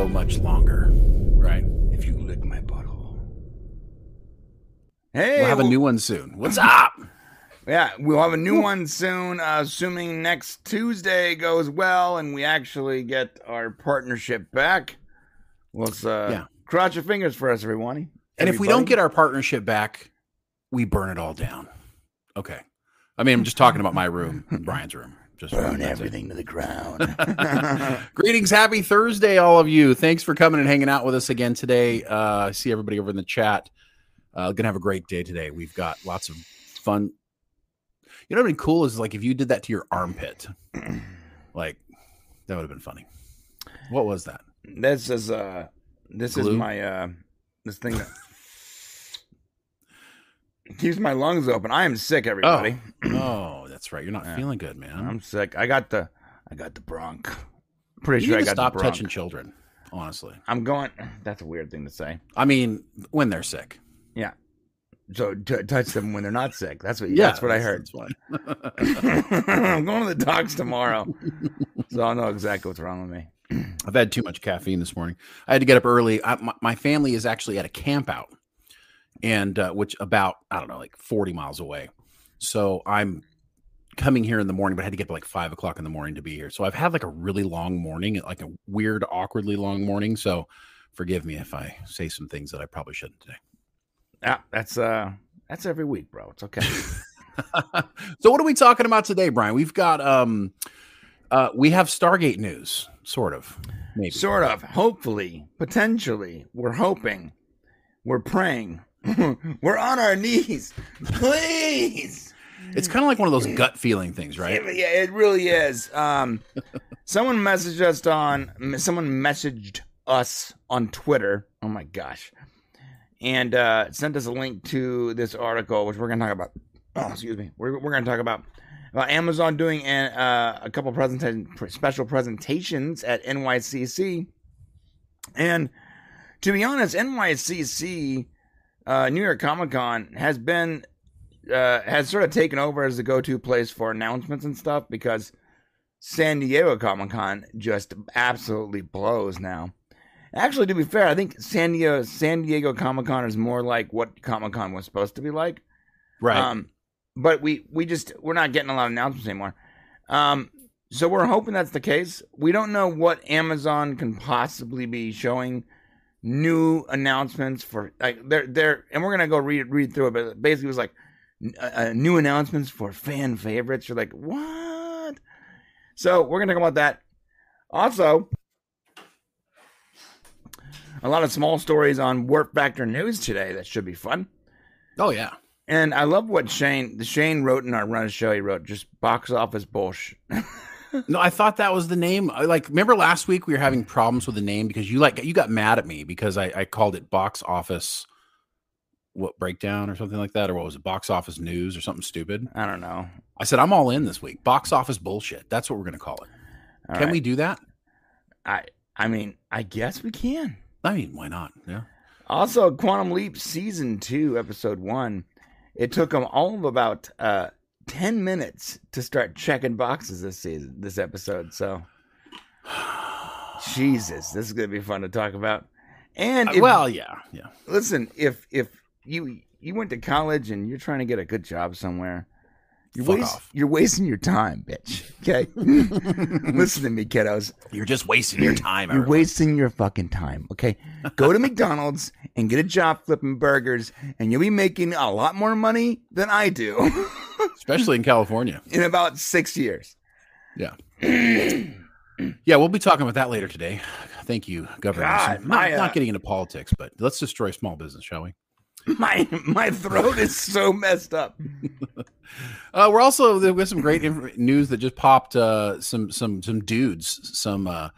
so much longer, right? If you lick my butthole. Hey, We'll have a new one soon. What's up? Yeah, we'll have a new one soon, uh, assuming next Tuesday goes well and we actually get our partnership back. Let's uh, Yeah. cross your fingers for us, everyone. And if we don't get our partnership back, we burn it all down. Okay. I mean, I'm just talking about my room, Brian's room. Just burn everything to the ground. Greetings, happy Thursday, all of you. Thanks for coming and hanging out with us again today. Uh, I see everybody over in the chat. Uh, gonna have a great day today. We've got lots of fun. You know what would be cool is like if you did that to your armpit, like that would have been funny. What was that? this is uh, this is my uh, this thing that keeps my lungs open. I am sick, everybody. Oh, that's right. You're not Yeah. feeling good, man. I'm sick. I got the I got the bronch. Pretty you sure I got stop the bronch. Stop touching children. Honestly, I'm going. That's a weird thing to say. I mean, when they're sick. Yeah. So t- touch them when they're not sick. That's what. Yeah, that's what I heard. I'm going to the docs tomorrow, so I'll know exactly what's wrong with me. I've had too much caffeine this morning. I had to get up early. I, my, my family is actually at a camp out, and uh, which about I don't know, like forty miles away. So I'm coming here in the morning, but I had to get up like five o'clock in the morning to be here. So I've had like a really long morning, like a weird, awkwardly long morning. So forgive me if I say some things that I probably shouldn't today. Yeah, that's uh, that's every week, bro. It's okay. so what are we talking about today, Brian? We've got um, uh, we have Stargate news, sort of, maybe. sort of. Hopefully, potentially, we're hoping, we're praying, we're on our knees. Please. It's kind of like one of those gut feeling things, right? Yeah, it really is. Um, someone messaged us on. Someone messaged us on Twitter. Oh my gosh, and uh, sent us a link to this article, which we're going to talk about. Oh, excuse me. We're we're going to talk about about Amazon doing an, uh, a couple special presentations at NYCC, and to be honest, NYCC, uh, New York Comic Con has been uh, has sort of taken over as the go-to place for announcements and stuff because San Diego Comic Con just absolutely blows now. Actually, to be fair, I think San Diego San Diego Comic Con is more like what Comic Con was supposed to be like. Right. Um, but we we just we're not getting a lot of announcements anymore. Um, so we're hoping that's the case. We don't know what Amazon can possibly be showing new announcements for like they're they're and we're gonna go read read through it. But basically, it was like uh, uh, new announcements for fan favorites. You're like what? So we're gonna talk about that. Also, a lot of small stories on Warp Factor News today. That should be fun. oh yeah. And I love what Shane the Shane wrote in our run of show. He wrote just box office bullshit. No, I thought that was the name. Like, remember last week we were having problems with the name because you like you got mad at me because I, I called it box office what breakdown or something like that, or what was it, box office news or something stupid. I don't know. I said I'm all in this week. Box office bullshit. That's what we're gonna call it. All Can right. we do that? I I mean, I guess we can. I mean, why not? Yeah. Also, Quantum Leap season two, episode one. It took them all of about uh, ten minutes to start checking boxes this season, this episode. So, Jesus, this is gonna be fun to talk about. And Uh, if- well, yeah, yeah. listen, if if you you went to college and you're trying to get a good job somewhere, you're Fuck waste, off. you're wasting your time, bitch. Okay, listen to me, kiddos. You're just wasting your time. You're everyone. wasting your fucking time. Okay, go to McDonald's and get a job flipping burgers, and you'll be making a lot more money than I do especially in California. in about six years. Yeah. Yeah, we'll be talking about that later today. Thank you, Governor. God, Newsom. my, not, uh, not getting into politics, but let's destroy small business, shall we? My my throat is so messed up. Uh, we're also there was some great inf- news that just popped. Uh, some some some dudes, some uh,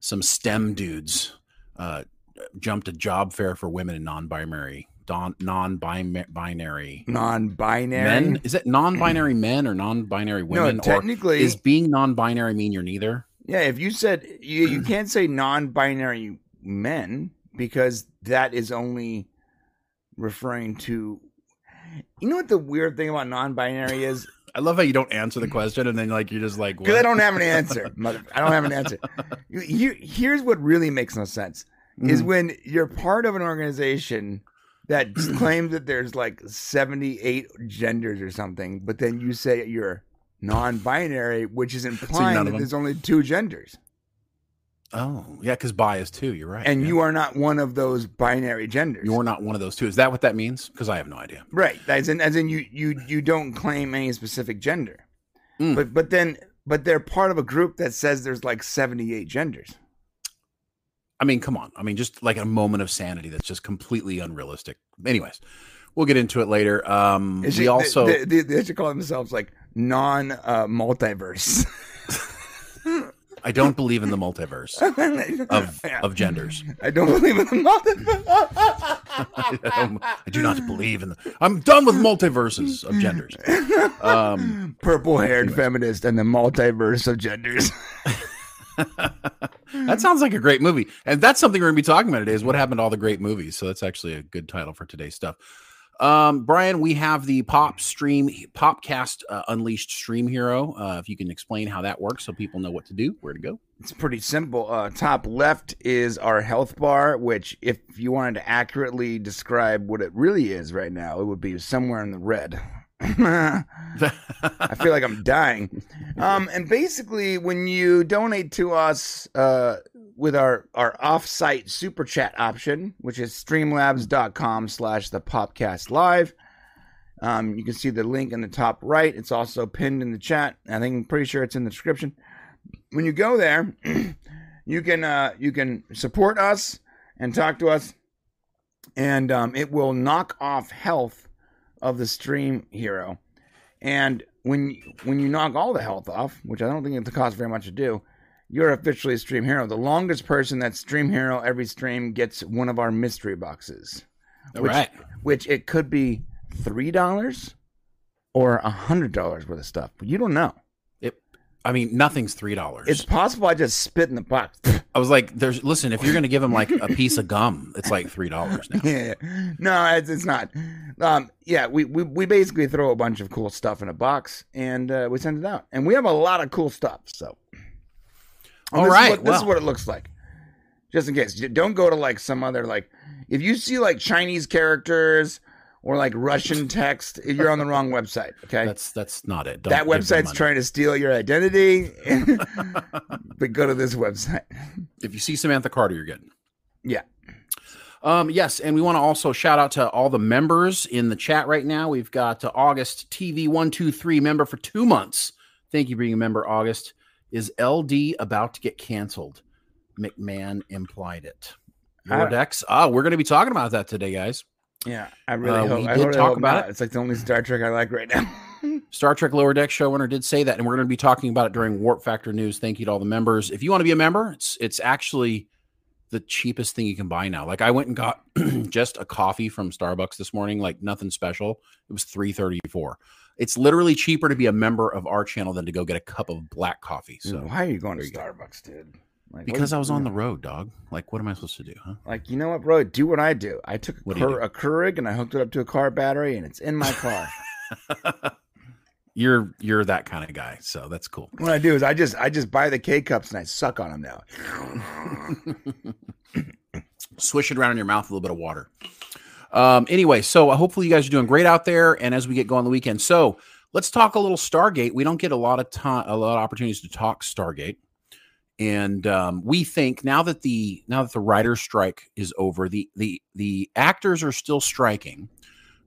some STEM dudes, uh, jumped a job fair for women in non-binary, don, non-binary Non-binary. men. Is it non-binary men or non-binary women? or technically- is being non-binary mean you're neither? Yeah, if you said you, you can't say non-binary men because that is only referring to. You know what the weird thing about non-binary is? I love how you don't answer the question and then like you're just like Because I don't have an answer. Mother, I don't have an answer. You- Here, here's what really makes no sense: is Mhm. when you're part of an organization that claims that there's like 78 genders or something, but then you say you're non-binary, which is implying of that there's only two genders, Oh yeah, because bias too. You're right. and yeah. you are not one of those binary genders. you're not one of those two. Is that what that means? Because I have no idea. Right. As in, as in you, you, you don't claim any specific gender. Mm. But, but then, but they're part of a group that says there's like 78 genders. I mean, come on. I mean, just like a moment of sanity that's just completely unrealistic. Anyways, we'll get into it later. Um, we should- also they, they, they should call themselves like non uh, multiverse. I don't believe in the multiverse of Yeah. of genders. I don't believe in the multiverse. I, I do not believe in the. I'm done with multiverses of genders. Um, Purple haired feminist and the multiverse of genders. that sounds like a great movie, and that's something we're going to be talking about today. Is what happened to all the great movies. So that's actually a good title for today's stuff. Um, Brian, we have the Pop Stream Popcast uh, Unleashed Stream Hero. Uh, if you can explain how that works, so people know what to do, where to go. It's pretty simple. Uh, top left is our health bar, which, if you wanted to accurately describe what it really is right now, it would be somewhere in the red. I feel like I'm dying. Um, and basically, when you donate to us uh, with our, our off-site super chat option, which is streamlabs.com slash the popcast live, um, you can see the link in the top right. It's also pinned in the chat. I think I'm pretty sure it's in the description. When you go there, you can uh, you can support us and talk to us, and um, it will knock off health of the stream hero. And when when you knock all the health off, which I don't think it costs very much to do, you're officially a stream hero. The longest person that's stream hero every stream gets one of our mystery boxes, All Which- right. which it could be three dollars or a hundred dollars worth of stuff. But you don't know. I mean, nothing's three dollars. It's possible I just spit in the box. I was like, "There's listen. If you're going to give him like a piece of gum, it's like three dollars now." yeah, no, it's, it's not. Um, yeah, we, we we basically throw a bunch of cool stuff in a box and uh, we send it out, and we have a lot of cool stuff. So, All this is what- this is what it looks like. Just in case, don't go to like some other like. If you see like Chinese characters or like Russian text, you're on the wrong website. Okay, That's that's not it. Don't that website's trying to steal your identity. but go to this website. If you see Samantha Carter, you're good. Yeah. Um, yes, and we want to also shout out to all the members in the chat right now. We've got uh, August TV one two three member for two months. Thank you for being a member. August is LD about to get canceled. McMahan implied it. I- Vortex. Ah, we're going to be talking about that today, guys. Yeah, I really Uh, hope. we I did really talk about not. it. It's like the only Star Trek I like right now. Star Trek Lower Deck showrunner did say that, and we're going to be talking about it during Warp Factor News. Thank you to all the members. If you want to be a member, it's it's actually the cheapest thing you can buy now. Like I went and got just a coffee from Starbucks this morning, like nothing special. It was three thirty four. It's literally cheaper to be a member of our channel than to go get a cup of black coffee. So why are you going to there you go. Starbucks, dude? Like, because I was on the road, dog. Like what am I supposed to do, huh? Like, you know what, bro? Do what I do. I took a, What do you Keur- do? a Keurig and I hooked it up to a car battery, and it's in my car. You're you're that kind of guy, so that's cool. what I do is I just I just buy the K cups and I suck on them now. swish it around in your mouth a little bit of water. Um, anyway, so uh, hopefully you guys are doing great out there. And as we get going the weekend, so let's talk a little Stargate. We don't get a lot of time, a lot of opportunities to talk Stargate, and um, we think now that the now that the writers' strike is over, the the the actors are still striking.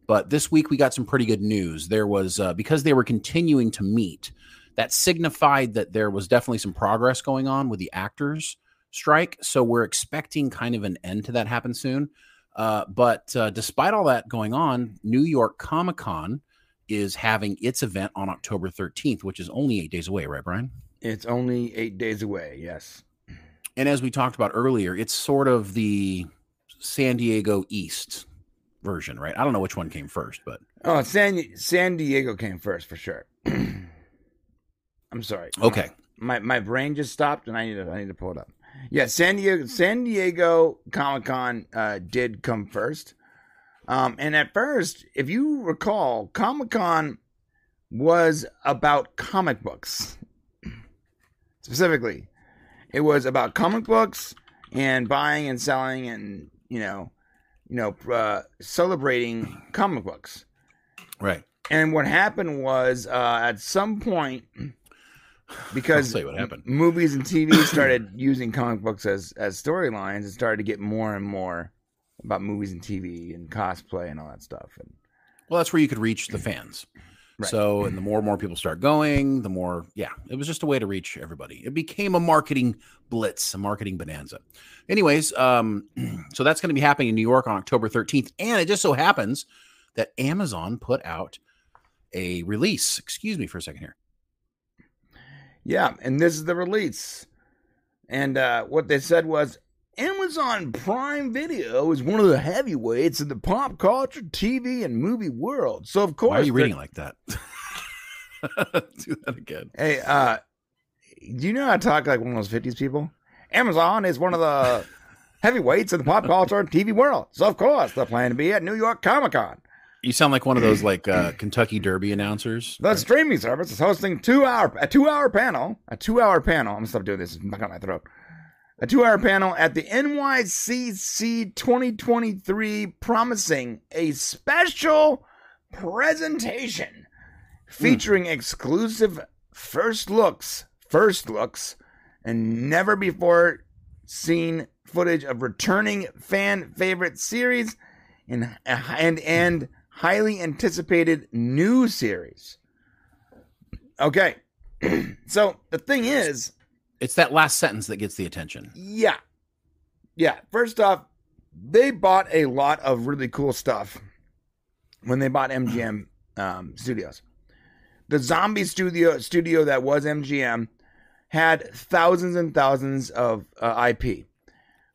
But this week we got some pretty good news. There was uh, because they were continuing to meet, that signified that there was definitely some progress going on with the actors strike. So we're expecting kind of an end to that happen soon. Uh, but uh, despite all that going on, New York Comic Con is having its event on October 13th, which is only eight days away, right, Brian? It's only eight days away. Yes. And as we talked about earlier, it's sort of the San Diego East version, right? I don't know which one came first, but Oh, San San Diego came first for sure. I'm sorry. okay. my my brain just stopped and I need to I need to pull it up. Yeah, San Diego San Diego Comic Con uh, did come first. Um, and at first, if you recall, Comic Con was about comic books. Specifically, it was about comic books and buying and selling and you know, you know, uh, celebrating comic books. Right. And what happened was uh, at some point, because what happened. m- movies and TV started using comic books as as storylines, it started to get more and more about movies and TV and cosplay and all that stuff. And Well, that's where you could reach the fans. Right. So, and the more and more people start going, the more, yeah, it was just a way to reach everybody. It became a marketing blitz, a marketing bonanza. Anyways, um, so that's going to be happening in New York on October 13th. And it just so happens that Amazon put out a release. Excuse me for a second here. yeah, and this is the release. And uh, what they said was Amazon Prime Video is one of the heavyweights in the pop culture, TV, and movie world. So of course, Why are you reading it like that? Do that again. Hey, uh, do you know how to talk like one of those fifties people? Amazon is one of the heavyweights in the pop culture TV world, so of course they're planning to be at New York Comic Con. You sound like one of those like uh, Kentucky Derby announcers. The streaming service is hosting two hour a two hour panel, a two hour panel. I'm gonna stop doing this. It's on my throat. A two hour panel at the NYCC 2023, promising a special presentation featuring exclusive first looks, first looks, and never before seen footage of returning fan favorite series and and and highly anticipated new series. Okay. so the thing is, It's that last sentence that gets the attention. yeah. Yeah. First off, they bought a lot of really cool stuff when they bought MGM um, Studios. The zombie studio studio that was MGM had thousands and thousands of uh, IP.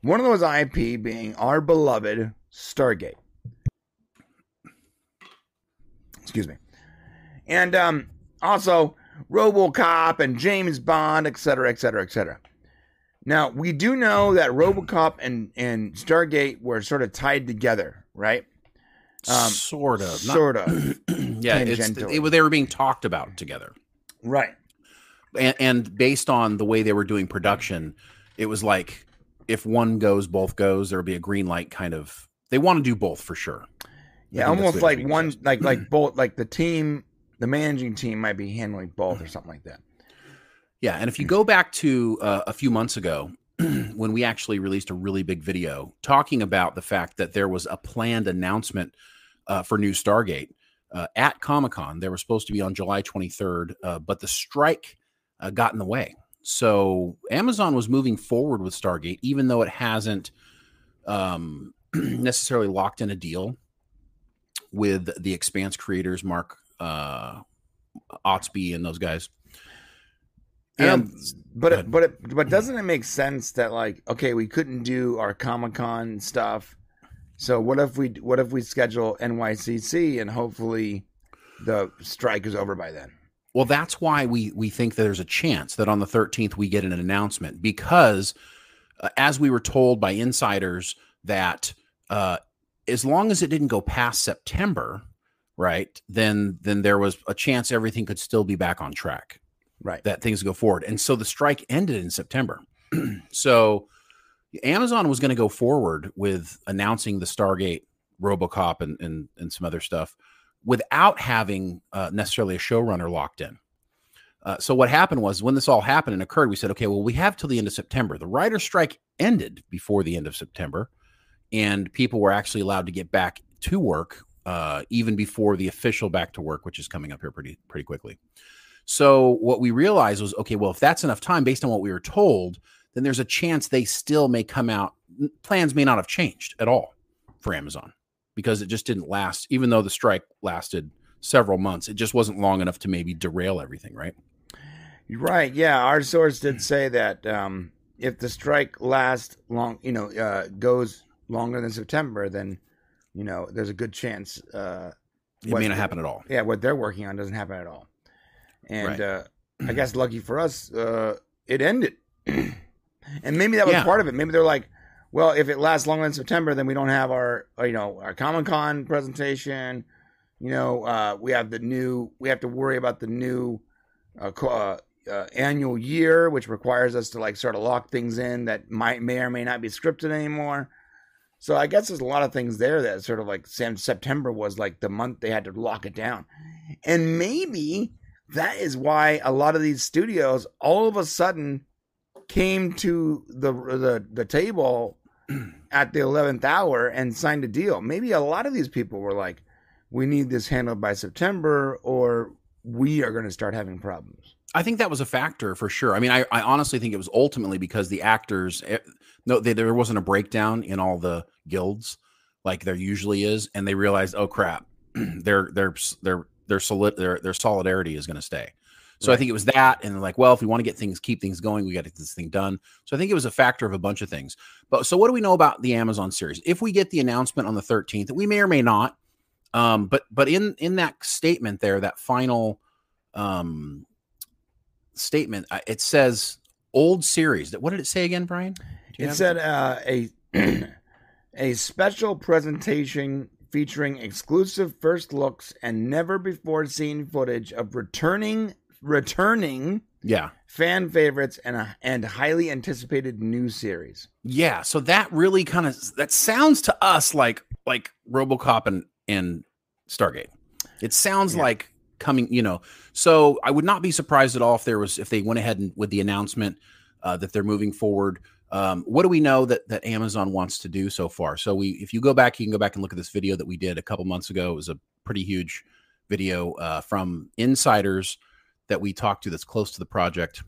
One of those IP being our beloved Stargate. Excuse me. And um, also RoboCop and James Bond, etc., etc., et cetera, et cetera. Now we do know that RoboCop and and Stargate were sort of tied together, right? Um, sort of. Not- Sort of, yeah, it, they were being talked about together. right? and, and based on the way they were doing production, it was like if one goes, both goes. There would be a green light kind of. They want to do both for sure. Yeah, almost like one, like like both, like the team, the managing team might be handling both or something like that. Yeah, and if you go back to uh, a few months ago, when we actually released a really big video talking about the fact that there was a planned announcement uh, for new Stargate uh, at Comic Con, they were supposed to be on July 23rd, uh, but the strike uh, got in the way. So Amazon was moving forward with Stargate, even though it hasn't um, necessarily locked in a deal with the Expanse creators, Mark uh, Ostby and those guys. And And but it, but it, but doesn't it make sense that like okay, we couldn't do our Comic Con stuff, so what if we what if we schedule NYCC and hopefully the strike is over by then? Well, that's why we we think that there's a chance that on the 13th we get an announcement because, uh, as we were told by insiders, that uh, as long as it didn't go past September, right, then then there was a chance everything could still be back on track, Right. that things go forward. And so the strike ended in September. so Amazon was going to go forward with announcing the Stargate, RoboCop, and and, and some other stuff without having uh, necessarily a showrunner locked in. Uh, so what happened was when this all happened and occurred, we said, okay, well, we have till the end of September. The writer strike ended before the end of September, and people were actually allowed to get back to work uh, even before the official back to work, which is coming up here pretty pretty quickly. So what we realized was, okay, well, if that's enough time, based on what we were told, then there's a chance they still may come out. Plans may not have changed at all for Amazon because it just didn't last. Even though the strike lasted several months, it just wasn't long enough to maybe derail everything, right? Right. Yeah. Our source did say that um, if the strike lasts long, you know, uh, goes longer than September, then you know there's a good chance. Uh, It may not happen at all. Yeah, what they're working on doesn't happen at all. And Right. uh, I guess lucky for us, uh, it ended. and maybe that was Yeah. part of it. Maybe they're like, well, if it lasts longer than September, then we don't have our, you know, our Comic Con presentation. You know, uh, we have the new. We have to worry about the new uh, uh, uh, annual year, which requires us to like sort of lock things in that might may or may not be scripted anymore. So I guess there's a lot of things there that sort of like September was like the month they had to lock it down, and maybe that is why a lot of these studios all of a sudden came to the the, the table at the 11th hour and signed a deal. Maybe a lot of these people were like, we need this handled by September or we are going to start having problems. I think that was a factor for sure. I mean, I, I honestly think it was ultimately because the actors, eh, no, they, there wasn't a breakdown in all the guilds like there usually is, and they realized, oh crap, their their their their solid their their solidarity is going to stay. So right. I think it was that, and like, well, if we want to get things, keep things going, we got to get this thing done. So I think it was a factor of a bunch of things. But so what do we know about the Amazon series? If we get the announcement on the 13th, we may or may not. Um, but but in in that statement there, that final um statement, uh, it says old series. What did it say again, Brian? It said uh, a a special presentation featuring exclusive first looks and never before seen footage of returning returning yeah. fan favorites and a, and highly anticipated new series. Yeah so that really kind of that sounds to us like like robocop and and stargate. It sounds yeah. like coming you know so i would not be surprised at all if there was if they went ahead and with the announcement uh, that they're moving forward um, what do we know that that amazon wants to do so far so we if you go back you can go back and look at this video that we did a couple months ago it was a pretty huge video uh, from insiders that we talked to that's close to the project.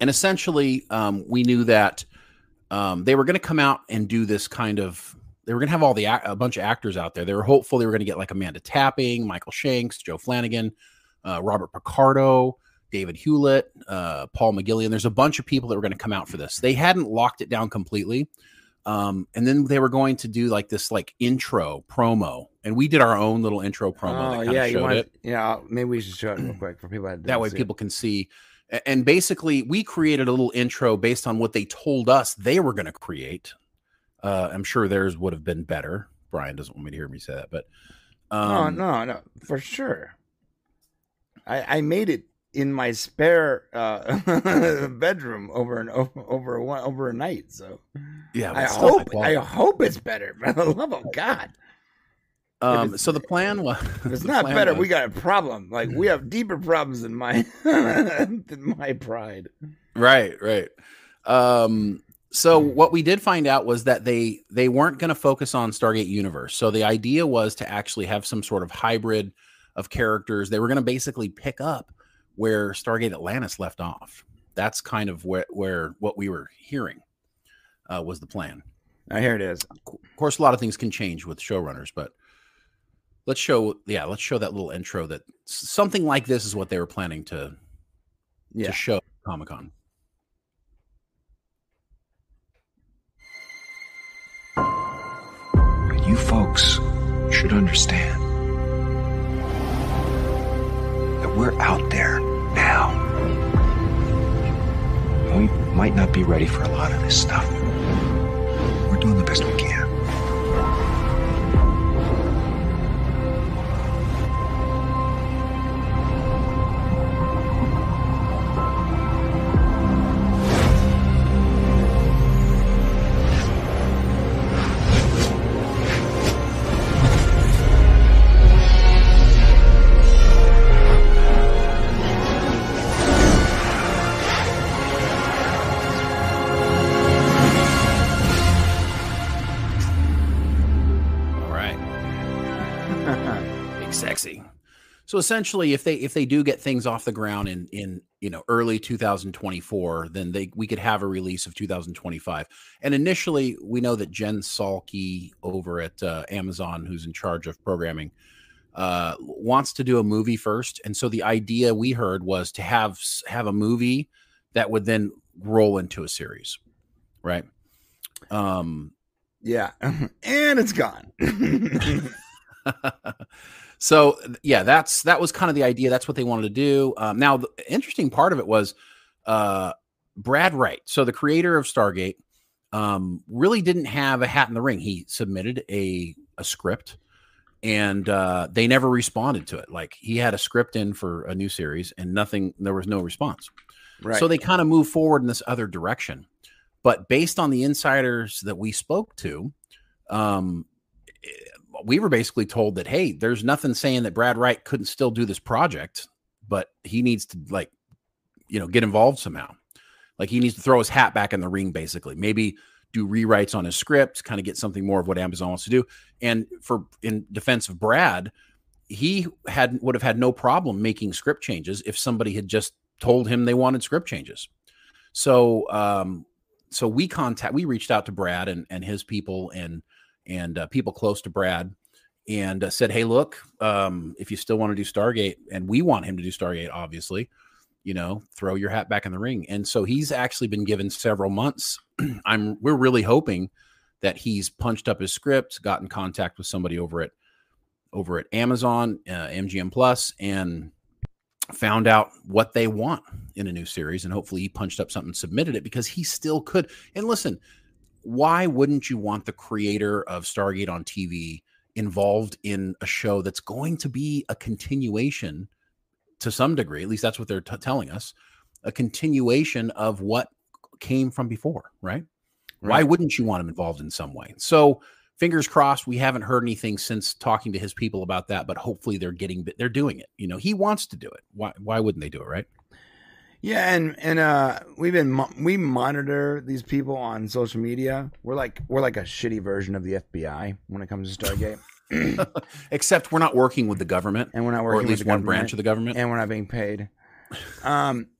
And essentially, um, we knew that um, they were going to come out and do this kind of. They were going to have all the a bunch of actors out there. They were hopeful they were going to get like Amanda Tapping, Michael Shanks, Joe Flanigan, uh, Robert Picardo, David Hewlett, uh, Paul McGillion. There's a bunch of people that were going to come out for this. They hadn't locked it down completely. Um, and then they were going to do like this like intro promo, and we did our own little intro promo. Oh yeah, you want it. Yeah, maybe we should show it real quick for people that, that way people it. can see. And basically, we created a little intro based on what they told us they were going to create. Uh, I'm sure theirs would have been better. Brian doesn't want me to hear me say that, but um, no, no, no, for sure. I, I made it in my spare uh, bedroom over an over over a, over a night. So yeah, I hope I hope it's better. For the love of God. Um, so the plan was if it's not better. Was, we got a problem. Like we have deeper problems than my than my pride. Right, right. Um, so what we did find out was that they they weren't going to focus on Stargate Universe. So the idea was to actually have some sort of hybrid of characters. They were going to basically pick up where Stargate Atlantis left off. That's kind of where, where what we were hearing uh, was the plan. Now here it is. Of course, a lot of things can change with showrunners, but let's show yeah, let's show that little intro that something like this is what they were planning to yeah. to show Comic Con. You folks should understand we're out there now. We might not be ready for a lot of this stuff. We're doing the best we can. So essentially, if they if they do get things off the ground in in you know early 2024, then they we could have a release of 2025. And initially, we know that Jen Salke over at uh, Amazon, who's in charge of programming, uh, wants to do a movie first. And so the idea we heard was to have have a movie that would then roll into a series, right? Um, yeah, and it's gone. So yeah, that's that was kind of the idea. That's what they wanted to do. Um, now, the interesting part of it was uh, Brad Wright, so the creator of Stargate, um, really didn't have a hat in the ring. He submitted a a script, and uh, they never responded to it. Like he had a script in for a new series, and nothing. There was no response. Right. So they kind of moved forward in this other direction. But based on the insiders that we spoke to, um, we were basically told that hey, there's nothing saying that Brad Wright couldn't still do this project, but he needs to like, you know, get involved somehow. Like he needs to throw his hat back in the ring, basically. Maybe do rewrites on his script, kind of get something more of what Amazon wants to do. And for in defense of Brad, he had would have had no problem making script changes if somebody had just told him they wanted script changes. So um so we contact we reached out to Brad and and his people and and uh, people close to Brad and uh, said, "Hey, look, um, if you still want to do Stargate, and we want him to do Stargate, obviously, you know, throw your hat back in the ring." And so he's actually been given several months. I'm we're really hoping that he's punched up his script, got in contact with somebody over at over at Amazon, uh, MGM Plus, and found out what they want in a new series. And hopefully, he punched up something, submitted it because he still could. And listen, why wouldn't you want the creator of Stargate on TV involved in a show that's going to be a continuation to some degree? At least that's what they're t- telling us a continuation of what came from before, right? Why wouldn't you want him involved in some way? So, fingers crossed. We haven't heard anything since talking to his people about that, but hopefully they're getting they're doing it. You know, he wants to do it. Why why wouldn't they do it, right? Yeah, and and uh, we've been mo- we monitor these people on social media. We're like we're like a shitty version of the FBI when it comes to Stargate, Except we're not working with the government, and we're not or working at least with the one branch of the government. and we're not being paid. Um,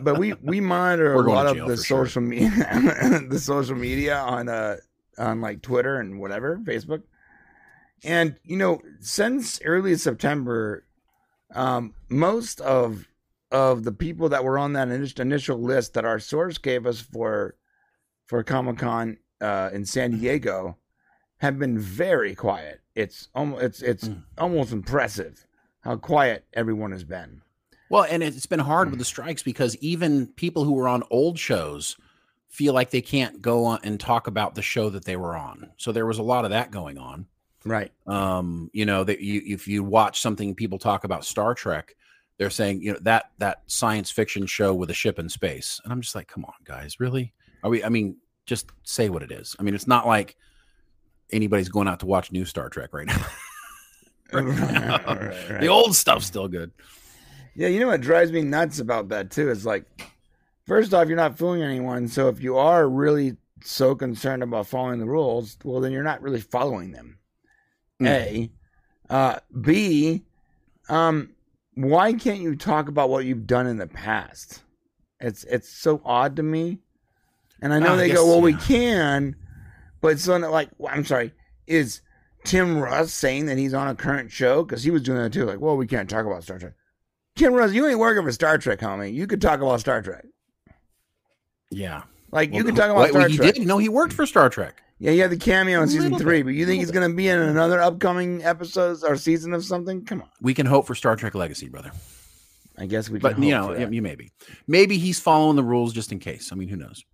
but we we monitor a lot of the for sure. social media, the social media on uh on like Twitter and whatever Facebook, and you know since early September, um, most of of the people that were on that initial list that our source gave us for for Comic Con uh, in San Diego have been very quiet. It's almost it's it's Mm. almost impressive how quiet everyone has been. Well, and it's been hard with the strikes because even people who were on old shows feel like they can't go on and talk about the show that they were on. So there was a lot of that going on. Right. Um, you know, that you if you watch something people talk about Star Trek, they're saying, you know, that that science fiction show with a ship in space. And I'm just like, come on, guys, really? Are we I mean, just say what it is. I mean, it's not like anybody's going out to watch new Star Trek right now. Right now. Right, right. The old stuff's still good. Yeah, you know what drives me nuts about that too is like, first off, you're not fooling anyone. So if you are really so concerned about following the rules, well, then you're not really following them. A, uh, B, um, why can't you talk about what you've done in the past? It's it's so odd to me. And I know they yes, go, well, we can, but so like, well, I'm sorry, is Tim Russ saying that he's on a current show because he was doing that too? Like, well, we can't talk about Star Trek. Tim Russ, you ain't working for Star Trek, homie. You could talk about Star Trek. Yeah. Like you Well, could talk about wait, Star he Trek. did. No, he worked for Star Trek. Yeah, he had the cameo in season three, bit, but you think he's going to be in another upcoming episodes or season of something? Come on. We can hope for Star Trek Legacy, brother. I guess we can. But you hope know, for that. you maybe, maybe he's following the rules just in case. I mean, who knows?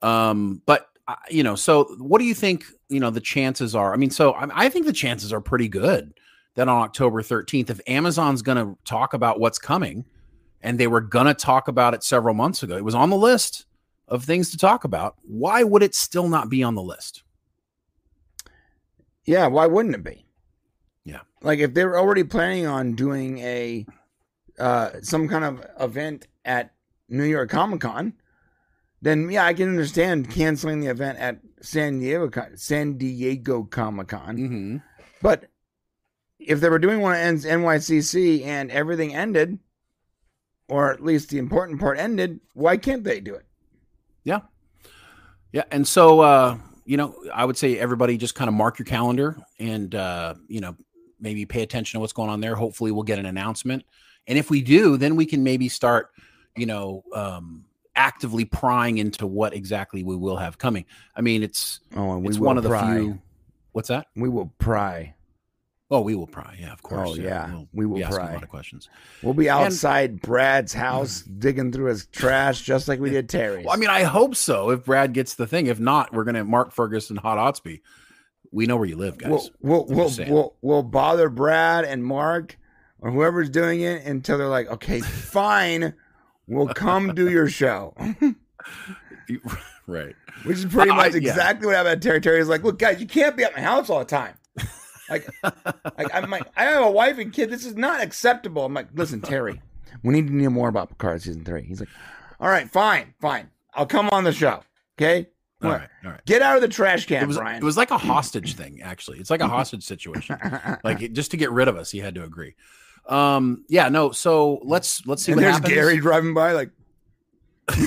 Um, but uh, you know, so what do you think? You know, the chances are. I mean, so I, I think the chances are pretty good that on October thirteenth, if Amazon's going to talk about what's coming, and they were going to talk about it several months ago, it was on the list of things to talk about. Why would it still not be on the list? Yeah, why wouldn't it be? Yeah. Like if they were already planning on doing a uh some kind of event at New York Comic Con, then yeah, I can understand canceling the event at San Diego San Diego Comic Con. Mm-hmm. But if they were doing one at NYCC and everything ended, or at least the important part ended, why can't they do it? Yeah. And so, uh, you know, I would say everybody just kind of mark your calendar and, uh, you know, maybe pay attention to what's going on there. Hopefully we'll get an announcement. And if we do, then we can maybe start, you know, um, actively prying into what exactly we will have coming. I mean, it's, Oh, and we it's will one of the pry. few, what's that? We will pry. Oh, we will pry. Yeah, of oh, course. Oh, yeah. We'll We will asking pry. a lot of questions. We'll be outside Brad's house digging through his trash just like we did Terry's. Well, I mean, I hope so. If Brad gets the thing, if not, we're going to Mark Ferguson, Hawk Ostby, We know where you live, guys. We'll we'll we'll, we'll we'll bother Brad and Mark or whoever's doing it until they're like, okay, fine, we'll come do your show. right. Which is pretty I- much yeah. exactly what happened at Terry. Terry is like, look, guys, you can't be at my house all the time. Like, like I'm like, I have a wife and kid. This is not acceptable. I'm like, listen, Terry, we need to know more about Picard season three. He's like, all right, fine, fine. I'll come on the show. Okay. All right. All right. Get out of the trash can, It was Brian. it was like a hostage thing, actually. It's like a hostage situation. Like it, just to get rid of us, he had to agree. Um, yeah, no. So let's let's see and what there's happens. Gary driving by, like,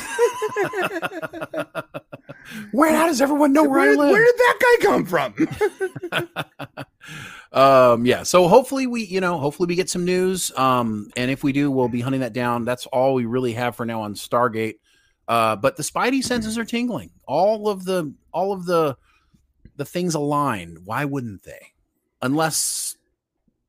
Where? How does everyone know where, where, I live? where did that guy come from? Um yeah so hopefully we you know hopefully we get some news um and if we do we'll be hunting that down that's all we really have for now on stargate uh but the spidey senses are tingling all of the all of the the things align why wouldn't they unless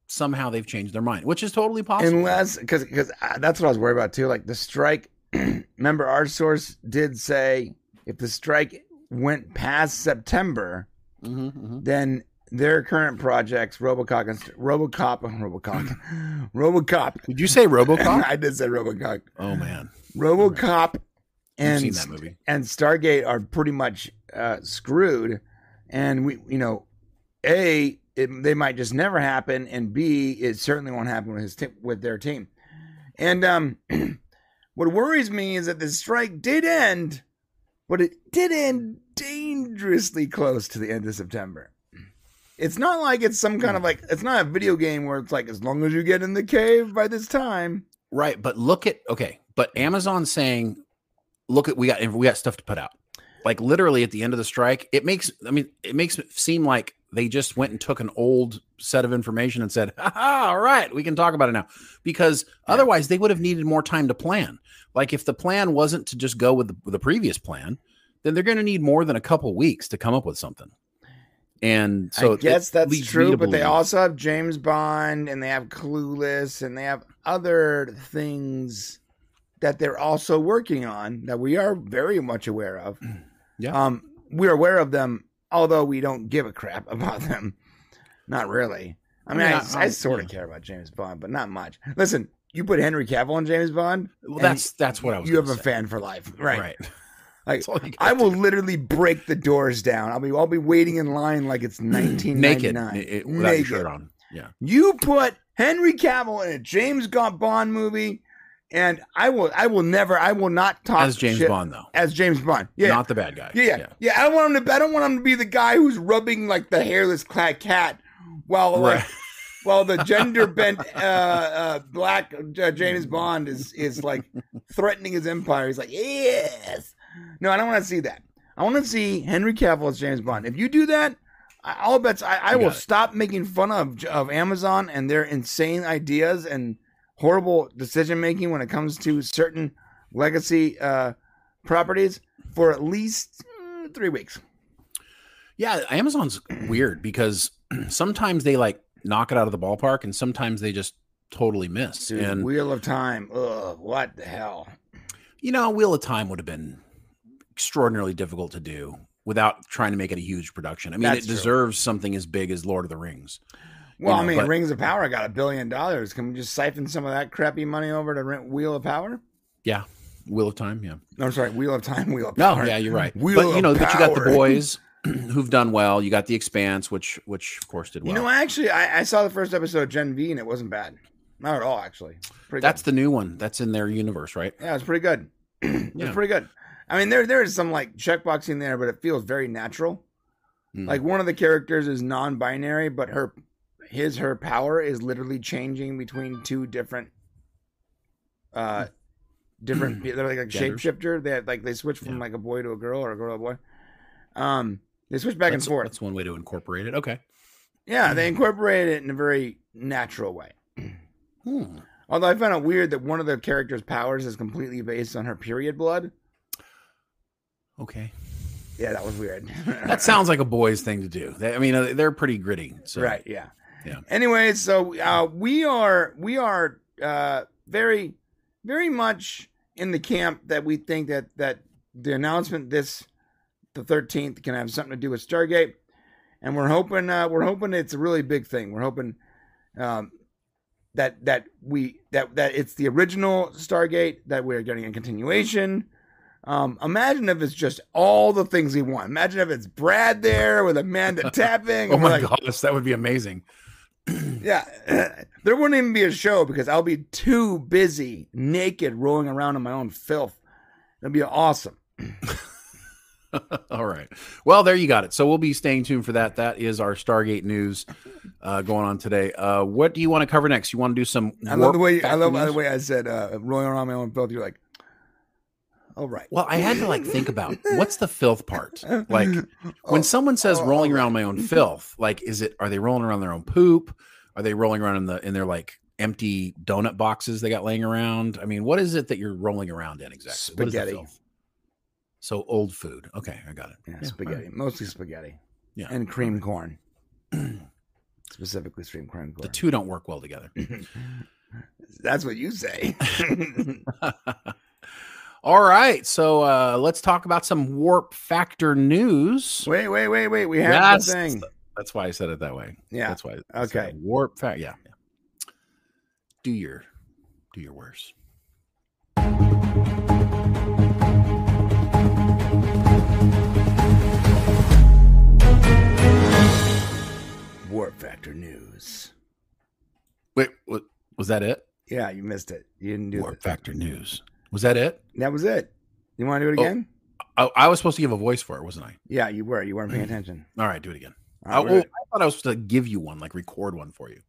somehow they've changed their mind which is totally possible Unless, because because that's what I was worried about too. Like the strike. remember, our source did say if the strike went past September, Mhm, mhm. then their current projects, RoboCop, and RoboCop, RoboCop, RoboCop. did you say robocop I did say RoboCop. oh man RoboCop You've and seen that movie and Stargate are pretty much uh, screwed, and we, you know, a it, they might just never happen, and b it certainly won't happen with his t- with their team. And um, what worries me is that the strike did end, but it did end dangerously close to the end of September. It's not like it's some kind of hmm. like it's not a video game where it's like as long as you get in the cave by this time. Right, but look at okay, but Amazon saying, "Look at we got we got stuff to put out." Like literally at the end of the strike, it makes I mean it makes it seem like they just went and took an old set of information and said, "Ha all right, we can talk about it now." Because otherwise, they would have needed more time to plan. Like if the plan wasn't to just go with the, with the previous plan, then they're going to need more than a couple weeks to come up with something. And so I guess that's true, but they also have James Bond and they have Clueless and they have other things that they're also working on that we are very much aware of. Yeah. Um, we're aware of them, although we don't give a crap about them. Not really. I mean, I I, mean, I, I- sort of care about James Bond, but not much. Listen, you put Henry Cavill on James Bond, Well, that's that's what I was. you have gonna a fan for life, right? right? Like That's all you I will do. literally break the doors down. I'll be I'll be waiting in line like it's 1999. naked, it- it- without your shirt on. Yeah. You put Henry Cavill in a James Bond movie, and I will I will never I will not talk As James shit- Bond, though, as James Bond. Yeah, not the bad guy. yeah, yeah, yeah. I don't want him to. I don't want him to be the guy who's rubbing like the hairless clad cat while like Right. while the gender bent uh, uh, black uh, James Bond is is like threatening his empire. He's like, yes. No, I don't want to see that. I want to see Henry Cavill as James Bond. If you do that, I, I'll bet I, I will it. stop making fun of of Amazon and their insane ideas and horrible decision making when it comes to certain legacy uh, properties for at least uh, three weeks. Yeah, Amazon's weird because sometimes they like knock it out of the ballpark, and sometimes they just totally miss. Dude, and Wheel of Time. Ugh, what the hell? you know, Wheel of Time would have been extraordinarily difficult to do without trying to make it a huge production. I mean, That's it true. deserves something as big as Lord of the Rings. Well, know, I mean, but- Rings of Power got a billion dollars. Can we just siphon some of that crappy money over to rent Wheel of Power? Yeah, Wheel of Time. Yeah. No, I'm sorry, Wheel of Time, Wheel of No, Power. yeah, you're right. Wheel but you know, but you got the boys who've done well. You got the Expanse, which which of course did well. You know, actually, I, I saw the first episode of Gen V and it wasn't bad. Not at all, actually. Pretty That's good. the new one. That's in their universe, right? yeah, it's pretty good. it's Yeah. pretty good. I mean, there there is some like checkboxing there, but it feels very natural. Mm. Like one of the characters is non-binary, but her his her power is literally changing between two different uh different they're like a Genders. shapeshifter. They have, like they switch from Yeah. like a boy to a girl or a girl to a boy. Um they switch back that's, and forth. That's one way to incorporate it. Okay. Yeah, they incorporate it in a very natural way. Hmm. Although I found it weird that one of the character's powers is completely based on her period blood. Okay. Yeah, that was weird. That sounds like a boy's thing to do. They, I mean, uh, they're pretty gritty. So. right. Yeah. Yeah. Anyways, so uh, we are we are uh, very very much in the camp that we think that that the announcement this the thirteenth can have something to do with Stargate, and we're hoping uh, we're hoping it's a really big thing. We're hoping um, that that we that that it's the original Stargate that we're getting a continuation. Um, imagine if it's just all the things we want. Imagine if it's Brad there with Amanda tapping. Oh my like, gosh, that would be amazing. yeah, there wouldn't even be a show because I'll be too busy naked rolling around in my own filth. That'd be awesome. All right. Well, there you got it. So we'll be staying tuned for that. That is our Stargate news uh, going on today. Uh, what do you want to cover next? You want to do some? I love the way I love by the way I said uh, rolling around my own filth. You're like, all right. Well, I had to like think about what's the filth part. Like when Oh, someone says oh, rolling oh. around my own filth, like is it? Are they rolling around their own poop? Are they rolling around in the in their like empty donut boxes they got laying around? I mean, what is it that you're rolling around in exactly? What is the Spaghetti. So old food. Okay, I got it. Yeah, Yeah, spaghetti, mostly spaghetti. Yeah. and cream corn, specifically cream corn. The two don't work well together. That's what you say. All right, so uh, let's talk about some warp factor news. wait, wait, wait, wait. We have Yes, the thing. That's why I said it that way. Yeah. That's why. Okay. Warp factor. Yeah. yeah. Do your, do your worst. Warp Factor news. Wait, what was that? It? Yeah, you missed it. You didn't do Warp it. factor news. Was that it? That was it. You want to do it Oh. again? I, I was supposed to give a voice for it, wasn't I? Yeah, you were. You weren't paying attention. All right, do it again. All I, right, we're oh, gonna- I thought I was supposed to give you one, like record one for you.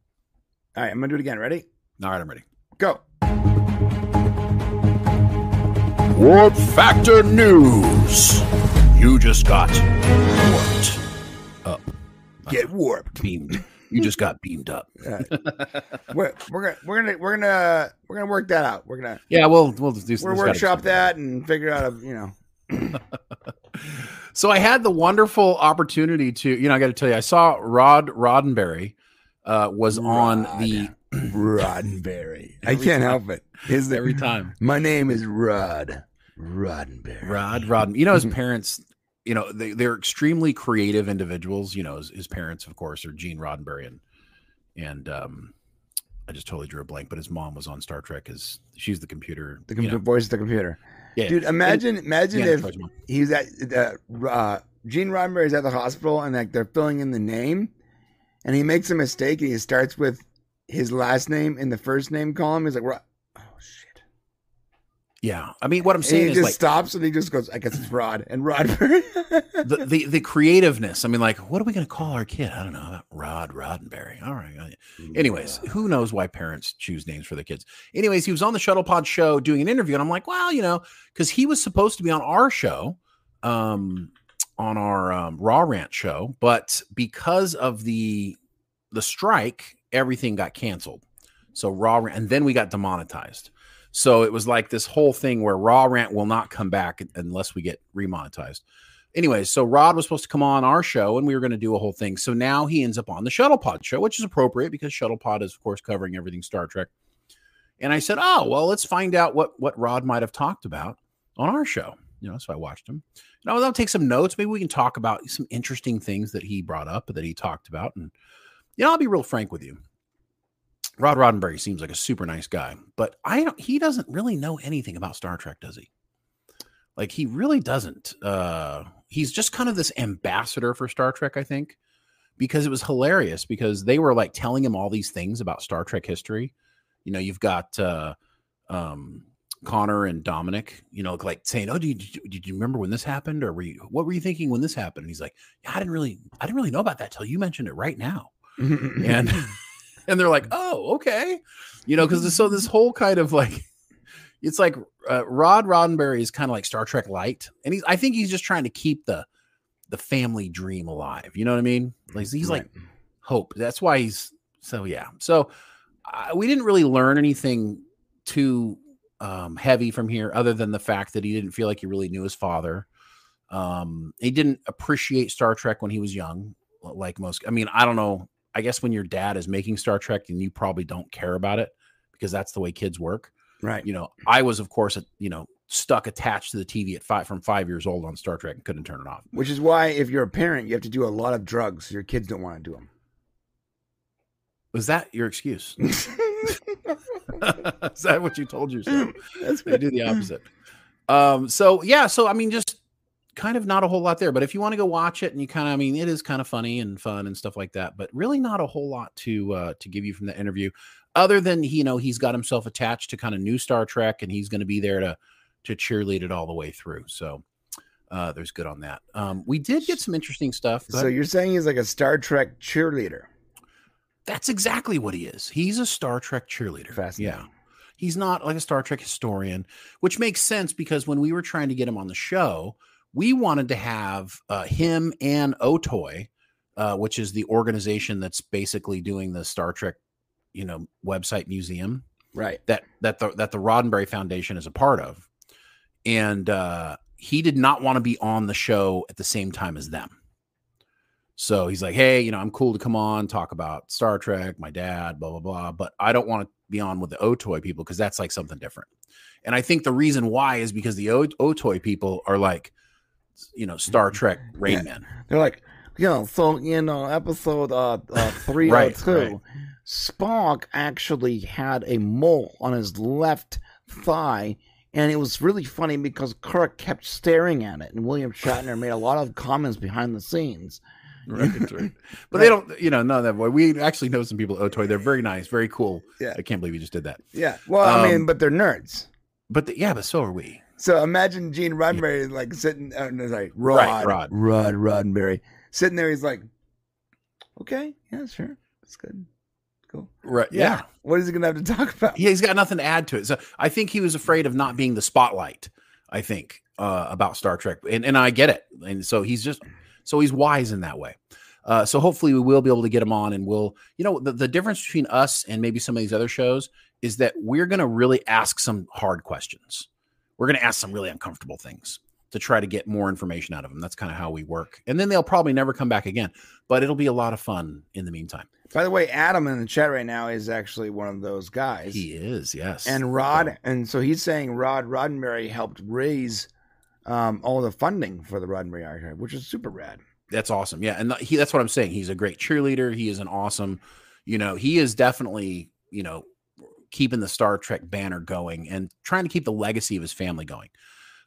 all right, I'm gonna do it again. Ready? All right, I'm ready. Go. Warp Factor News. You just got warped up, Get warped. beamed. You just got beamed up. We're, we're gonna we're gonna we're gonna we're gonna work that out. We're gonna Yeah, we'll we'll just do. gotta workshop that and figure out a you know So I had the wonderful opportunity to, you know, I got to tell you, I saw Rod Roddenberry uh, was on the Roddenberry. I can't time. help it. His every time. My name is Rod Roddenberry. Rod Rodden, you know, his parents, you know, they, they're extremely creative individuals. You know, his, his parents, of course, are Gene Roddenberry and and um, I just totally drew a blank, but his mom was on Star Trek as she's the computer. The you computer know. voice of the computer. Yeah. Dude, imagine imagine Yeah, if he's at the uh, Gene Roddenberry's at the hospital and like they're filling in the name, and he makes a mistake and he starts with his last name in the first name column. He's like. Yeah, I mean, what I'm saying he is just like stops and he just goes, I guess it's Rod and Roddenberry. the, the the creativeness. I mean, like, what are we going to call our kid? I don't know. Rod Roddenberry. All right. Anyways, who knows why parents choose names for their kids? Anyways, he was on the Shuttle Pod show doing an interview, and I'm like, well, you know, because he was supposed to be on our show, um, on our um, Raw Rant show, but because of the the strike, everything got canceled. So Raw and then we got demonetized. So it was like this whole thing where Raw Rant will not come back unless we get remonetized. Anyways, so Rod was supposed to come on our show and we were going to do a whole thing. So now he ends up on the Shuttle Pod show, which is appropriate because Shuttle Pod is, of course, covering everything Star Trek. And I said, Oh, well, let's find out what what Rod might have talked about on our show. You know, so I watched him. You know, I'll take some notes. Maybe we can talk about some interesting things that he brought up that he talked about. And you know, I'll be real frank with you. Rod Roddenberry seems like a super nice guy, but I don't he doesn't really know anything about Star Trek, does he? Like he really doesn't. Uh he's just kind of this ambassador for Star Trek, I think, because it was hilarious because they were like telling him all these things about Star Trek history. You know, you've got uh um Connor and Dominic, you know, like saying, "Oh, did you, did you remember when this happened, or were you what were you thinking when this happened?" And he's like, "Yeah, I didn't really, I didn't really know about that till you mentioned it right now." and and they're like, "Oh, okay," you know, because so this whole kind of like, it's like uh, Rod Roddenberry is kind of like Star Trek light, and he's I think he's just trying to keep the the family dream alive. You know what I mean? Like he's like hope. That's why he's so yeah. So uh, we didn't really learn anything too um, heavy from here, other than the fact that he didn't feel like he really knew his father. Um, he didn't appreciate Star Trek when he was young, like most. I mean, I don't know. I guess when your dad is making Star Trek, and you probably don't care about it because that's the way kids work. right. You know, I was, of course, you know, stuck attached to the TV at five from five years old on Star Trek and couldn't turn it off. Which is why, if you're a parent, you have to do a lot of drugs. Your kids don't want to do them. Was that your excuse? Is that what you told yourself? That's They do the opposite. Um, so yeah, so I mean, just kind of not a whole lot there. But if you want to go watch it, and you kind of, I mean, it is kind of funny and fun and stuff like that. But really, not a whole lot to uh, to give you from the interview, other than you know he's got himself attached to kind of new Star Trek, and he's going to be there to to cheerlead it all the way through. So uh, there's good on that. Um, we did get some interesting stuff. So you're saying he's like a Star Trek cheerleader? That's exactly what he is. He's a Star Trek cheerleader. Fascinating. Yeah. He's not like a Star Trek historian, which makes sense because when we were trying to get him on the show, we wanted to have uh, him and Otoy, uh, which is the organization that's basically doing the Star Trek, you know, website museum Right. that that the that the Roddenberry Foundation is a part of, and uh, he did not want to be on the show at the same time as them. So he's like, "Hey, you know, I'm cool to come on talk about Star Trek, my dad, blah blah blah, but I don't want to be on with the Otoy people because that's like something different." And I think the reason why is because the o- Otoy people are like, you know, Star Trek Rain Yeah. Man. They're like, you know, so in uh, episode uh, uh, 302, Right, right. Spock actually had a mole on his left thigh. And it was really funny because Kirk kept staring at it, and William Shatner made a lot of comments behind the scenes. Right, right. But they don't, you know, none of that. Boy, we actually know some people at Otoy. They're very nice, very cool. Yeah. I can't believe you just did that. Yeah. Well, I mean, Um, but they're nerds. But the, yeah, but so are we. So imagine Gene Roddenberry like sitting, uh, no, sorry, Rod, Right, Rod. Rod, Roddenberry sitting there. He's like, okay, yeah, sure, that's good, cool. Right. Yeah. yeah. What is he gonna have to talk about? Yeah, he's got nothing to add to it. So I think he was afraid of not being the spotlight. I think uh, about Star Trek, and and I get it. And so he's just so he's wise in that way. Uh, so hopefully we will be able to get him on, and we'll you know the, the difference between us and maybe some of these other shows is that we're going to really ask some hard questions. We're going to ask some really uncomfortable things to try to get more information out of them. That's kind of how we work, and then they'll probably never come back again. But it'll be a lot of fun in the meantime. By the way, Adam in the chat right now is actually one of those guys. He is, yes, and Rod, So- and so he's saying Rod Roddenberry helped raise um, all the funding for the Roddenberry Archive, which is super rad. That's awesome. Yeah, and he that's what I'm saying. He's a great cheerleader. He is an awesome, you know, he is definitely, you know, keeping the Star Trek banner going and trying to keep the legacy of his family going.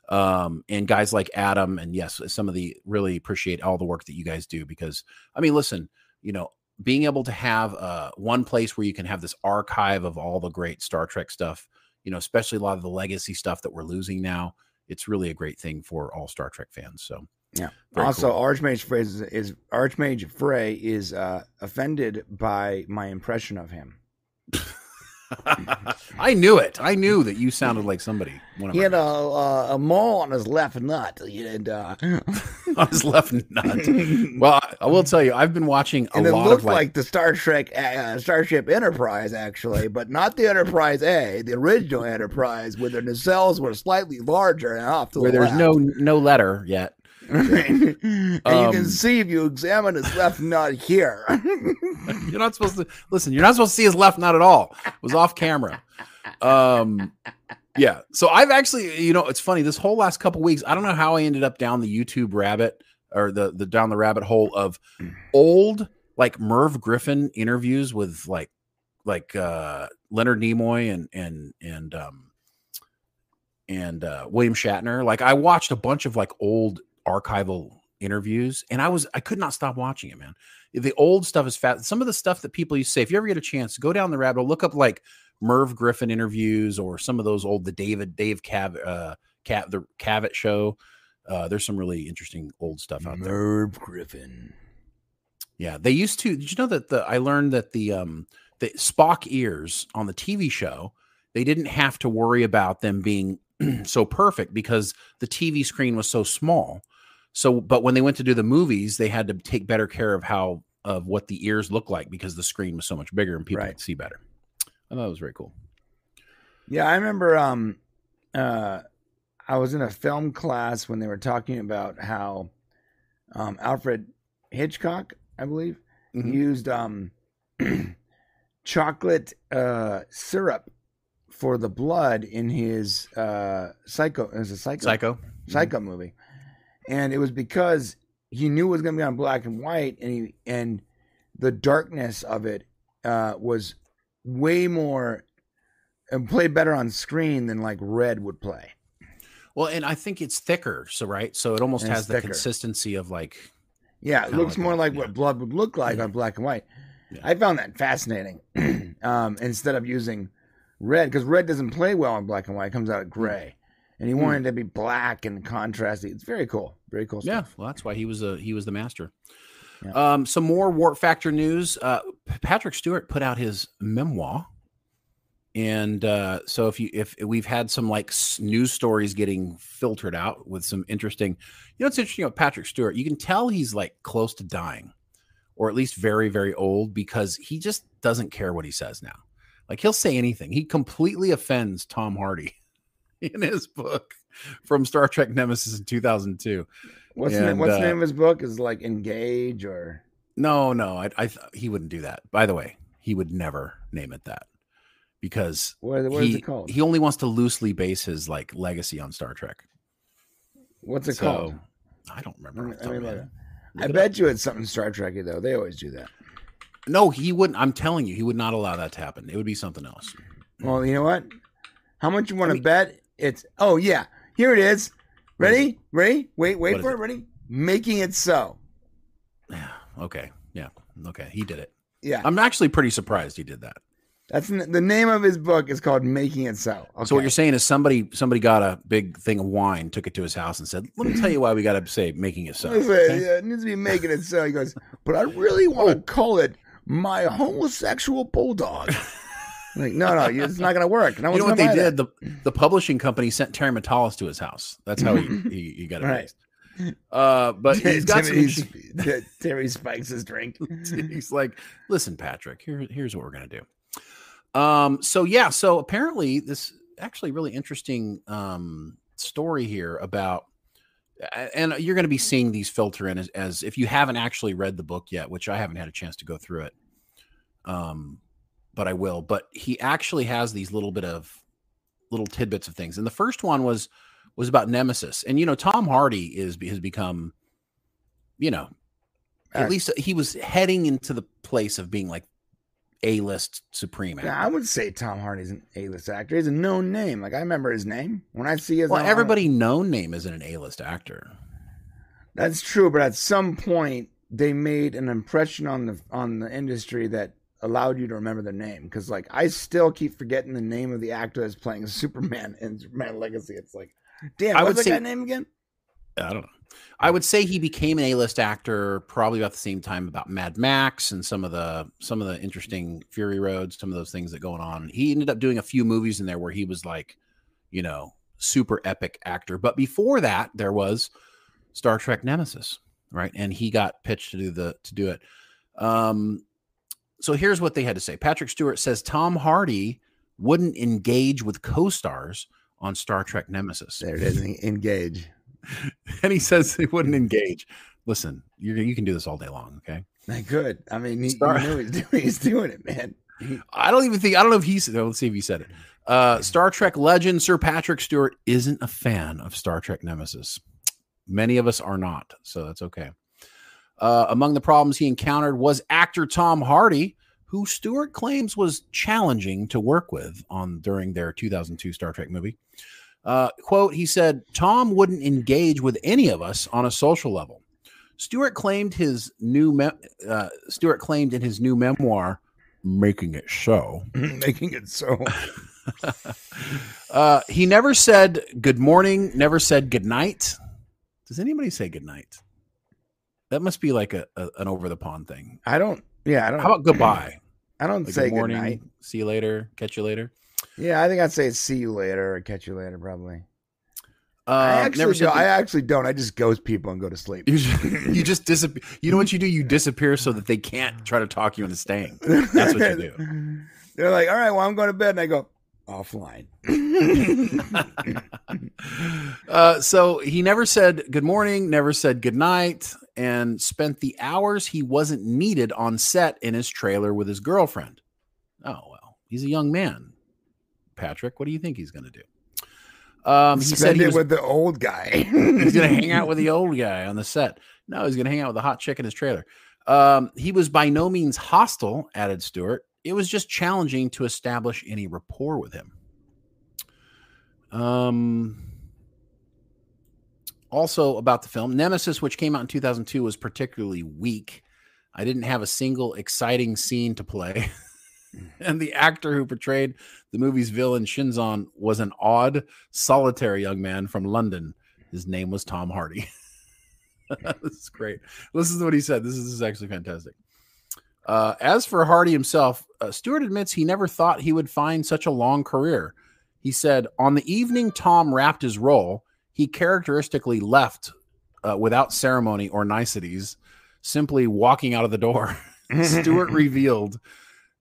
Um, and guys like Adam and yes, some of the really appreciate all the work that you guys do because I mean, listen, you know, being able to have uh one place where you can have this archive of all the great Star Trek stuff, you know, especially a lot of the legacy stuff that we're losing now, it's really a great thing for all Star Trek fans. So Yeah. very also, cool. Archmage Frey is, is Archmage Frey is uh, offended by my impression of him. I knew it. I knew that you sounded like somebody. He had a, guys. a, mole on his left nut, and uh, on his left nut. Well, I, I will tell you, I've been watching a and it lot looked of like, like, the Star Trek uh, Starship Enterprise, actually, but not the Enterprise A, the original Enterprise, where the nacelles were slightly larger and off to the where the there's left. no no letter yet. And you can Um, see if you examine his left nut here. You're not supposed to listen. You're not supposed to see his left nut at all. It was off camera. Um, yeah. So I've actually, you know, it's funny. This whole last couple weeks, I don't know how I ended up down the YouTube rabbit or the the down the rabbit hole of old like Merv Griffin interviews with like like uh Leonard Nimoy and and and um and uh William Shatner. Like I watched a bunch of like old archival interviews and I was I could not stop watching it, man. The old stuff is fat. Some of the stuff that people used to say, if you ever get a chance, go down the rabbit hole, look up like Merv Griffin interviews or some of those old the David Dave Cav uh Cav the Cavett show. Uh there's some really interesting old stuff out there. Merv Griffin. Yeah, they used to. Did you know that the I learned that the um the Spock ears on the TV show they didn't have to worry about them being so perfect because the TV screen was so small. So, but when they went to do the movies, they had to take better care of how of what the ears look like because the screen was so much bigger and people Right. could see better. I thought it was very cool. Yeah, I remember um uh I was in a film class when they were talking about how um Alfred Hitchcock, I believe, Mhm. used um chocolate uh syrup for the blood in his uh, Psycho. Is it Psycho? Psycho. Psycho movie, and it was because he knew it was going to be on black and white, and he and the darkness of it uh, was way more and played better on screen than like red would play. Well, and I think it's thicker, so right, so it almost And has the thicker. consistency of like Yeah, it looks like more that, like yeah. what blood would look like on black and white. Yeah. I found that fascinating. um, instead of using red, because red doesn't play well on black and white, it comes out gray. And he Hmm. wanted to be black and contrasty. It's very cool. Very cool Yeah, well, that's why he was a he was the master. Yeah. Um, some more Warp Factor news. Uh, Patrick Stewart put out his memoir, and uh, so if you if we've had some like news stories getting filtered out with some interesting, you know, it's interesting about Patrick Stewart. You can tell he's like close to dying, or at least very very old because he just doesn't care what he says now. Like he'll say anything. He completely offends Tom Hardy in his book from Star Trek Nemesis in 2002. What's, the, And, what's uh, the name of his book? Is like Engage or No, no, I, I th- he wouldn't do that. By the way, he would never name it that because what, what is he, it called? he only wants to loosely base his like legacy on Star Trek. What's it So, called? I don't remember. the I, mean, of my look, head. I bet you it's something Star Trekky though. They always do that. No, he wouldn't. I'm telling you, he would not allow that to happen. It would be something else. Well, you know what? How much you want I to mean- bet? It's oh yeah, here it is. What is Ready? Ready? Wait, wait What for it. it? Ready? Making it so. Yeah. Okay. Yeah. Okay. He did it. Yeah, I'm actually pretty surprised he did that. that's n- the name of his book. is called Making It So. Okay. So what you're saying is somebody somebody got a big thing of wine, took it to his house, and said, "Let me tell you why we got to say making it so." I say, okay? yeah, it needs to be making it so. He goes, but I really want to call it my homosexual bulldog. Like, no, no, it's not going to work. No you know what they did? The the publishing company sent Terry Matalas to his house. That's how he he, he got it Right. Uh, but he's got. Timmy's- that Terry spikes his drink. he's like, listen, Patrick. Here, here's what we're gonna do. Um. So yeah. So apparently, this actually really interesting um story here about. And you're going to be seeing these filter in as, as if you haven't actually read the book yet, which I haven't had a chance to go through it. Um, but I will. But he actually has these little bit of little tidbits of things. And the first one was was about Nemesis. And you know, Tom Hardy is has become, you know, at Uh, least he was heading into the place of being like a list supreme. Yeah, I would say Tom Hardy's an A-list actor. He's a known name. Like I remember his name when I see his. well, everybody known name isn't an A list actor. That's true, but at some point they made an impression on the on the industry that allowed you to remember their name. Because like I still keep forgetting the name of the actor that's playing Superman in Superman Legacy. It's like, damn, I would that say- guy name again? I don't know. I would say he became an A-list actor probably about the same time about Mad Max and some of the some of the interesting Fury Roads, some of those things that going on. He ended up doing a few movies in there where he was like, you know, super epic actor. But before that, there was Star Trek Nemesis, right? And he got pitched to do the to do it. Um, so here's what they had to say. Patrick Stewart says Tom Hardy wouldn't engage with co-stars on Star Trek Nemesis There it is. Engage. and he says he wouldn't engage. Listen, you you can do this all day long. Okay. I could. I mean, he, Star- you know he's doing. He's doing it, man. I don't even think I don't know if he said. Let's see if he said it. Uh, Star Trek legend Sir Patrick Stewart isn't a fan of Star Trek Nemesis. Many of us are not, so that's okay. Uh, among the problems he encountered was actor Tom Hardy, who Stewart claims was challenging to work with on during their 2002 Star Trek movie. Uh, quote, he said, Tom wouldn't engage with any of us on a social level. Stewart claimed his new me- uh, Stewart claimed in his new memoir, "Making It So." making it so. uh, he never said good morning, never said good night. Does anybody say good night? That must be like a, a- an over the pond thing. I don't. Yeah, I don't. How about goodbye? I don't Like, say good morning, night. see you later, catch you later. Yeah, I think I'd say see you later or catch you later, probably. Uh, I actually don't. I actually don't. I just ghost people and go to sleep. you just, you just disappear. You know what you do? You disappear so that they can't try to talk you into staying. That's what you do. They're like, all right, well, I'm going to bed, and I go offline. uh, so he never said good morning, never said good night, and spent the hours he wasn't needed on set in his trailer with his girlfriend. Oh well, he's a young man. Patrick. What do you think he's going to do? Um, he Spend said he it was, with the old guy. he's going to hang out with the old guy on the set. No, he's going to hang out with the hot chick in his trailer. Um, he was by no means hostile, added Stewart. It was just challenging to establish any rapport with him. Um, also about the film, Nemesis, which came out in 2002, was particularly weak. I didn't have a single exciting scene to play. and the actor who portrayed the movie's villain, Shinzon, was an odd, solitary young man from London. His name was Tom Hardy. this is great. Listen to what he said. This is, this is actually fantastic. Uh, as for Hardy himself, uh, Stewart admits he never thought he would find such a long career. He said, On the evening Tom wrapped his role, he characteristically left uh, without ceremony or niceties, simply walking out of the door. Stewart revealed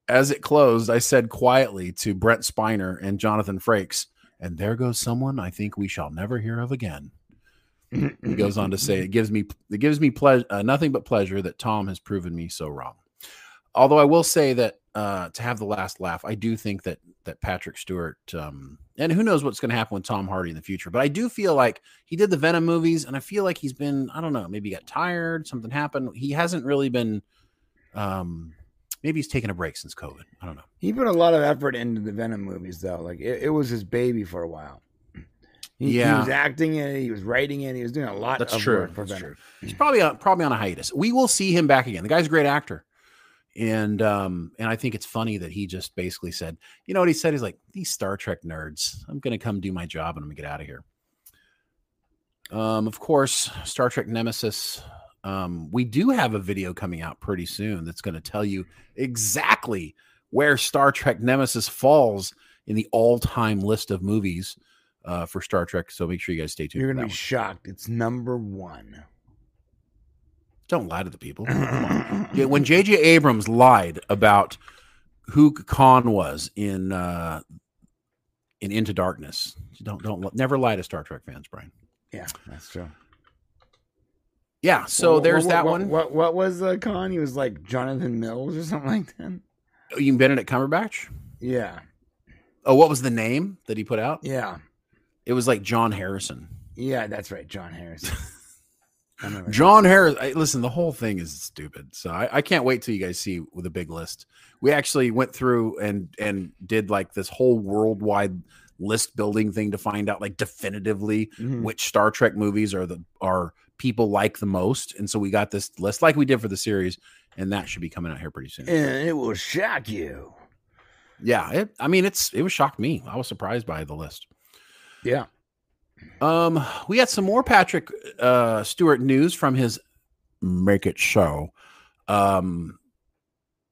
as it closed, I said quietly to Brent Spiner and Jonathan Frakes, and there goes someone I think we shall never hear of again. he goes on to say, "It gives me it gives me pleasure, uh, nothing but pleasure that Tom has proven me so wrong." Although I will say that uh, to have the last laugh, I do think that that Patrick Stewart, um, and who knows what's going to happen with Tom Hardy in the future, but I do feel like he did the Venom movies, and I feel like he's been I don't know, maybe got tired, something happened. He hasn't really been. Um, maybe he's taken a break since COVID. I don't know. He put a lot of effort into the Venom movies, though. Like it, it was his baby for a while. He, Yeah. he was acting in it. He was writing it. He was doing a lot That's of true. That's Venom. He's probably on, probably on a hiatus. We will see him back again. The guy's a great actor, and um, and I think it's funny that he just basically said, you know what he said? He's like, these Star Trek nerds. I'm gonna come do my job and I'm gonna get out of here. Um, of course, Star Trek Nemesis. Um, we do have a video coming out pretty soon that's going to tell you exactly where Star Trek Nemesis falls in the all-time list of movies uh, for Star Trek. So make sure you guys stay tuned. You're gonna be one. shocked. It's number one. Don't lie to the people. When J.J. Abrams lied about who Khan was in uh, in Into Darkness, don't don't never lie to Star Trek fans, Brian. Yeah, that's true. Yeah, so What- there's what- that what- one. What what was uh, Khan? He was like Jonathan Mills or something like that. You mean Benedict Cumberbatch? Yeah, Oh, what was the name that he put out? yeah, It was like John Harrison. yeah. That's right, John Harrison. I remember that. John Harris. I, listen, the whole thing is stupid. So I, I can't wait till you guys see with a big list. We actually went through and and did like this whole worldwide list building thing to find out like definitively Mhm. which Star Trek movies are the are people like the most. And so we got this list like we did for the series, and that should be coming out here pretty soon. And it will shock you. yeah, it, I mean it's it was shocked me. I was surprised by the list. Yeah. Um, we got some more Patrick uh Stewart news from his Make It Show um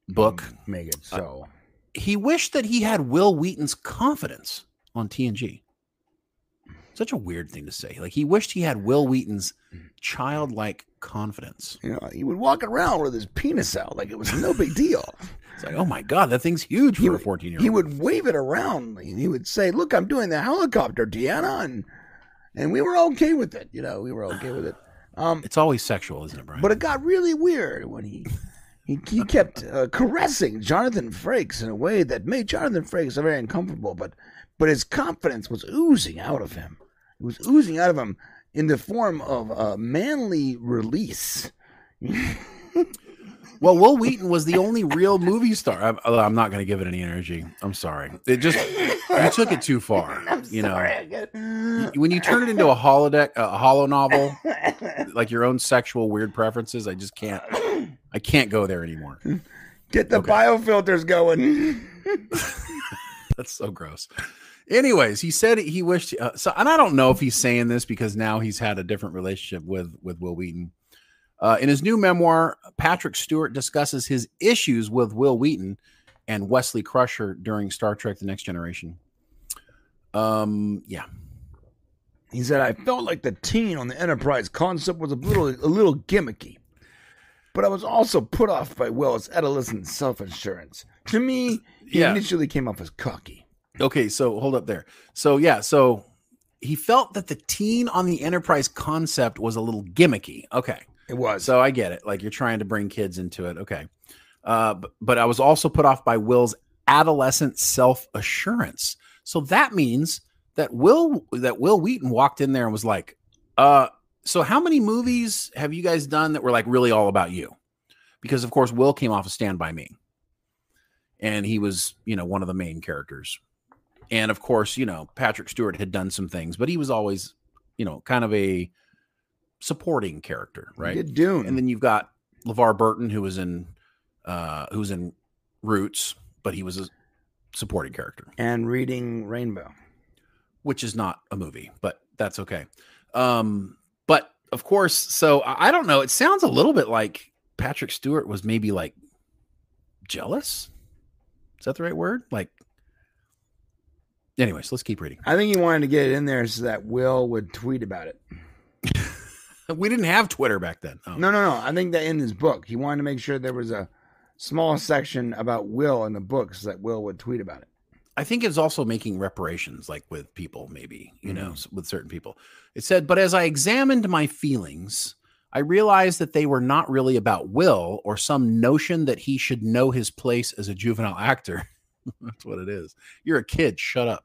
book. Mm, Make it so. He wished that he had Wil Wheaton's confidence on TNG. Such a weird thing to say. Like he wished he had Wil Wheaton's childlike confidence. You know, he would walk around with his penis out like it was no big deal. It's like, oh my god, that thing's huge He for a would- 14 year old. he would wave it around. He would say, "Look, I'm doing the helicopter, Deanna," and and we were okay with it. You know, we were okay with it. Um, It's always sexual, isn't it, Brian? but it got really weird when he he, he kept uh, caressing Jonathan Frakes in a way that made Jonathan Frakes very uncomfortable. But but his confidence was oozing out of him. It was oozing out of him in the form of a manly release. Well, Wil Wheaton was the only real movie star. I'm, I'm not going to give it any energy. I'm sorry. It just you took it too far. you know, know. when you turn it into a holodeck, a hollow novel, like your own sexual weird preferences, I just can't. I can't go there anymore. Get the Okay. biofilters going. That's so gross. Anyways, he said he wished. Uh, so, and I don't know if he's saying this because now he's had a different relationship with with Wil Wheaton. Uh, in his new memoir, Patrick Stewart discusses his issues with Wil Wheaton and Wesley Crusher during Star Trek: The Next Generation. Um, yeah, He said, "I felt like the teen on the Enterprise concept was a little a little gimmicky, but I was also put off by Will's adolescent self assurance. To me, he Yeah. initially came off as cocky. Okay, so hold up there. So yeah, so he felt that the teen on the Enterprise concept was a little gimmicky. Okay. It was So I get it. Like you're trying to bring kids into it. Okay. Uh, but, but I was also put off by Will's adolescent self assurance. So that means that Will that Wil Wheaton walked in there and was like, uh, so how many movies have you guys done that were like really all about you? Because of course Will came off of Stand By Me. And he was, you know, one of the main characters. And of course, you know, Patrick Stewart had done some things, but he was always, you know, kind of a supporting character, right? Did Dune. And then you've got LeVar Burton, who was in uh who was in Roots, but he was a supporting character, and reading Rainbow. which is not a movie, but that's okay. Um, but of course, so I I don't know. It sounds a little bit like Patrick Stewart was maybe like jealous. Is that the right word? Like, anyways, let's keep reading. I think he wanted to get it in there so that Will would tweet about it. We didn't have Twitter back then. Oh. No, no, no. I think that in his book, he wanted to make sure there was a small section about Will in the books so that Will would tweet about it. I think it's also making reparations, like with people, maybe, you know, with certain people. It said, but as I examined my feelings, I realized that they were not really about Will or some notion that he should know his place as a juvenile actor. That's what it is. You're a kid. Shut up.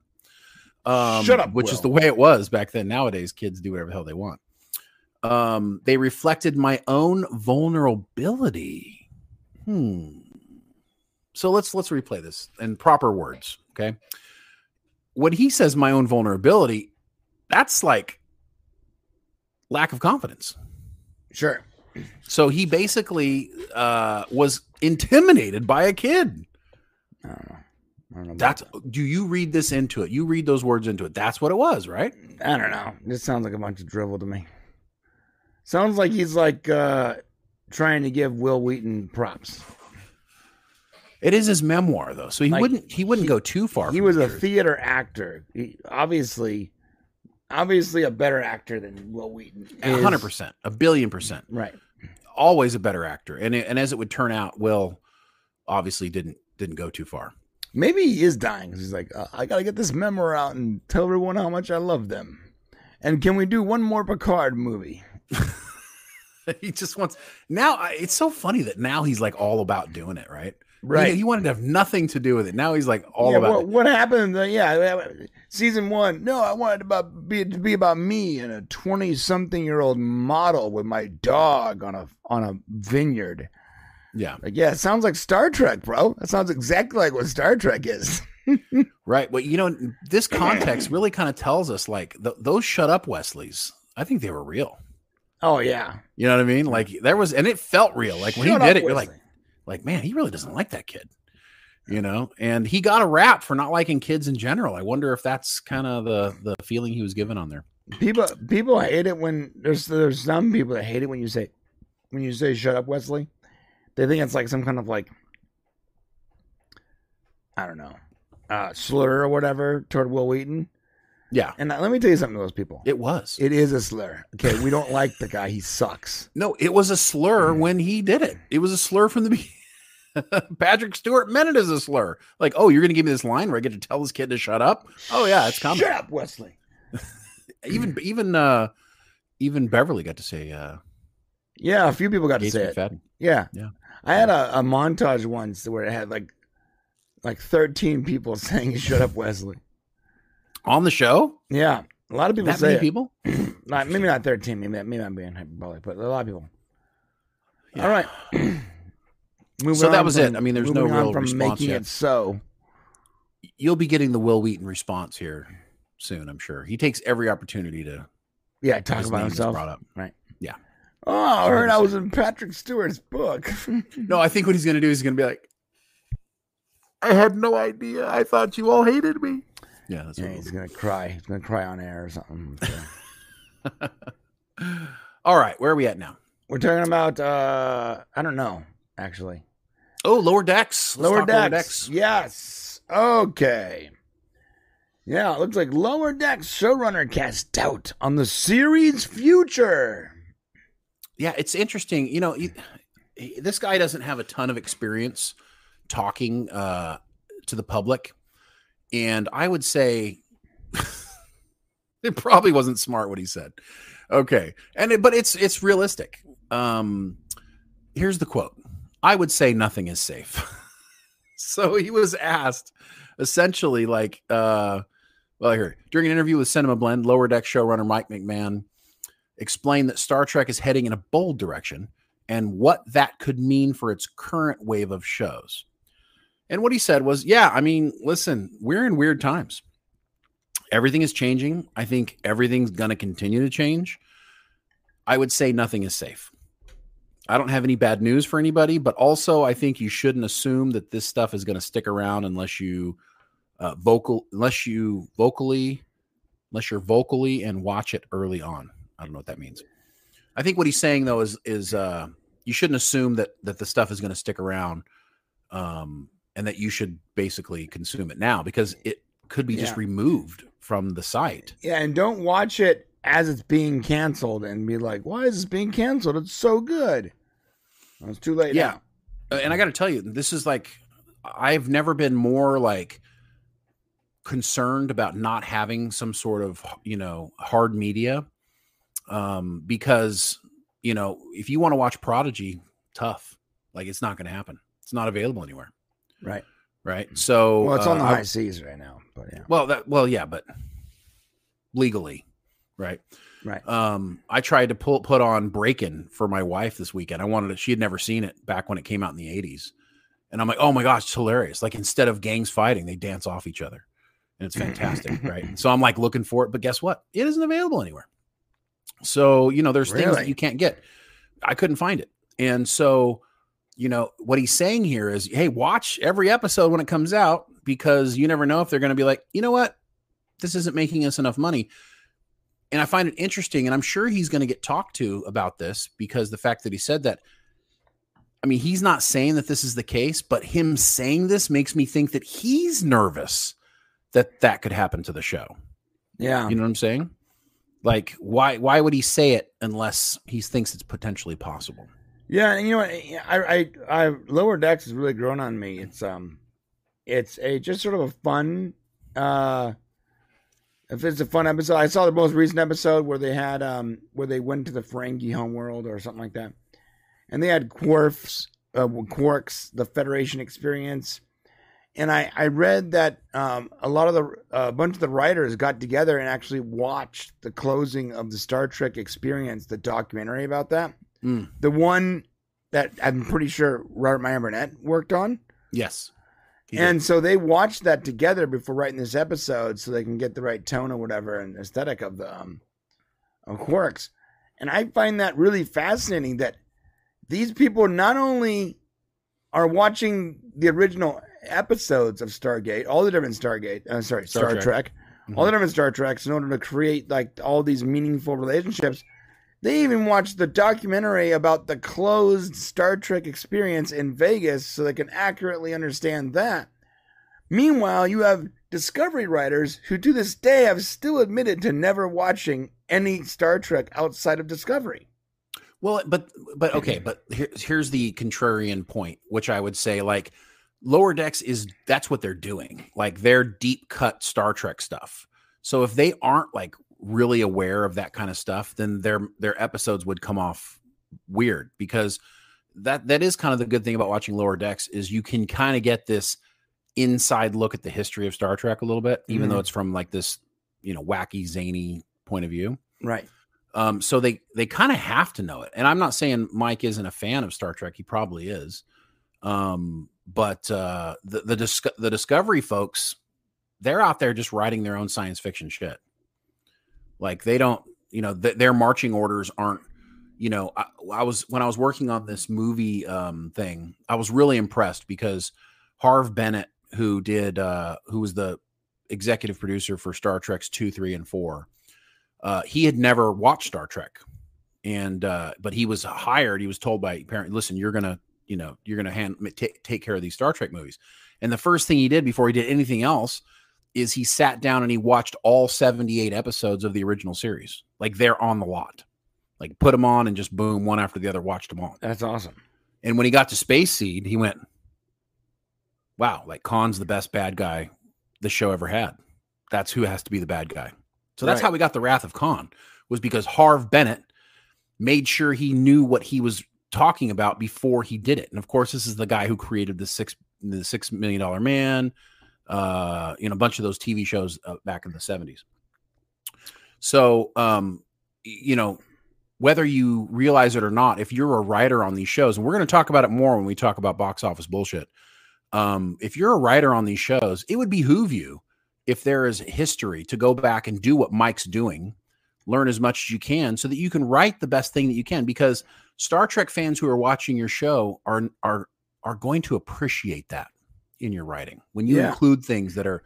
Um, Shut up, Which is the way it was back then. Nowadays, kids do whatever the hell they want. Um, they reflected my own vulnerability. Hmm. So let's let's replay this in proper words. Okay. When he says my own vulnerability, that's like lack of confidence. Sure. So he basically uh, was intimidated by a kid. I don't know. I don't know. about That's do you read this into it? You read those words into it. That's what it was, right? I don't know. This sounds like a bunch of drivel to me. Sounds like he's like uh trying to give Wil Wheaton props. It is his memoir though, so he Like, wouldn't he wouldn't he- go too far. He was the a truth. theater actor. He, obviously, obviously a better actor than Wil Wheaton. A hundred percent, a billion percent, Right. always a better actor. And it, and as it would turn out, Will obviously didn't didn't go too far. Maybe he is dying he's like, uh, I gotta get this memoir out and tell everyone how much I love them. And can we do one more Picard movie? he just wants now. It's so funny that now he's like all about doing it, right? Right. He, he wanted to have nothing to do with it. Now he's like all yeah, about. what, it. what happened? Uh, yeah, season one. No, I wanted about be to be about me and a twenty-something-year-old model with my dog on a on a vineyard. Yeah, Like, yeah, it sounds like Star Trek, bro. That sounds exactly like what Star Trek is. right. Well, you know, this context really kind of tells us like th- those shut up Wesleys. I think they were real. Oh yeah, You know what I mean? Like there was, and it felt real. Like when Shut he did it, you're like, like man, he really doesn't like that kid. You know, and he got a rap for not liking kids in general. I wonder if that's kind of the the feeling he was given on there. people people hate it when there's there's some people that hate it when you say when you say shut up Wesley. They think it's like some kind of like I don't know uh, slur or whatever toward Wil Wheaton. Yeah, And let me tell you something to those people. it was. It is a slur. Okay, we don't like the guy. He sucks. no, it was a slur when he did it. It was a slur from the beginning. Patrick Stewart meant it as a slur. Like, oh, you're going to give me this line where I get to tell this kid to shut up? Oh yeah, it's coming. Shut up, Wesley. Even even uh even Beverly got to say uh Yeah, a few people got to say it. Yeah, Yeah. I had a, a montage once where it had like like thirteen people saying "Shut up, Wesley." On the show. Yeah, a lot of people That say many people. Not, maybe not 13. Maybe, maybe I'm being hyperbolic, but a lot of people. Yeah. All right. So that was it. I mean, there's no real from response making yet. it so. You'll be getting the Wil Wheaton response here soon. I'm sure he takes every opportunity to Yeah, talk about himself. brought up. Right. Yeah. Oh, I heard I was in Patrick Stewart's book. No, I think what he's going to do is he's going to be like, "I had no idea. I thought you all hated me." Yeah, that's yeah, he's gonna cry. He's gonna cry on air or something. So. all right, where are we at now? We're talking about uh I don't know, actually. Oh, lower decks. Lower talk decks. Yes. Okay. Yeah, it looks like Lower Decks showrunner casts doubt on the series' future. Yeah, it's interesting. You know, he, he- this guy doesn't have a ton of experience talking uh, to the public, and I would say it probably wasn't smart what he said. Okay, and it, but it's it's realistic. Um, here's the quote: "I would say nothing is safe." so he was asked essentially like uh well here during an interview with cinema blend lower deck showrunner mike McMahan explained that star trek is heading in a bold direction and what that could mean for its current wave of shows and what he said was yeah i mean listen we're in weird times everything is changing i think everything's going to continue to change i would say nothing is safe I don't have any bad news for anybody, but also I think you shouldn't assume that this stuff is going to stick around unless you uh, vocal, unless you vocally, unless you're vocally and watch it early on. I don't know what that means. I think what he's saying though is is uh, you shouldn't assume that that the stuff is going to stick around, um, and that you should basically consume it now because it could be just removed from the site. Yeah, and don't watch it as it's being canceled and be like, "Why is this being canceled? It's so good." Well, it's too late. Yeah. now. And I got to tell you, this is like I've never been more like concerned about not having some sort of you know hard media, um, because you know if you want to watch Prodigy, tough, like it's not going to happen. It's not available anywhere, right. right? So Well, it's on the uh, high seas right now, but yeah, Well, that well, yeah, but legally, right? right. um i tried to pull put on breaking for my wife this weekend. I wanted it she had never seen it back when it came out in the 80s and i'm like oh my gosh it's hilarious. Like instead of gangs fighting they dance off each other. And it's fantastic right? So i'm like looking for it but guess what? It isn't available anywhere. So you know there's things that you can't get. I couldn't find it. And so you know what he's saying here is hey watch every episode when it comes out because you never know if they're going to be like you know what this isn't making us enough money and I find it interesting, and I'm sure he's going to get talked to about this because the fact that he said that. I mean, he's not saying that this is the case, but him saying this makes me think that he's nervous that that could happen to the show. Yeah, You know what I'm saying? Like, why why would he say it unless he thinks it's potentially possible? Yeah. And you know what? I, I, I, Lower Decks has really grown on me. It's um, it's a just sort of a fun. uh If it's a fun episode, I saw the most recent episode where they had um, where they went to the Ferengi homeworld or something like that, and they had Quarks, uh, Quarks, the Federation experience. and I, I read that um, a lot of the a bunch of the writers got together and actually watched the closing of the Star Trek Experience, the documentary about that. Mm. The one that I'm pretty sure Robert Meyer Burnett worked on, Yes. And so they watched that together before writing this episode, so they can get the right tone or whatever and aesthetic of the um, of Quarks. And I find that really fascinating that these people not only are watching the original episodes of Stargate, all the different Stargate, uh, sorry, Star Star, Trek. Trek, all the different Star Treks in order to create like all these meaningful relationships. They even watched the documentary about the closed Star Trek experience in Vegas so they can accurately understand that. Meanwhile, you have Discovery writers who to this day have still admitted to never watching any Star Trek outside of Discovery. Well, but but okay, but here, here's the contrarian point, which I would say like lower decks is that's what they're doing. Like they're deep cut Star Trek stuff. So if they aren't like really aware of that kind of stuff, then their their episodes would come off weird because that that is kind of the good thing about watching lower decks is you can kind of get this inside look at the history of Star Trek a little bit, even Mhm. though it's from like this, you know, wacky zany point of view. Right. Um, so they they kind of have to know it. And I'm not saying Mike isn't a fan of Star Trek; he probably is. Um, but uh, the the Disco- the Discovery folks, they're out there just writing their own science fiction shit. Like they don't, you know, th- their marching orders aren't. You know, I, I was when I was working on this movie um, thing, I was really impressed because Harve Bennett, who did, uh, who was the executive producer for Star Trek's two, three, and four uh, he had never watched Star Trek, and uh, but he was hired. He was told by parent, "Listen, you're gonna, you know, you're gonna hand take take care of these Star Trek movies." And the first thing he did before he did anything else is he sat down and he watched all 78 episodes of the original series. Like they're on the lot, like put them on and just boom, one after the other, watched them all. That's awesome. And when he got to Space Seed, he went, "Wow, like Khan's the best bad guy the show ever had. That's who has to be the bad guy." So that's Right. how we got the Wrath of Khan was because Harve Bennett made sure he knew what he was talking about before he did it. And of course, this is the guy who created the six the six million dollar man, uh, you know, a bunch of those TV shows uh, back in the 70s. So, um, you know, whether you realize it or not, if you're a writer on these shows, and we're going to talk about it more when we talk about box office bullshit. Um, if you're a writer on these shows, it would behoove you if there is history to go back and do what Mike's doing, learn as much as you can so that you can write the best thing that you can because Star Trek fans who are watching your show are are are going to appreciate that in your writing. When you Yeah. include things that are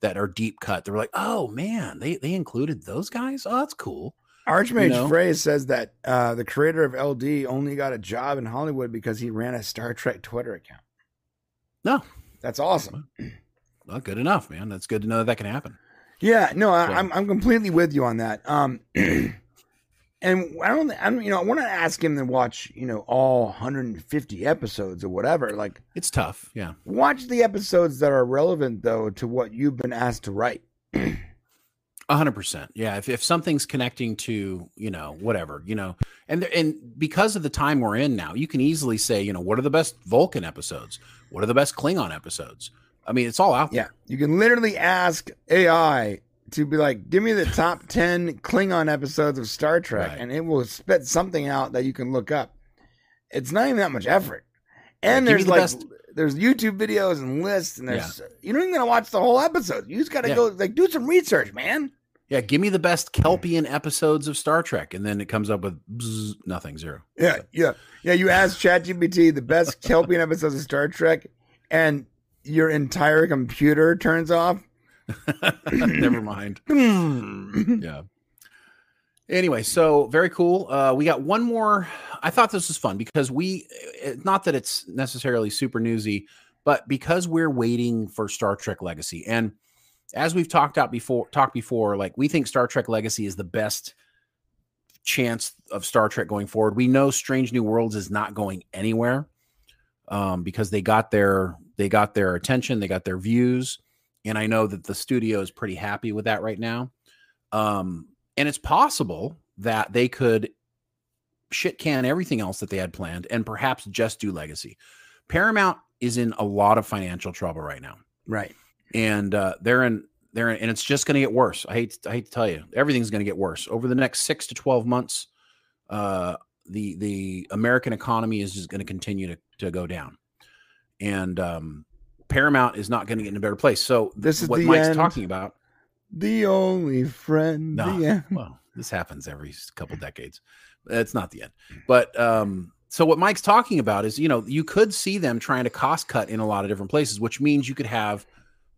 that are deep cut, they're like, "Oh man, they they included those guys? Oh, that's cool." Archmage You know? Frey says that uh, the creator of LD only got a job in Hollywood because he ran a Star Trek Twitter account. No. That's awesome. Well, good enough, man. That's good to know that, that can happen. Yeah, no, I, So- I'm I'm completely with you on that. Um, and I don't, I don't, you know, I want to ask him to watch, you know, all 150 episodes or whatever. Like, It's tough. Yeah. watch the episodes that are relevant though to what you've been asked to write. A hundred percent. Yeah. If, if something's connecting to, you know, whatever, you know, and, and because of the time we're in now, you can easily say, you know, what are the best Vulcan episodes? What are the best Klingon episodes? I mean, it's all out there. Yeah, you can literally ask AI to be like, "Give me the top 10 Klingon episodes of Star Trek," Right. and it will spit something out that you can look up. It's not even that much effort. And Yeah, there's the like best- there's YouTube videos and lists, and there's you don't even gotta watch the whole episode. You just gotta Yeah. go like do some research, man. Yeah. Give me the best Kelpien mm. episodes of Star Trek. And then it comes up with bzz, nothing, zero. Yeah, yeah, yeah. You ask ChatGPT the best Kelpien episodes of Star Trek, and your entire computer turns off. Never mind. Yeah. Anyway, so very cool. Uh, we got one more. I thought this was fun because we, eh, not that it's necessarily super newsy, but because we're waiting for Star Trek Legacy, and as we've talked out before, talked before, like we think Star Trek Legacy is the best chance of Star Trek going forward. We know Strange New Worlds is not going anywhere um, because they got their they got their attention, they got their views, and I know that the studio is pretty happy with that right now. Um, and it's possible that they could shit can everything else that they had planned and perhaps just do Legacy. Paramount is in a lot of financial trouble right now Right. and uh, they're in they're in, and it's just going to get worse. I hate I hate to tell you, everything's going to get worse over the next six to twelve months. Uh, the the American economy is just going to continue to to go down, and um, Paramount is not going to get in a better place. So This is what Mike's end. talking about. The only friend. No, well, this happens every couple decades. It's not the end, but um, so what Mike's talking about is, you know, you could see them trying to cost cut in a lot of different places, which means you could have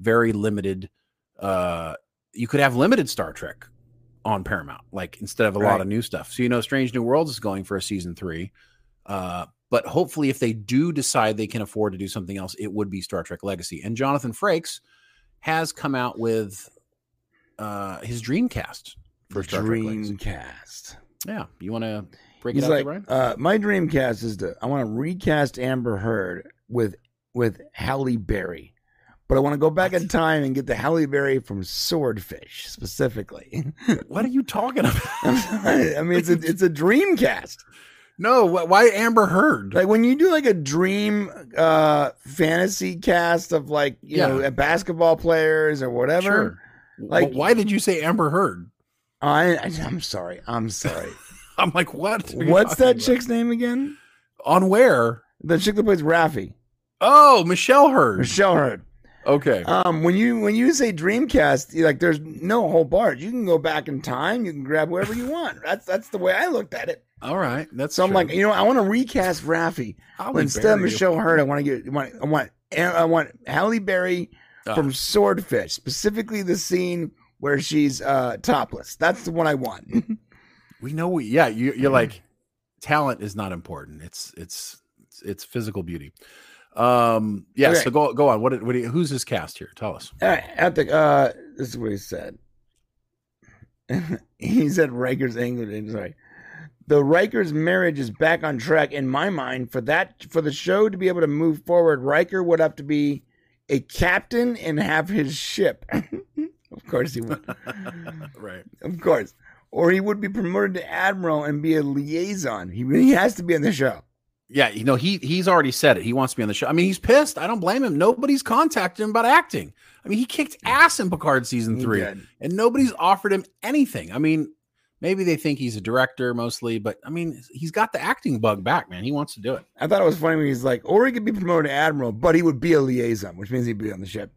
very limited. Uh, you could have limited Star Trek on Paramount, like instead of a lot of new stuff. So you know, Strange New Worlds is going for a season three. Uh, but hopefully, if they do decide they can afford to do something else, it would be Star Trek Legacy. And Jonathan Frakes has come out with uh, his Dreamcast for Star Trek Legacy. Dreamcast. Yeah, you want to break He's it out, like, Brian? uh, my Dreamcast is to I want to recast Amber Heard with with Halle Berry, but I want to go back in time and get the Halle Berry from Swordfish specifically. What are you talking about? I mean, it's a it's a Dreamcast. No, why Amber Heard? Like when you do like a dream uh fantasy cast of like you Yeah. know basketball players or whatever. Sure. Like- why did you say Amber Heard? I, I I'm sorry. I'm sorry. I'm like, what? What's that about? chick's name again? On where? The chick that plays Raffi. Oh, Michelle Hurd. Michelle Hurd. Okay. Um, when you when you say Dreamcast, like there's no whole bar. You can go back in time. You can grab whoever you want. That's that's the way I looked at it. All right. That's So I'm like, you know, I want to recast But instead of Michelle Hurd, I want to get I want I want I want Halle Berry Ah. from Swordfish, specifically the scene where she's uh topless. That's the one I want. we know we yeah, you, you're like talent is not important. It's it's it's, it's physical beauty. Um yeah, Okay. so go go on. What did- what do you- who's his cast here? Tell us. All right, at the uh, this is what he said. he said Riker's England. Sorry, the Riker's marriage is back on track in my mind. For that, for the show to be able to move forward, Riker would have to be a captain and have his ship. of course, he would. right. Of course, or he would be promoted to admiral and be a liaison. He he has to be on the show. Yeah, you know he he's already said it. He wants to be on the show. I mean, he's pissed. I don't blame him. Nobody's contacted him about acting. I mean, he kicked ass in Picard season He three, did. and nobody's offered him anything. I mean, maybe they think he's a director mostly, but I mean, he's got the acting bug back, man. He wants to do it. I thought it was funny when he's like, or he could be promoted to admiral, but he would be a liaison, which means he'd be on the ship.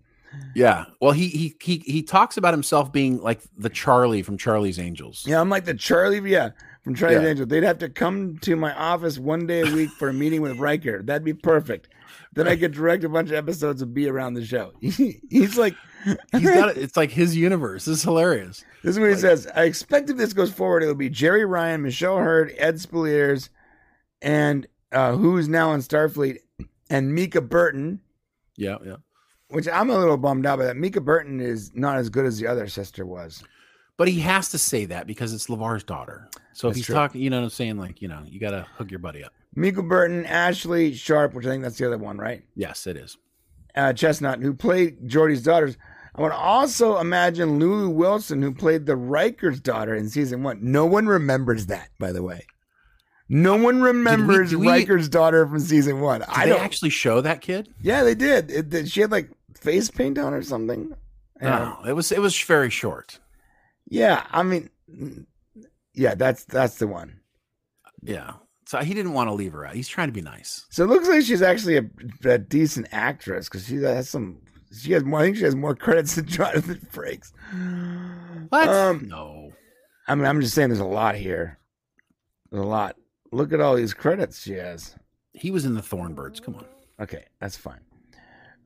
Yeah. Well, he he he he talks about himself being like the Charlie from Charlie's Angels. Yeah, I'm like the Charlie, yeah, from Charlie's Yeah. Angels. They'd have to come to my office one day a week for a meeting with Riker. That'd be perfect. Then I could direct a bunch of episodes and be around the show. he's like, He's got it. It's like his universe. This is hilarious. This is what he says. I expect if this goes forward, it'll be Jeri Ryan, Michelle Hurd, Ed Speleers, and uh, who's now in Starfleet, and Mica Burton, Yeah, yeah. which I'm a little bummed out by that. Mica Burton is not as good as the other sister was. But he has to say that because it's LeVar's daughter. So if he's true. talking, you know what I'm saying? Like, you know, you got to hook your buddy up. Mica Burton, Ashlei Sharpe, which I think that's the other one, right? Yes, it is. Uh, Chestnut, who played Geordi's daughters. I would also imagine Lulu Wilson, who played the Riker's daughter in season one. No one remembers that, by the way. No one remembers did we- Riker's daughter from season one. Did I they don't. actually show that kid? Yeah, they did. It, it- she had like face paint on or something. No, it was it was very short. Yeah, I mean, yeah, that's that's the one. Yeah. So he didn't want to leave her out. He's trying to be nice. So it looks like she's actually a, a decent actress because she has some. She has more. I think she has more credits than Jonathan Frakes. What? Um, no. I mean, I'm just saying, there's a lot here. There's a lot. Look at all these credits she has. He was in the Thorn Birds. Come on. Okay, that's fine.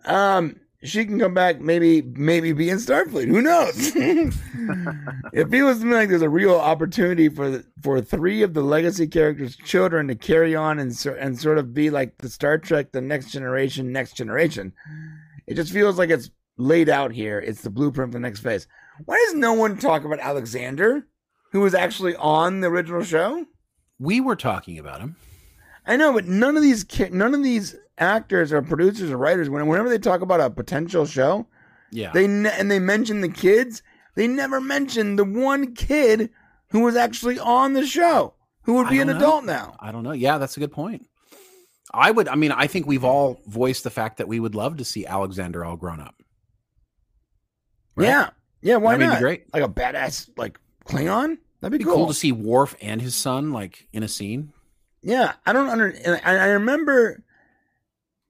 Um, she can come back, maybe, maybe be in Starfleet. Who knows? it feels to me like there's a real opportunity for the, for three of the legacy characters' children to carry on and sor- and sort of be like the Star Trek, the Next Generation, Next Generation. It just feels like it's laid out here. It's the blueprint for the next phase. Why does no one talk about Alexander, who was actually on the original show? We were talking about him. I know, but none of these ki- none of these actors or producers or writers, whenever they talk about a potential show, Yeah. they ne- and they mention the kids, they never mention the one kid who was actually on the show, who would be an know. adult now. I don't know. Yeah, that's a good point. I would. I mean, I think we've all voiced the fact that we would love to see Alexander all grown up. Right? Yeah, yeah. Why That'd be not? great. Like a badass like Klingon. That'd be It'd be cool. cool to see Worf and his son like in a scene. Yeah, I don't under. And I, I remember,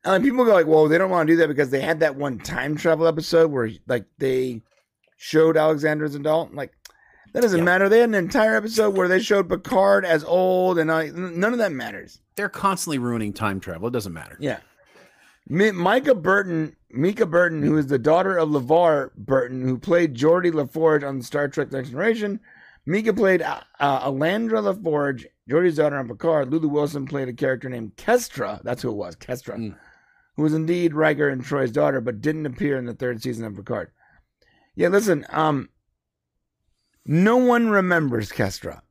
uh, people go like, "Well, they don't want to do that because they had that one time travel episode where like they showed Alexander as an adult." Like that doesn't Yeah. matter. They had an entire episode where they showed Picard as old, and I, none of that matters. They're constantly ruining time travel. It doesn't matter. Yeah, Mi- Mica Burton, Mica Burton, who is the daughter of LeVar Burton, who played Geordi LaForge on Star Trek: Next Generation. Mika played uh, uh, Alandra LaForge, Geordi's daughter on Picard. Lulu Wilson played a character named Kestra. That's who it was, Kestra, Mm. who was indeed Riker and Troi's daughter, but didn't appear in the third season of Picard. Yeah, listen, um, no one remembers Kestra.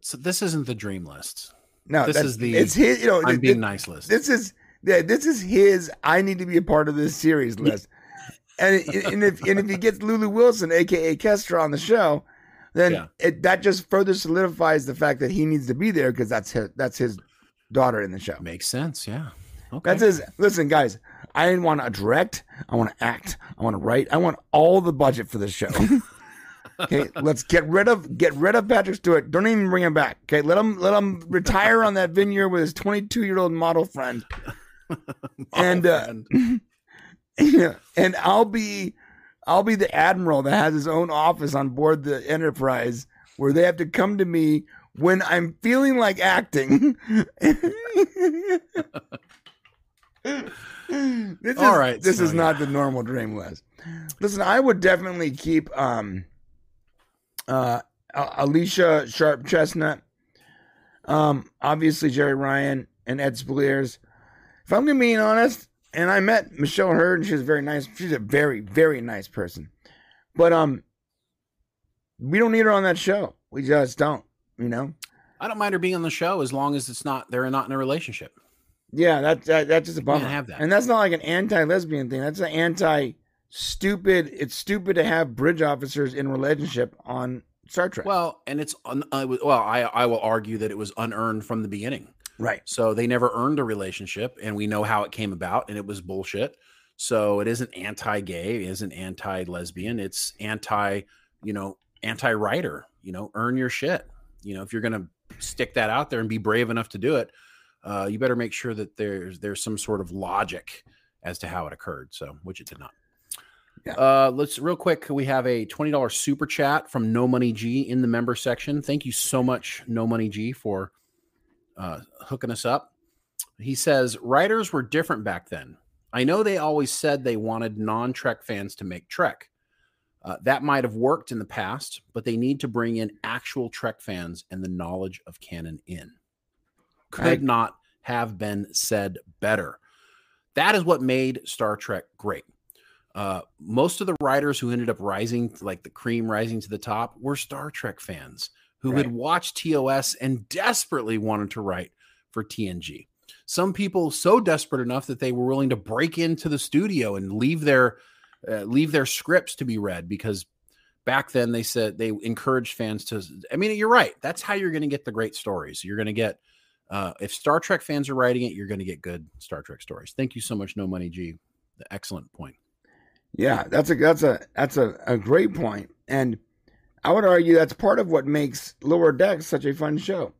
So this isn't the dream list. No, This is the it's his. You know, I'm it- being it- nice list. this is yeah, this is his. I need to be a part of this series list. and and if and if he gets Lulu Wilson, aka Kestra, on the show, then Yeah. it that just further solidifies the fact that he needs to be there because that's his that's his daughter in the show. Makes sense. Yeah. Okay. That's his. Listen, guys, I didn't want to direct. I want to act. I want to write. I want all the budget for this show. okay, let's get rid of get rid of Patrick Stewart. Don't even bring him back. Okay, let him let him retire on that vineyard with his 22 year old model friend. and uh, friend. and I'll be I'll be the admiral that has his own office on board the Enterprise where they have to come to me when I'm feeling like acting. this is, All right, this so is yeah. not the normal dream list. Listen, I would definitely keep um uh Alicia Sharp Chestnut, um obviously Jeri Ryan and Ed Speleers. If I'm gonna be honest, and I met Michelle Hurd, and she's very nice. She's a very, very nice person. But um, we don't need her on that show. We just don't. You know. I don't mind her being on the show as long as it's not they're not in a relationship. Yeah, that, that that's just a bummer. have that. And that's not like an anti-lesbian thing. That's an anti-stupid. It's stupid to have bridge officers in relationship on Star Trek. Well, and it's un, uh, well, I I will argue that it was unearned from the beginning. Right. So they never earned a relationship, and we know how it came about, and it was bullshit. So it isn't anti-gay, it isn't anti-lesbian. It's anti, you know, anti-writer. You know, earn your shit. You know, if you're gonna stick that out there and be brave enough to do it, uh, you better make sure that there's there's some sort of logic as to how it occurred. So, which it did not. Yeah. Uh, let's real quick. We have a twenty dollars super chat from No Money G in the member section. Thank you so much, No Money G, for uh, hooking us up. He says writers were different back then. I know they always said they wanted non-Trek fans to make Trek. Uh, that might have worked in the past, but they need to bring in actual Trek fans and the knowledge of canon in. Could Right. not have been said better. That is what made Star Trek great. Uh, most of the writers who ended up rising, like the cream rising to the top, were Star Trek fans who had watched TOS and desperately wanted to write for TNG. Some people so desperate enough that they were willing to break into the studio and leave their uh, leave their scripts to be read because back then they said they encouraged fans to. I mean, you're right. That's how you're going to get the great stories. You're going to get uh, if Star Trek fans are writing it, you're going to get good Star Trek stories. Thank you so much, No Money G. Excellent point. Yeah, that's a that's a that's a, a great point. And I would argue that's part of what makes Lower Decks such a fun show.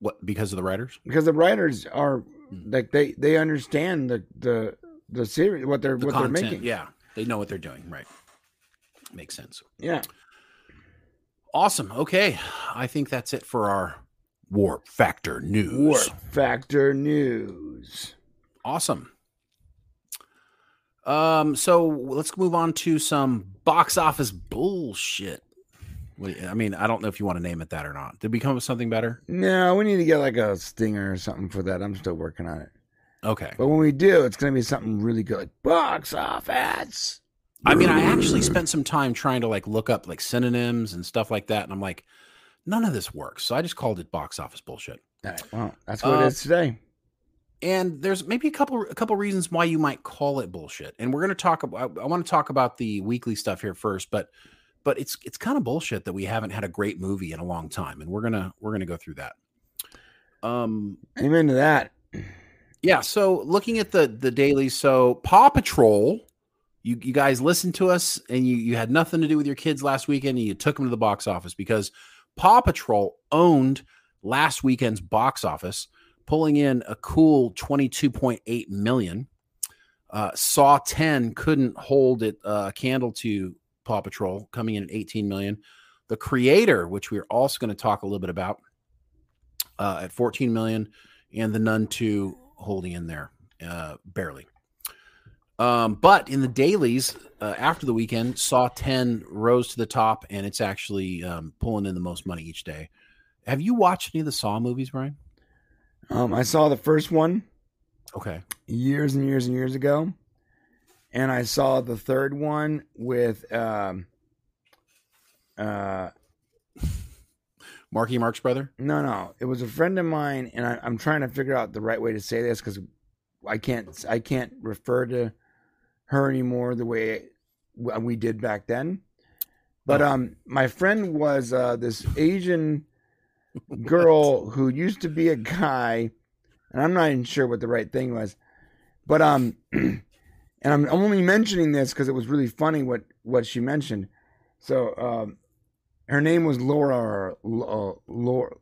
What because of the writers? Because the writers are Hmm. like they they understand the the the series what they're The what content. they're making. Yeah, they know what they're doing. Right. Makes sense. Yeah. Awesome. Okay, I think that's it for our Warp Factor news. Warp Factor News. Awesome. Um, so let's move on to some box office bullshit. What do you- I mean, I don't know if you want to name it that or not. Did we come up with something better? No, we need to get like a stinger or something for that. I'm still working on it. Okay. But when we do, it's going to be something really good, like box office. I mean, I actually spent some time trying to like look up like synonyms and stuff like that, and I'm like, none of this works. So I just called it box office bullshit. All right, well, that's what Uh, it is today. And there's maybe a couple a couple reasons why you might call it bullshit and we're going to talk about i want to talk about the weekly stuff here first but but it's it's kind of bullshit that we haven't had a great movie in a long time and we're going to we're going to go through that um Amen to that. yeah so looking at the the daily so paw patrol you you guys listened to us and you you had nothing to do with your kids last weekend and you took them to the box office because paw patrol owned last weekend's box office pulling in a cool 22.8 million. Uh, saw 10 couldn't hold it uh, a candle to paw patrol coming in at 18 million. The creator which we're also going to talk a little bit about uh, at 14 million and the nun 2 holding in there uh, barely. Um, but in the dailies uh, after the weekend saw 10 rose to the top and it's actually um, pulling in the most money each day. Have you watched any of the saw movies brian Um, I saw the first one okay years and years and years ago, and I saw the third one with um, uh, marky mark's brother no, no, it was a friend of mine, and I, I'm trying to figure out the right way to say this because I can't, I can't refer to her anymore the way we did back then. But Oh. um, my friend was uh, this Asian girl who used to be a guy, and I'm not even sure what the right thing was, but um, and I'm only mentioning this because it was really funny what what she mentioned. So um, her name was Laura, uh, Laura,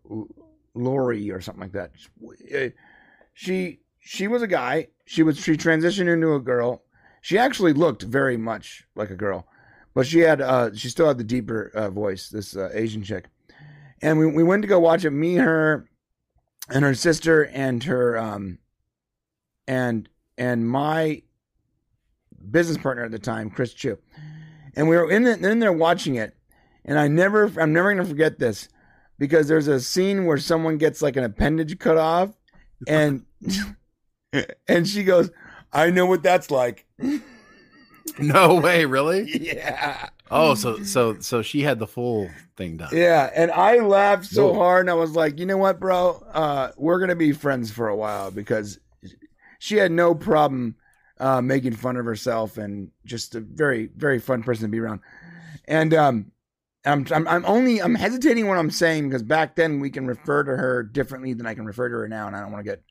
Lori or something like that. She she was a guy. She was she transitioned into a girl. She actually looked very much like a girl, but she had uh she still had the deeper uh, voice. This uh, Asian chick and we, we went to go watch it me her and her sister and her um and and my business partner at the time chris chu. And we were in, the, in there watching it. And i never i'm never going to forget this because there's a scene where someone gets like an appendage cut off and and she goes i know what that's like. No way really? Yeah oh so so so she had the full thing done Yeah, and I laughed so Whoa. hard, and I was like, you know what, bro? Uh, we're gonna be friends for a while because she had no problem uh, making fun of herself, and just a very, very fun person to be around. And um, I'm, I'm I'm only I'm hesitating what I'm saying because back then we can refer to her differently than I can refer to her now, and I don't want to get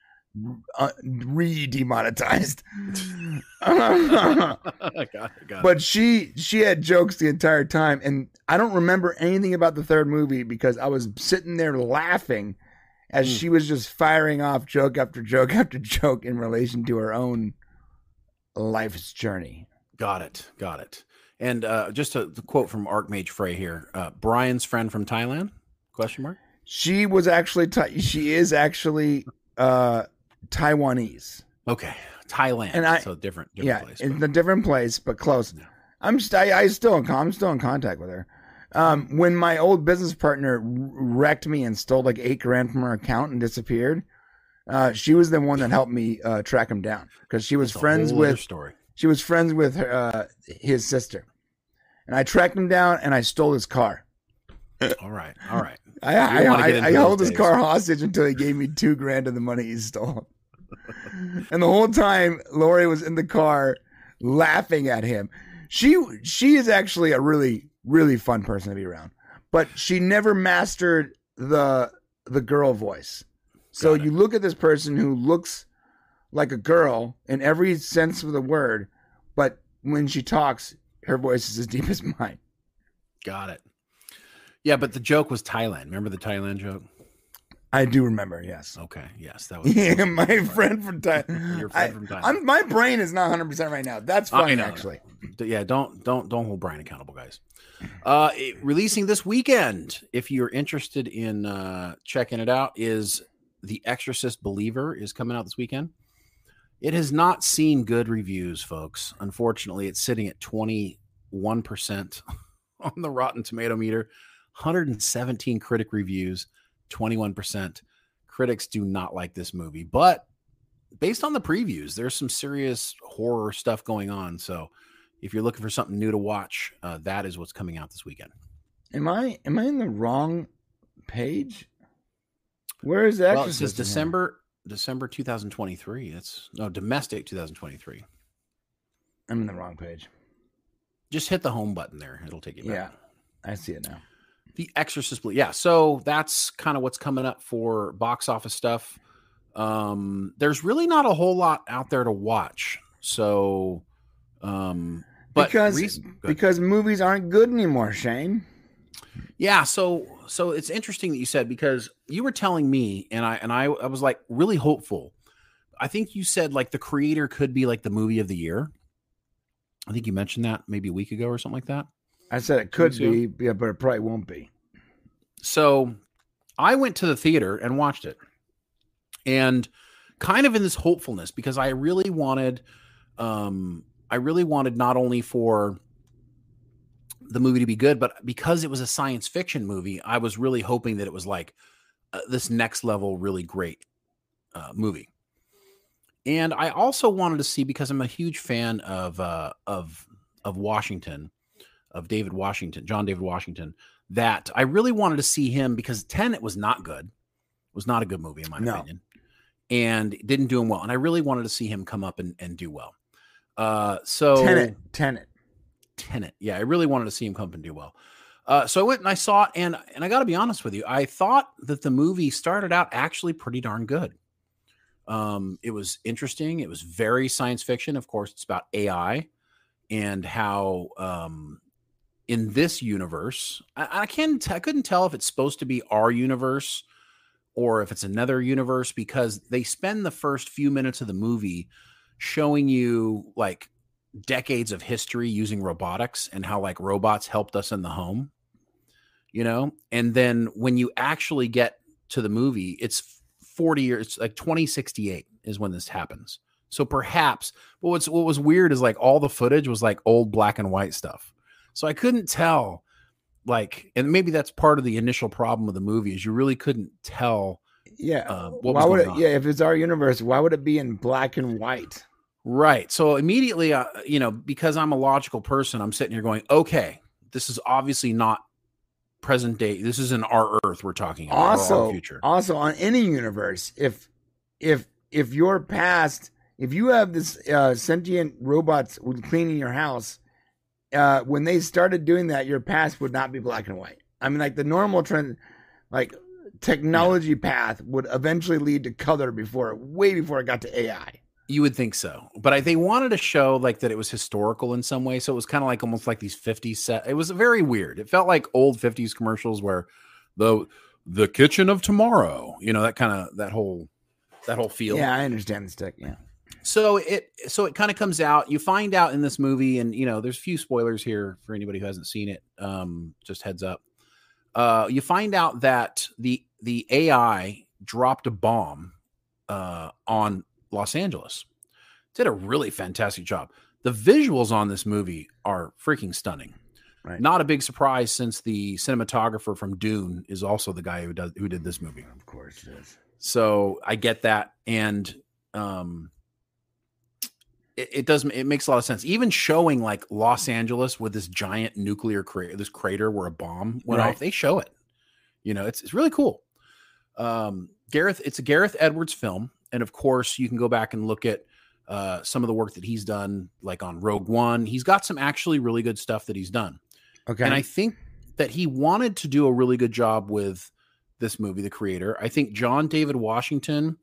uh, re demonetized. got it, got but she she had jokes the entire time, and I don't remember anything about the third movie because I was sitting there laughing as Mm. she was just firing off joke after joke after joke in relation to her own life's journey. Got it. Got it. And uh, just a quote from Archmage Frey here: uh, Brian's friend from Thailand? Question mark. She was actually Thai- she is actually uh Taiwanese. Okay, Thailand. And I- so different, different yeah, place. in but- a different place, but close. Yeah. I'm st- I, I still in I'm still in contact with her. Um, when my old business partner wrecked me and stole like eight grand from her account and disappeared, uh, she was the one that helped me uh, track him down because she was That's friends with story. she was friends with her, uh, his sister, and I tracked him down and I stole his car. All right, all right. I I, I, I held his car hostage until he gave me two grand of the money he stole. and the whole time, Lori was in the car laughing at him. She she is actually a really really fun person to be around, but she never mastered the the girl voice. So you look at this person who looks like a girl in every sense of the word, but when she talks, her voice is as deep as mine. Got it. Yeah, but the joke was Thailand. Remember the Thailand joke? I do remember, yes. Okay, yes, that was. Yeah, my friend from Thailand. Your I, friend from Thailand. I'm, my brain is not 100 percent right now. That's fine, actually. Yeah, don't don't don't hold Brian accountable, guys. Uh, it- releasing this weekend, if you're interested in uh, checking it out, is The Exorcist Believer is coming out this weekend. It has not seen good reviews, folks. Unfortunately, it's sitting at 21 percent on the Rotten Tomato meter, 117 critic reviews, 21 percent. Critics do not like this movie, but based on the previews, there's some serious horror stuff going on. So if you're looking for something new to watch, uh, that is what's coming out this weekend. Am I am I in the wrong page? Where is that? Well, it says December December 2023. That's no domestic 2023. I'm in the wrong page. Just hit the home button there. It'll take you back. Yeah, I see it now. The Exorcist. Ble- Yeah, so that's kind of what's coming up for box office stuff. Um, there's really not a whole lot out there to watch. So, um, but because ahead. because movies aren't good anymore, Shane. Yeah, so so it's interesting that you said because you were telling me and I and I I was like really hopeful. I think you said like the creator could be like the movie of the year. I think you mentioned that maybe a week ago or something like that. I said it could be, yeah, but it probably won't be. So I went to the theater and watched it. And kind of in this hopefulness because I really wanted um I really wanted not only for the movie to be good, but because it was a science fiction movie, I was really hoping that it was like uh, this next level, really great uh, movie. And I also wanted to see because I'm a huge fan of uh, of of Washington, of David Washington, John David Washington. That I really wanted to see him because Tenet was not good, It was not a good movie in my No. opinion, and didn't do him well. And I really wanted to see him come up and, and do well. Uh, so Tenet, Tenet. Tenet. Yeah, I really wanted to see him come up and do well. Uh, so I went and I saw it, and and I got to be honest with you, I thought that the movie started out actually pretty darn good. Um, it was interesting. It was very science fiction. Of course, it's about AI and how um, in this universe, I, I can't, I couldn't tell if it's supposed to be our universe or if it's another universe because they spend the first few minutes of the movie showing you like decades of history using robotics and how like robots helped us in the home you know? And then when you actually get to the movie it's 40 years like 2068 is when this happens. So perhaps but what's what was weird is like all the footage was like old black and white stuff so i couldn't tell like and maybe that's part of the initial problem of the movie is you really couldn't tell Yeah. uh, what why was would it? on. Yeah, if it's our universe, why would it be in black and white? Right. So immediately, uh, you know, because I'm a logical person, I'm sitting here going, okay, this is obviously not present day. This isn't our Earth we're talking about. also future. also on any universe if if if your past if you have this uh, sentient robots cleaning your house uh, when they started doing that, your past would not be black and white. I mean, like the normal trend, like technology path would eventually lead to color before, way before it got to AI. You would think so, but I, they wanted to show like that it was historical in some way. So it was kind of like almost like these 50s set. It was very weird. It felt like old 50s commercials where the the kitchen of tomorrow, you know, that kind of that whole that whole feel. Yeah, I understand the stick. Yeah. So it so it kind of comes out. You find out in this movie, and you know, there's a few spoilers here for anybody who hasn't seen it. Um, just heads up. Uh, you find out that the the AI dropped a bomb uh, on Los Angeles. Did a really fantastic job. The visuals on this movie are freaking stunning. Right. Not a big surprise since the cinematographer from Dune is also the guy who does who did this movie. Of course it is. So I get that, and um, it, it does it makes a lot of sense. Even showing like Los Angeles with this giant nuclear crater, this crater where a bomb went Right. off, they show it. You know, it's it's really cool. Um, Gareth, it's a Gareth Edwards film, and of course, you can go back and look at uh, some of the work that he's done, like on Rogue One. He's got some actually really good stuff that he's done. Okay. And I think that he wanted to do a really good job with this movie, the creator. I think John David Washington,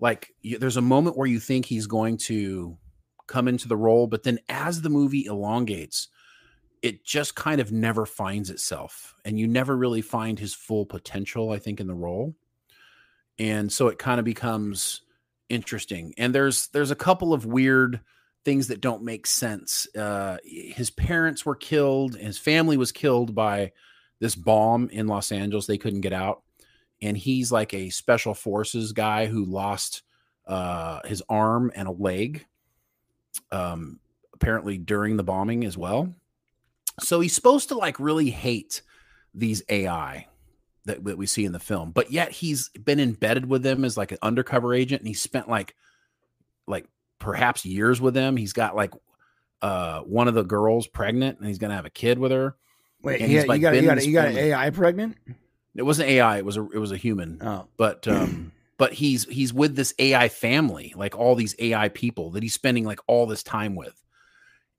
like, there's a moment where you think he's going to come into the role, but then as the movie elongates, it just kind of never finds itself. And you never really find his full potential, I think, in the role. And so it kind of becomes interesting. And there's there's a couple of weird things that don't make sense. Uh, his parents were killed, his family was killed by this bomb in Los Angeles. They couldn't get out, and he's like a special forces guy who lost uh, his arm and a leg, um, apparently during the bombing as well. So he's supposed to like really hate these AI that, that we see in the film, but yet he's been embedded with them as like an undercover agent, and he spent like like perhaps years with them. He's got like uh one of the girls pregnant, and he's gonna have a kid with her. Wait, and yeah, he's, like, you got you got you got an. AI pregnant? It wasn't AI; it was a it was a human. Oh, But um, but he's he's with this AI family, like all these AI people that he's spending like all this time with.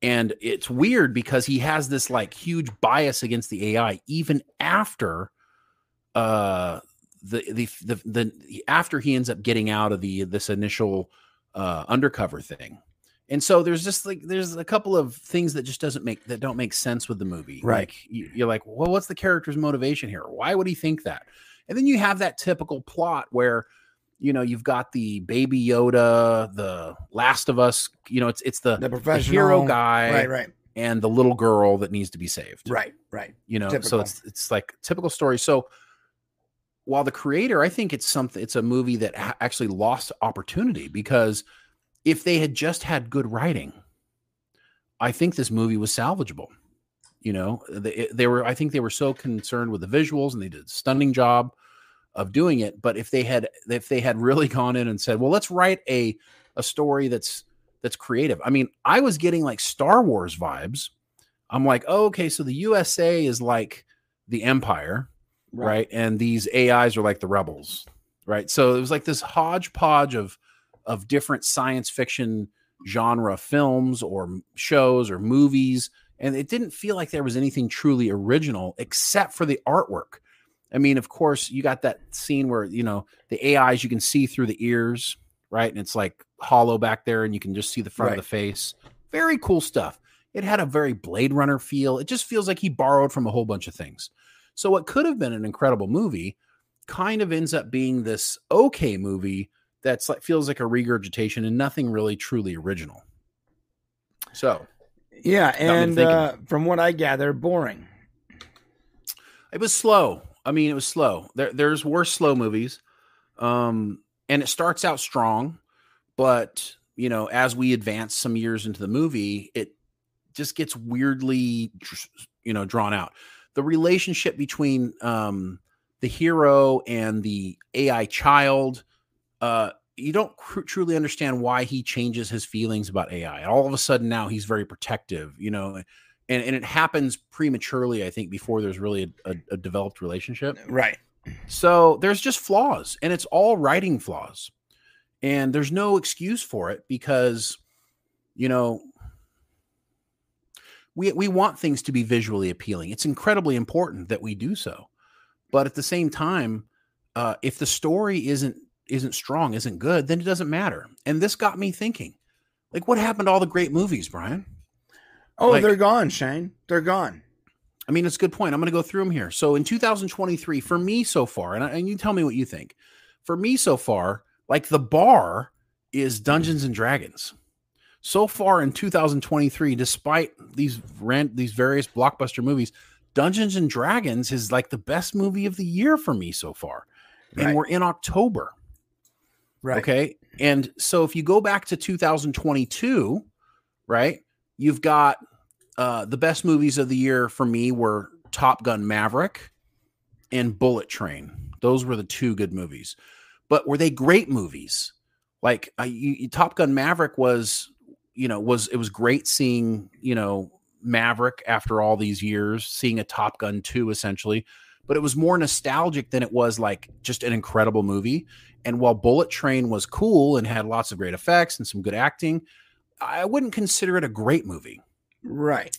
And it's weird because he has this like huge bias against the AI even after uh the the the, the after he ends up getting out of the this initial uh undercover thing. And so there's just like there's a couple of things that just doesn't make that don't make sense with the movie. Right. Like you, you're like, well, what's the character's motivation here? Why would he think that? And then you have that typical plot where you know you've got the baby Yoda, the Last of Us. You know, it's it's the, the the professional hero guy Right, right, and the little girl that needs to be saved. right, right. You know, Typical. so it's it's like typical story. So while the creator, I think it's something. It's a movie that ha- actually lost opportunity because if they had just had good writing, I think this movie was salvageable. You know, they, they were. I think they were so concerned with the visuals, and they did a stunning job of doing it. But if they had, if they had really gone in and said, "Well, let's write a a story that's that's creative," I mean, I was getting like Star Wars vibes. I'm like, oh, okay, so the USA is like the Empire, right. And these AIs are like the rebels, right? So it was like this hodgepodge of of different science fiction genre films or shows or movies, and it didn't feel like there was anything truly original except for the artwork. I mean, of course, you got that scene where you know the AIs you can see through the ears, right? And it's like hollow back there, and you can just see the front Right. of the face. Very cool stuff. It had a very Blade Runner feel. It just feels like he borrowed from a whole bunch of things. So what could have been an incredible movie kind of ends up being this okay movie that's like feels like a regurgitation and nothing really truly original. So Yeah, and uh, from what I gather, boring. it was slow. I mean, it was slow. There, there's worse slow movies, um, and it starts out strong, but you know, as we advance some years into the movie, it just gets weirdly, you know, drawn out. The relationship between um, the hero and the AI child, uh, you don't cr- truly understand why he changes his feelings about AI. All of a sudden, now he's very protective, you know, and, and it happens prematurely, I think, before there's really a, a, a developed relationship. Right. So there's just flaws, and it's all writing flaws. And there's no excuse for it because, you know, we we want things to be visually appealing. It's incredibly important that we do so. But at the same time, uh, if the story isn't isn't strong, isn't good, then it doesn't matter. And this got me thinking, like, what happened to all the great movies, Brian? Oh, Like- they're gone, Shane. They're gone. I mean, it's a good point. I'm going to go through them here. So in 2023, for me so far, and, I, and you tell me what you think. For me so far, like the bar is Dungeons and Dragons. So far in 2023, despite these rent these various blockbuster movies, Dungeons and Dragons is like the best movie of the year for me so far. And we're in October. Right. Okay. And so if you go back to 2022, right, you've got uh, the best movies of the year for me were Top Gun Maverick and Bullet Train. Those were the two good movies. But were they great movies? Like uh, you, you- Top Gun Maverick was, you know, was it was great seeing, you know, Maverick after all these years, seeing a Top Gun 2 essentially, but it was more nostalgic than it was like just an incredible movie. And while Bullet Train was cool and had lots of great effects and some good acting, I wouldn't consider it a great movie, Right.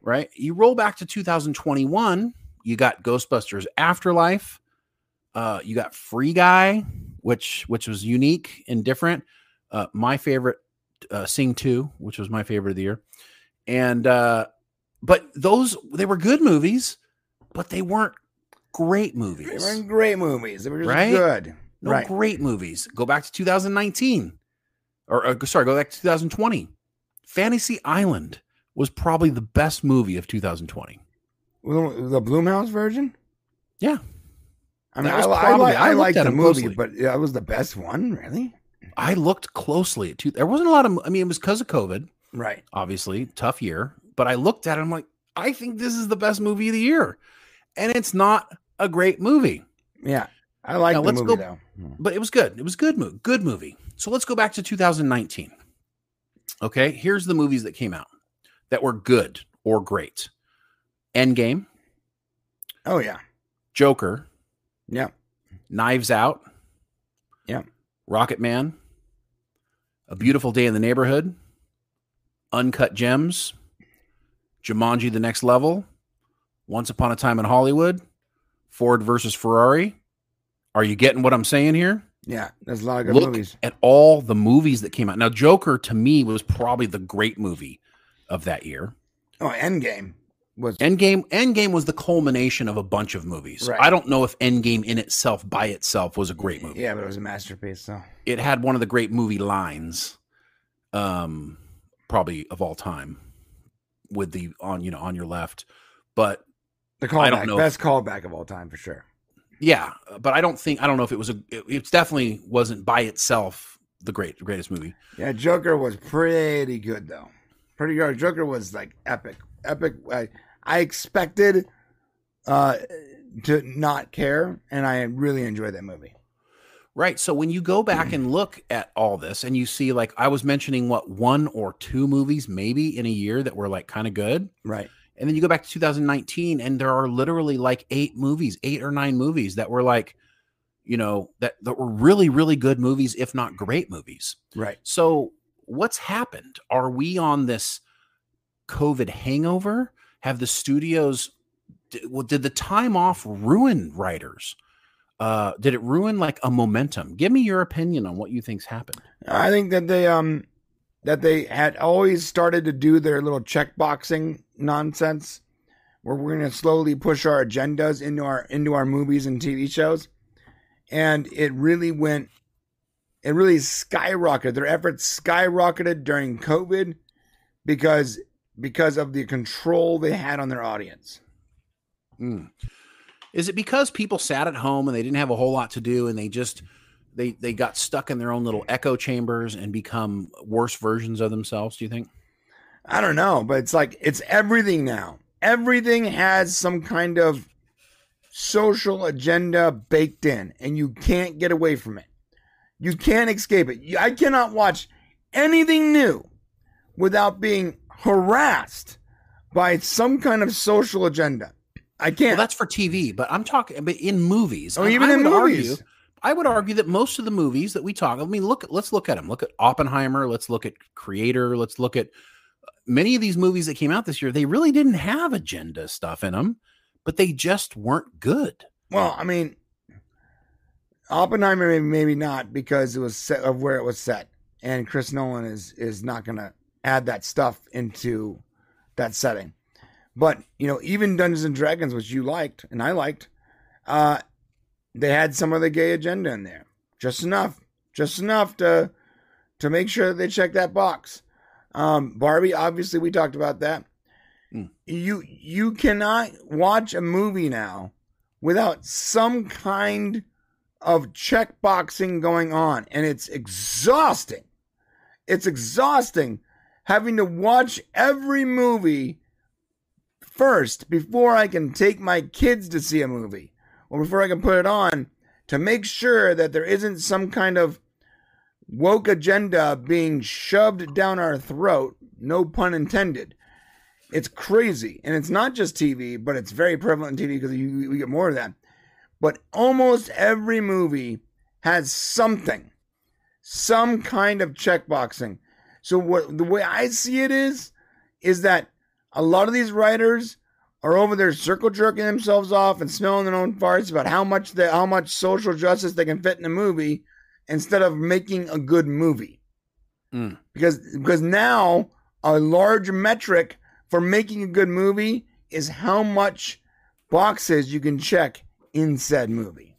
right? You roll back to 2021, you got Ghostbusters Afterlife, uh, you got Free Guy, which which was unique and different. Uh, my favorite, uh, Sing Two, which was my favorite of the year, and uh, but those they were good movies, but they weren't great movies. They weren't great movies. They were just Right? good. No right. great movies. Go back to 2019, or uh, sorry, go back to 2020. Fantasy Island was probably the best movie of 2020. The Blumhouse version? Yeah. I mean, I, I, probably- I I looked like the movie, closely. but that was the best one, really? I looked closely at two. There wasn't a lot of. I mean, it was because of COVID, Right. obviously, tough year. But I looked at it. I'm like, I think this is the best movie of the year, and it's not a great movie. Yeah. I like Now, the let's movie go- though. but it was good. It was good movie. Good movie. So let's go back to 2019. Okay, here's the movies that came out that were good or great. Endgame, Oh yeah. Joker, Yeah. Knives Out, Yeah. Rocketman, A Beautiful Day in the Neighborhood, Uncut Gems, Jumanji: The Next Level, Once Upon a Time in Hollywood, Ford versus Ferrari. Are you getting what I'm saying here? Yeah. There's a lot of good look movies. at all the movies that came out. Now, Joker to me was probably the great movie of that year. Oh, Endgame was Endgame, Endgame was the culmination of a bunch of movies. Right. I don't know if Endgame in itself by itself was a great movie. yeah, but it was a masterpiece. So It had one of the great movie lines, um, probably of all time, with the on you know on your left. But the I don't callback, know best callback of all time for sure. Yeah, but I don't think I don't know if it was a. It, it definitely wasn't by itself the great greatest movie. Yeah, Joker was pretty good though. Pretty good. Joker was like epic, epic. I, I expected uh to not care, and I really enjoyed that movie. Right. So when you go back and look at all this and you see, like, I was mentioning what one or two movies maybe in a year that were like kind of good. Right. And then you go back to 2019 and there are literally like eight movies, eight or nine movies that were like, you know, that, that were really, really good movies, if not great movies. Right. So what's happened? Are we on this COVID hangover? Have the studios, did, well, did the time off ruin writers? Uh, did it ruin like a momentum? Give me your opinion on what you think's happened. I think that they um that they had always started to do their little checkboxing nonsense, where we're going to slowly push our agendas into our into our movies and TV shows, and it really went, it really skyrocketed. Their efforts skyrocketed during COVID because because of the control they had on their audience. Mm. Is it because people sat at home and they didn't have a whole lot to do and they just they they got stuck in their own little echo chambers and become worse versions of themselves? Do you think? I don't know, but it's like it's everything now. Everything has some kind of social agenda baked in, and you can't get away from it. You can't escape it. I cannot watch anything new without being harassed by some kind of social agenda. I can't. that's for TV, but I'm talking but in movies. Oh, even I in movies. argue- I would argue that most of the movies that we talk, I mean, look, let's look at them. Look at Oppenheimer. Let's look at Creator. Let's look at many of these movies that came out this year, they really didn't have agenda stuff in them, but they just weren't good. Well, I mean, Oppenheimer maybe, maybe not because it was set of where it was set, and Chris Nolan is is not going to add that stuff into that setting. But you know, even Dungeons and Dragons, which you liked and I liked, uh, they had some of the gay agenda in there, just enough, just enough to to make sure that they check that box. Um, Barbie, obviously, we talked about that. Mm. You you cannot watch a movie now without some kind of check boxing going on, and it's exhausting. It's exhausting having to watch every movie first before I can take my kids to see a movie or before I can put it on to make sure that there isn't some kind of woke agenda being shoved down our throat, no pun intended. It's crazy. And it's not just TV, but it's very prevalent in TV because you, we get more of that. But almost every movie has something, some kind of checkboxing. So what the way I see it is, is that a lot of these writers are over there circle jerking themselves off and smelling their own farts about how much they, how much social justice they can fit in a movie instead of making a good movie. Mm. Because because now a large metric for making a good movie is how much boxes you can check in said movie.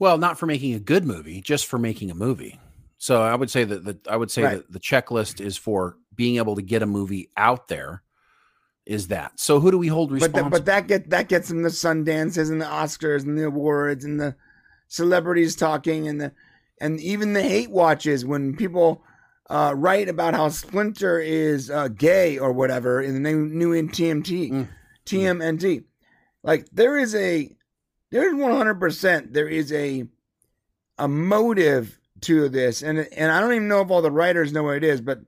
Well, not for making a good movie, just for making a movie. So I would say that the I would say Right. that the checklist is for being able to get a movie out there. Is that so? Who do we hold But responsible? but that get that gets them the Sundances and the Oscars and the awards and the celebrities talking and the and even the hate watches when people uh, write about how Splinter is uh, gay or whatever in the new new in TMT Mm. TMNT. Like there is a there is one hundred percent there is a a motive to this and and I don't even know if all the writers know what it is, but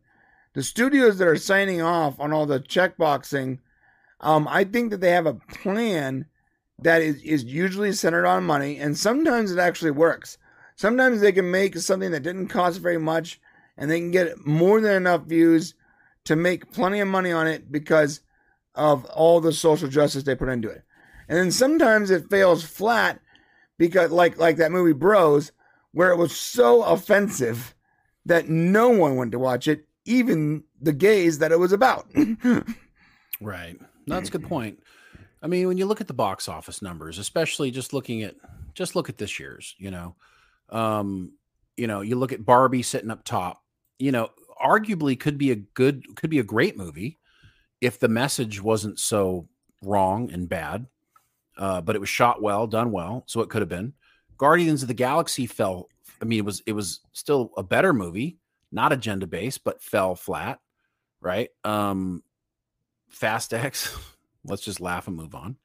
the studios that are signing off on all the checkboxing, um, I think that they have a plan that is, is usually centered on money, and sometimes it actually works. Sometimes they can make something that didn't cost very much, and they can get more than enough views to make plenty of money on it because of all the social justice they put into it. And then sometimes it fails flat because, like like that movie Bros, where it was so offensive that no one went to watch it, even the gays that it was about. Right. No, that's a good point. I mean, when you look at the box office numbers, especially just looking at just look at this year's, you know, um, you know, you look at Barbie sitting up top, you know, arguably could be a good, could be a great movie if the message wasn't so wrong and bad. Uh, but it was shot well, done well, so it could have been. Guardians of the Galaxy fell. I mean, it was it was still a better movie, not agenda based, but fell flat, right? Um, Fast X. Let's just laugh and move on.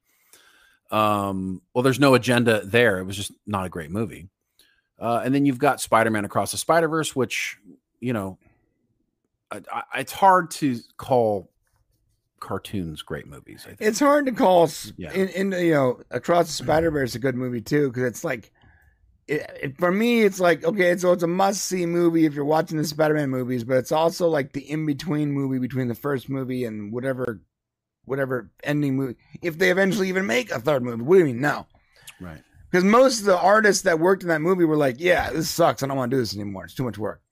Um, well, there's no agenda there. It was just not a great movie. Uh, and then you've got Spider-Man Across the Spider-Verse, which you know, I, I, it's hard to call cartoons great movies. I think. it's hard to call Yeah. in, in you know across the spider verse a good movie too because it's like it, it, for me it's like okay so it's a must see movie if you're watching the spider-man movies but it's also like the in between movie between the first movie and whatever whatever ending movie if they eventually even make a third movie what do you mean no right. because most of the artists that worked in that movie were like yeah this sucks i don't want to do this anymore it's too much work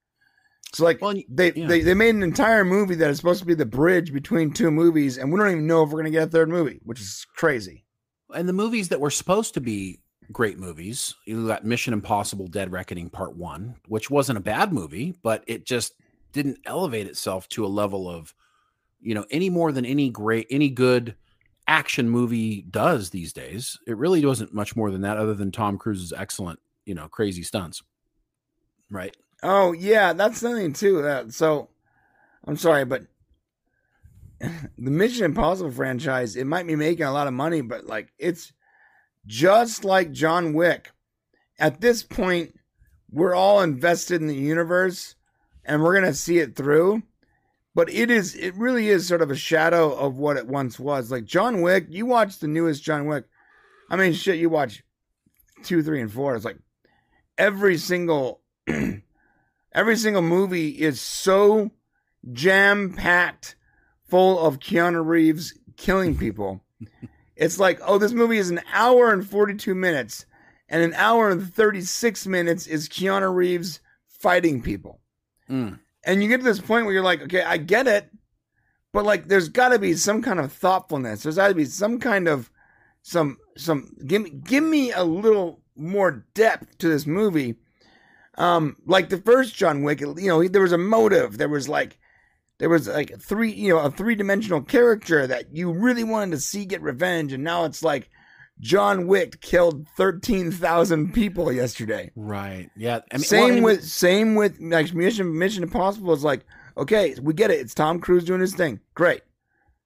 so like Well, they, yeah. they they made an entire movie that is supposed to be the bridge between two movies and we don't even know if we're going to get a third movie which is crazy And the movies that were supposed to be great movies, you got Mission Impossible: Dead Reckoning Part One, which wasn't a bad movie, but it just didn't elevate itself to a level of, you know, any more than any great, any good action movie does these days. It really wasn't much more than that, other than Tom Cruise's excellent, you know, crazy stunts. Right. Oh yeah, that's something too. Uh, so, I'm sorry, but the Mission Impossible franchise it might be making a lot of money, but like it's just like John Wick. At this point, we're all invested in the universe, and we're gonna see it through. But it is it really is sort of a shadow of what it once was. Like John Wick, you watch the newest John Wick. I mean, shit, you watch two, three, and four. It's like every single every single movie is so jam packed full of Keanu Reeves killing people. It's like, oh, this movie is an hour and 42 minutes, and an hour and 36 minutes is Keanu Reeves fighting people. Mm. And you get to this point where you're like, okay, I get it, but like, there's got to be some kind of thoughtfulness. There's got to be some kind of some some give me give me a little more depth to this movie. Um, like the first John Wick, you know, there was a motive. There was like there was like three, you know, a three dimensional character that you really wanted to see get revenge, and now it's like John Wick killed thirteen thousand people yesterday. Right. Yeah. I mean, same well, with same with like Mission Mission Impossible is like okay, we get it. It's Tom Cruise doing his thing. Great.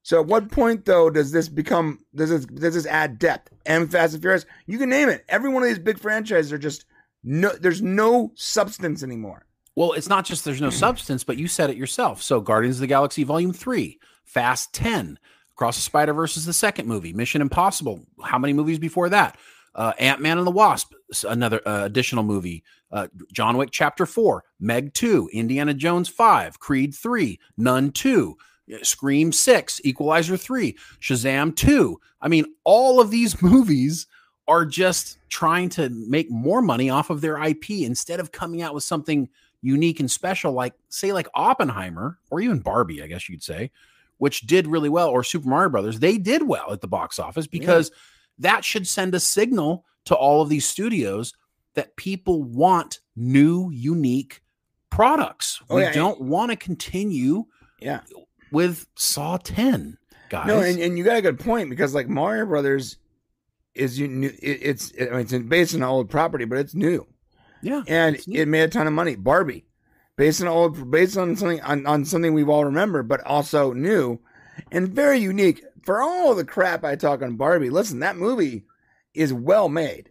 So at what point though does this become does this does this add depth? And Fast and Furious, you can name it. Every one of these big franchises are just no. There's no substance anymore. Well, it's not just there's no substance, but you said it yourself. So Guardians of the Galaxy Volume 3, Fast 10, Across the Spider Verse is the second movie, Mission Impossible. How many movies before that? Uh, Ant Man and the Wasp, another uh, additional movie. Uh, John Wick Chapter 4, Meg 2, Indiana Jones 5, Creed 3, Nun 2, Scream 6, Equalizer 3, Shazam 2. I mean, all of these movies are just trying to make more money off of their IP instead of coming out with something unique and special, like say like Oppenheimer or even Barbie, I guess you'd say, which did really well, or Super Mario Brothers. They did well at the box office because yeah. that should send a signal to all of these studios that people want new, unique products. Oh, we yeah. don't want to continue yeah. with Saw 10, guys. No, and, and you got a good point because like Mario Brothers is you it, it's it, it's based on an old property, but it's new. Yeah, and it made a ton of money. Barbie, based on old, based on something on, on something we've all remembered, but also new and very unique. For all the crap I talk on Barbie, listen, that movie is well made.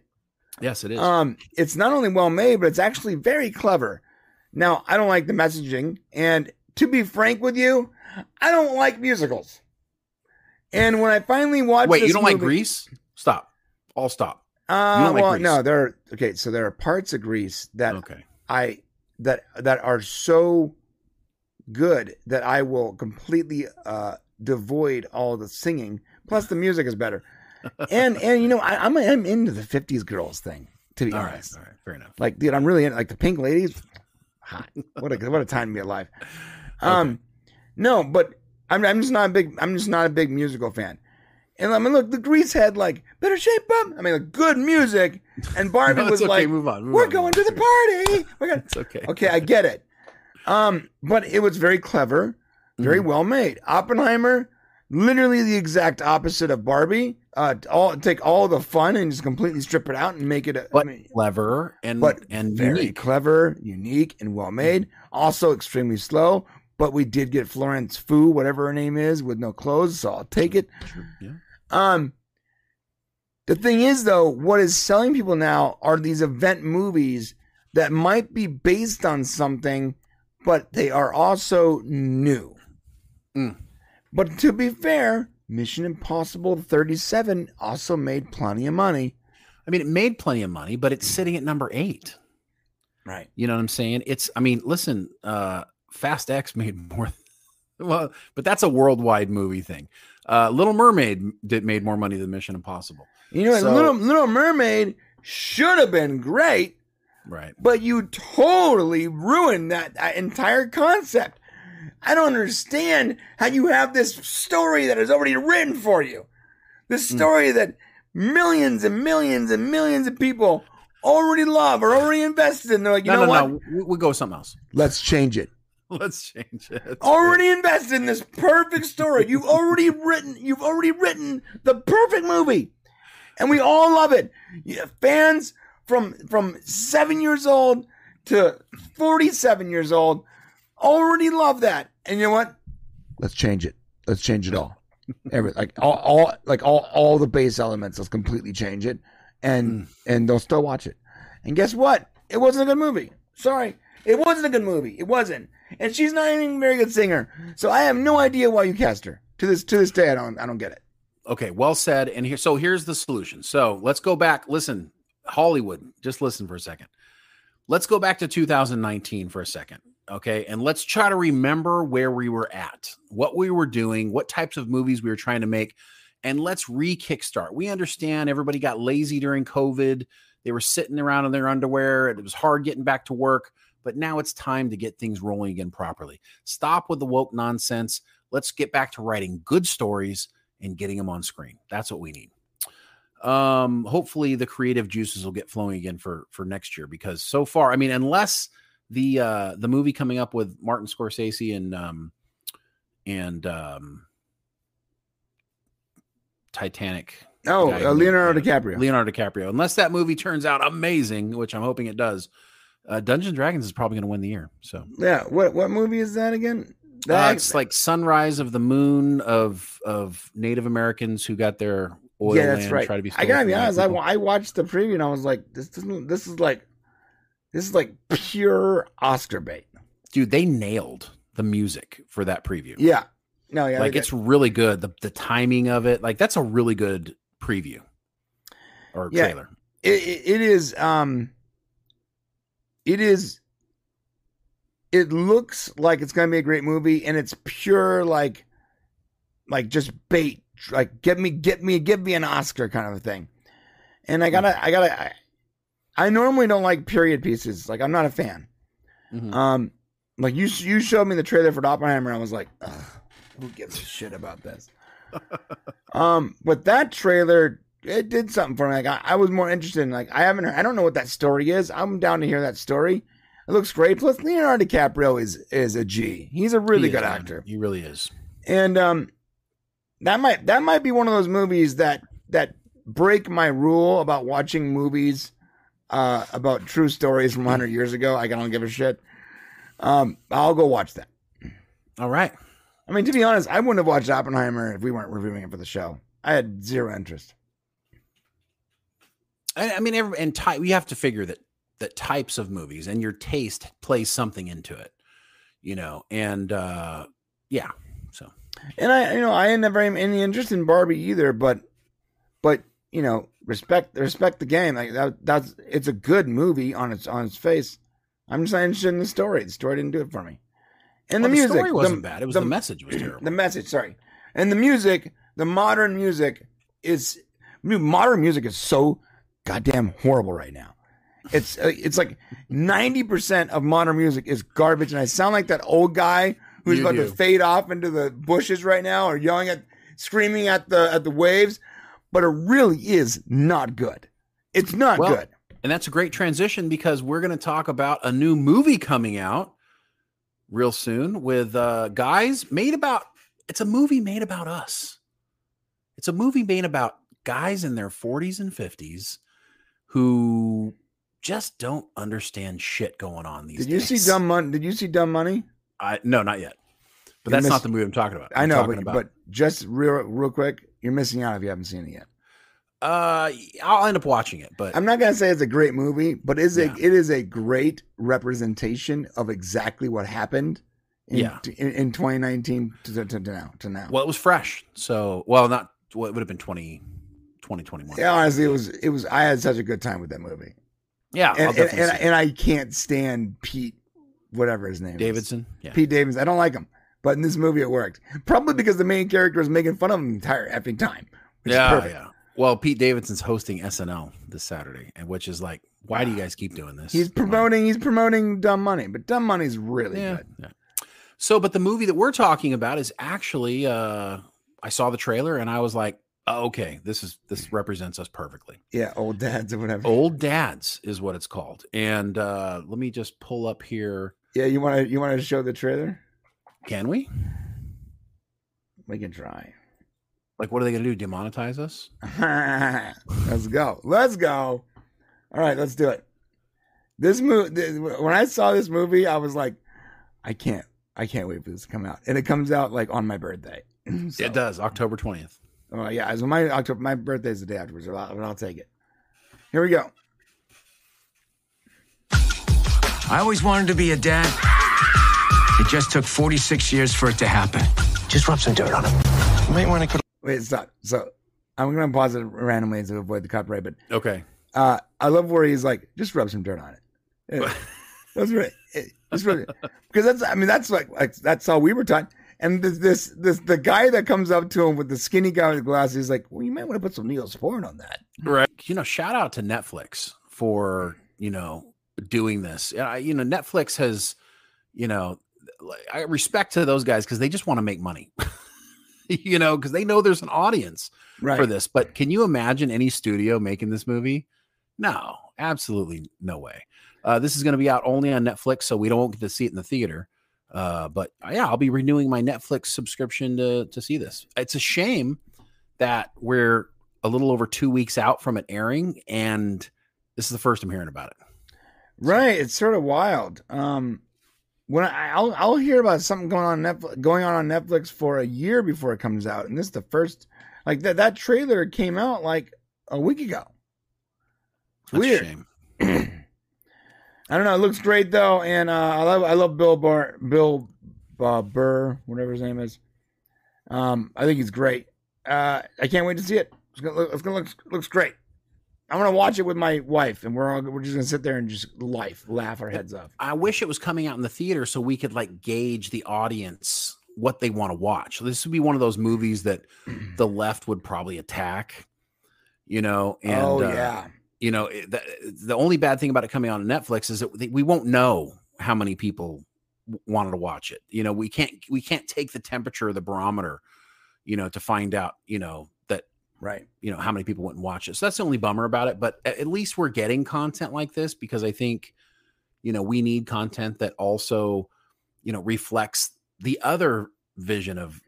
Yes, it is. Um, it's not only well made, but it's actually very clever. Now, I don't like the messaging, and to be frank with you, I don't like musicals. And when I finally watched, wait, you don't movie, like Grease? Stop. All stop. Uh, well, like no, there. Are, okay, so there are parts of Grease that okay. I that that are so good that I will completely uh, devoid all the singing. Plus, the music is better. and and you know, I, am I'm, I'm into the '50s girls thing. To be all honest, right, all right, fair enough. Like, dude, I'm really into like the Pink Ladies. Hot. What a what a time to be alive. Um, okay. no, but I'm I'm just not a big I'm just not a big musical fan. And I mean, look, the Grease had like better shape up. I mean, like good music, and Barbie no, was okay. like, move on, move "We're on, going to the party." We're gonna... It's okay. Okay, I get it. Um, but it was very clever, very mm-hmm. well made. Oppenheimer, literally the exact opposite of Barbie. Uh, all take all the fun and just completely strip it out and make it a but I mean, clever and but and very unique. clever, unique, and well made. Also extremely slow, but we did get Florence Fu, whatever her name is, with no clothes, so I'll take it. Yeah. Um, the thing is, though, what is selling people now are these event movies that might be based on something, but they are also new. Mm. But to be fair, Mission Impossible 37 also made plenty of money. I mean, it made plenty of money, but it's sitting at number eight. Right. You know what I'm saying? It's, I mean, listen, uh, Fast X made more. Well, but that's a worldwide movie thing. Uh, Little Mermaid did made more money than Mission Impossible. You know, so, Little Little Mermaid should have been great, right? But you totally ruined that, that entire concept. I don't understand how you have this story that is already written for you. This hmm. story mm. that millions and millions and millions of people already love or already invested in. They're like, you no, know no, what? No, we, we'll go with something else. Let's change it. Let's change it. Already invested in this perfect story. You've already written. You've already written the perfect movie, and we all love it. Yeah, fans from from seven years old to forty-seven years old already love that. And you know what? Let's change it. Let's change it all. Every, like all, all like all all the base elements. Let's completely change it, and mm. and they'll still watch it. And guess what? It wasn't a good movie. Sorry, it wasn't a good movie. It wasn't and she's not even a very good singer. So I have no idea why you cast her. To this to this day, I don't I don't get it. Okay, well said. And here, so here's the solution. So let's go back. Listen, Hollywood, just listen for a second. Let's go back to 2019 for a second. Okay. And let's try to remember where we were at, what we were doing, what types of movies we were trying to make, and let's re kickstart. We understand everybody got lazy during COVID. They were sitting around in their underwear. It was hard getting back to work, but now it's time to get things rolling again properly. Stop with the woke nonsense. Let's get back to writing good stories and getting them on screen. That's what we need. Um, hopefully the creative juices will get flowing again for for next year because so far, I mean, unless the uh the movie coming up with Martin Scorsese and um and um Titanic. Oh, uh, Leonardo DiCaprio. Leonardo DiCaprio. Unless that movie turns out amazing, which I'm hoping it does, uh, Dungeons Dragons is probably going to win the year. So yeah. What what movie is that again? uh, it's like Sunrise of the Moon of of Native Americans who got their oil yeah, that's right. try to be. I gotta be honest. I, I watched the preview and I was like, this doesn't. This is like, this is like pure Oscar bait. dude, they nailed the music for that preview. Yeah. No, yeah. like it's really good. The the timing of it, like that's a really good preview or Yeah. trailer. it, it, it is um it is it looks like it's gonna be a great movie and it's pure like like just bait like get me get me give me an oscar kind of a thing. And i gotta i gotta i, I normally don't like period pieces. Like i'm not a fan. Mhm. um like you you showed me the trailer for oppenheimer and i was like Ugh, who gives a shit about this? Um but that trailer it did something for me. Like I, I was more interested in like I haven't heard, I don't know what that story is. I'm down to hear that story. It looks great. Plus Leonardo DiCaprio is is a G. He's a really He good is, man. actor. He really is. And um that might that might be one of those movies that that break my rule about watching movies uh about true stories from 100 years ago. I don't give a shit. Um I'll go watch that. All right. I mean to be honest, I wouldn't have watched Oppenheimer if we weren't reviewing it for the show. I had zero interest. I, I mean, every, and type we have to figure that that types of movies and your taste plays something into it, you know. And uh yeah, so And I, you know, I ain't never had any interest in Barbie either, but, but you know, respect respect the game. Like that, that's it's a good movie on its on its face. I'm just not interested in the story. The story didn't do it for me. And Well, the music story wasn't the- bad. It was the- the, message was terrible. The message, sorry, and the music, the modern music is modern music is so goddamn horrible right now. It's uh, it's like ninety percent of modern music is garbage, and I sound like that old guy who's You about do. to fade off into the bushes right now, or yelling at, screaming at the at the waves. But it really is not good. It's not Well, good. And that's a great transition because we're going to talk about a new movie coming out real soon with uh guys made about it's a movie made about us. It's a movie made about guys in their 40s and 50s who just don't understand shit going on these Did you days. see Dumb Money? Did you see Dumb Money? I no, not yet. But You that's not the movie I'm talking about. I I'm know, talking but, but just real real quick, you're missing out if you haven't seen it yet. uh I'll end up watching it, but I'm not gonna say it's a great movie, but is Yeah. a it is a great representation of exactly what happened. In, Yeah. in, in 2019 to, to, to now to now. well, it was fresh. So, well, not well, it would have been 20 2021. yeah, honestly, it was it was. I had such a good time with that movie, Yeah, and and, and, and I can't stand Pete, whatever his name, is. Davidson. Yeah. Pete Davidson. I don't like him, but in this movie it worked. Probably because the main character was making fun of him the entire effing time. Which yeah, is perfect. yeah. Well, Pete Davidson's hosting SNL this Saturday, and which is like, why do you guys keep doing this? He's promoting. He's promoting Dumb Money, but Dumb Money's really yeah, good. yeah. So, but the movie that we're talking about is actually, uh I saw the trailer and I was like, oh, okay, this is this represents us perfectly. Yeah, old dads or whatever. Old Dads is what it's called, and uh let me just pull up here. Yeah, you want to you want to show the trailer? Can we? We can try. Like, what are they going to do? Demonetize us? let's go. Let's go. All right, let's do it. This movie, when I saw this movie, I was like, I can't, I can't wait for this to come out, and it comes out like on my birthday. So, It does. October twentieth. Oh yeah, so my October, my birthday is the day afterwards, but I'll, I'll take it. Here we go. I always wanted to be a dad. It just took 46 years for it to happen. Just rub some dirt on him. You might want to Wait, stop. So I'm gonna pause it randomly to avoid the copyright, but Okay. uh, I love where he's like, just rub some dirt on it. That's right. It's really because that's I mean that's like like that's how we were taught. And this, this this the guy that comes up to him with the skinny guy with the glasses is like, well, you might want to put some Neosporin on that. Right. You know, shout out to Netflix for you know doing this. Uh, you know, Netflix has, you know, I respect to those guys because they just want to make money. you know, because they know there's an audience Right. for this. But can you imagine any studio making this movie? No, absolutely no way. Uh, this is going to be out only on Netflix, so we don't get to see it in the theater. Uh, but uh, yeah, I'll be renewing my Netflix subscription to to see this. It's a shame that we're a little over two weeks out from it airing, and this is the first I'm hearing about it. Right. It's sort of wild. Um, when I, I'll I'll hear about something going on Netflix, going on on Netflix for a year before it comes out, and this is the first. Like that that trailer came out like a week ago. It's That's weird. I don't know. It looks great though, and uh, I love I love Bill Bar Bill uh, Burr, whatever his name is. Um, I think he's great. Uh, I can't wait to see it. It's gonna look. It's gonna look looks great. I'm gonna watch it with my wife, and we're all we're just gonna sit there and just life laugh our heads off. I wish it was coming out in the theater so we could like gauge the audience what they want to watch. This would be one of those movies that the left would probably attack, you know. And oh uh, yeah, you know the, the only bad thing about it coming on Netflix is that we won't know how many people wanted to watch it. You know, we can't we can't take the temperature of the barometer, you know, to find out, you know, that right. you know how many people went and watch it. So that's the only bummer about it. But at least we're getting content like this because I think, you know, we need content that also, you know, reflects the other vision of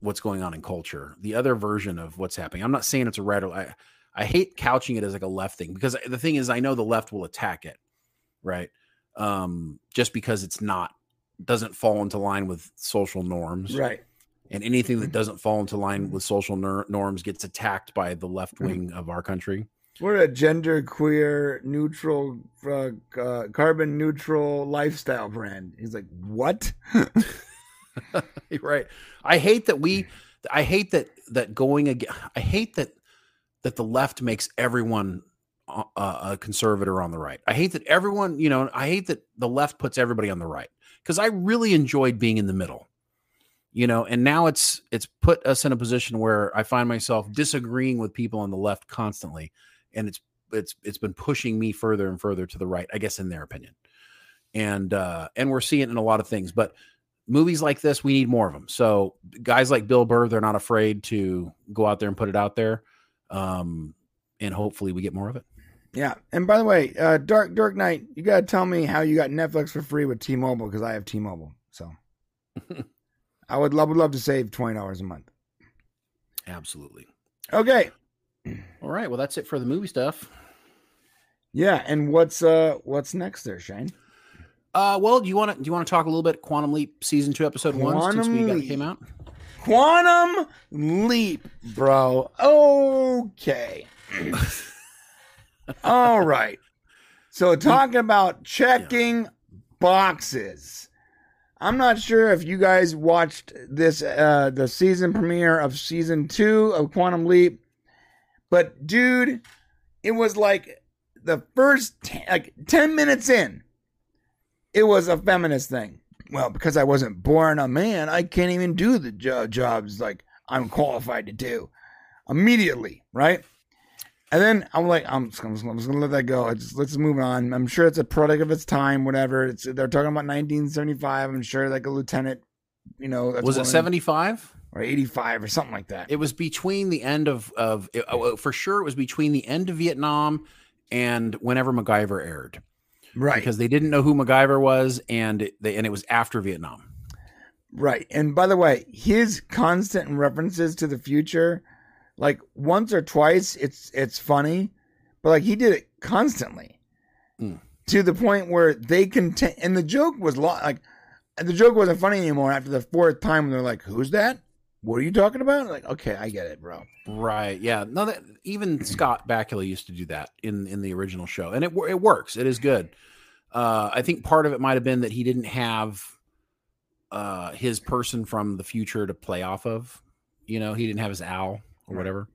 what's going on in culture, the other version of what's happening. I'm not saying it's a red or I, I hate couching it as like a left thing because the thing is I know the left will attack it, right? Um, just because it's not doesn't fall into line with social norms Right. and anything that doesn't fall into line with social nor- norms gets attacked by the left Mm-hmm. wing of our country. We're a gender queer neutral, uh, uh, carbon neutral lifestyle brand. He's like, what? right. I hate that we I hate that that going again I hate that that the left makes everyone a, a conservator on the right. I hate that everyone, you know, I hate that the left puts everybody on the right cuz I really enjoyed being in the middle. You know, and now it's it's put us in a position where I find myself disagreeing with people on the left constantly and it's it's it's been pushing me further and further to the right, I guess in their opinion. And uh and we're seeing it in a lot of things, but movies like this, we need more of them. So guys like Bill Burr, they're not afraid to go out there and put it out there. Um, and hopefully we get more of it. Yeah. And by the way, uh, Dark Dark Knight, you got to tell me how you got Netflix for free with T Mobile because I have T Mobile. So I would love, would love to save $20 a month. Absolutely. Okay. All right. Well, that's it for the movie stuff. Yeah. And what's uh what's next there, Shane? Uh, well, do you want to do you want to talk a little bit Quantum Leap season two episode one since we got, came out? Quantum Leap, bro. Okay. All right. So talking about checking boxes. I'm not sure if you guys watched this uh the season premiere of season 2 of Quantum Leap. But dude, it was like the first t- like 10 minutes in. It was a feminist thing. Well, because I wasn't born a man, I can't even do the jo- jobs like I'm qualified to do immediately, right? And then I'm like, I'm just, gonna- I'm just gonna let that go. I just, let's move on. I'm sure it's a product of its time, whatever. It's they're talking about 1975. I'm sure like a lieutenant, you know, Was it seventy five? or 85 or something like that? It was between the end of of it- oh, for sure. It was between the end of Vietnam and whenever MacGyver aired right, because they didn't know who MacGyver was and it, they and it was after Vietnam. right. And by the way, his constant references to the future, like once or twice, it's it's funny, but like he did it constantly. Mm. to the point where they contain and the joke was lo- like and the joke wasn't funny anymore after the fourth time when they're like who's that what are you talking about like okay i get it bro Right. Yeah. No. That even Scott Bakula used to do that in in the original show, and it it works. It is good. Uh, I think part of it might have been that he didn't have uh, his person from the future to play off of. You know, he didn't have his Al or whatever.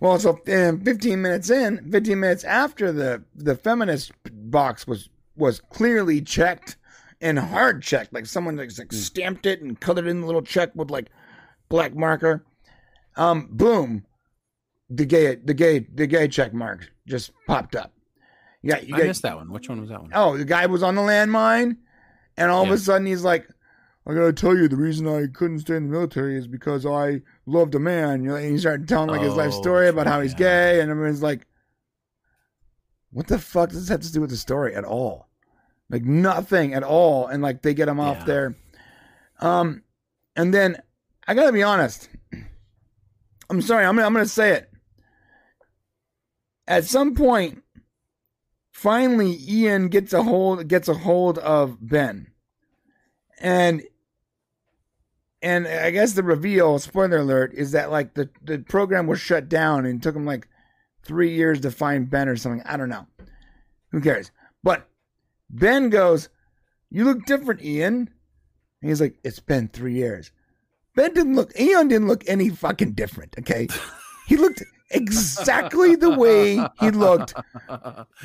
well so um, 15 minutes in 15 minutes after the the feminist box was was clearly checked and hard checked. Like someone like, like stamped it and colored in the little check with like black marker. Um, boom, the gay, the gay, the gay check mark just popped up. Yeah, you I got, missed that one. Which one was that one? oh, the guy was on the landmine, and all Yeah. of a sudden he's like, "I gotta tell you, the reason I couldn't stay in the military is because I loved a man." You know, and he started telling like his life Oh, story about how he's yeah. gay, and everyone's like, "What the fuck does this have to do with the story at all?" Like nothing at all, and like they get him off there. Um, and then I gotta be honest. I'm sorry. I'm gonna, I'm gonna say it. At some point, finally, Ian gets a hold gets a hold of Ben, and and I guess the reveal, spoiler alert, is that like the the program was shut down and took him like three years to find Ben or something. I don't know. Who cares? But Ben goes, "You look different, Ian." And he's like, "It's been three years." Ben didn't look. Ian didn't look any fucking different. Okay, he looked exactly the way he looked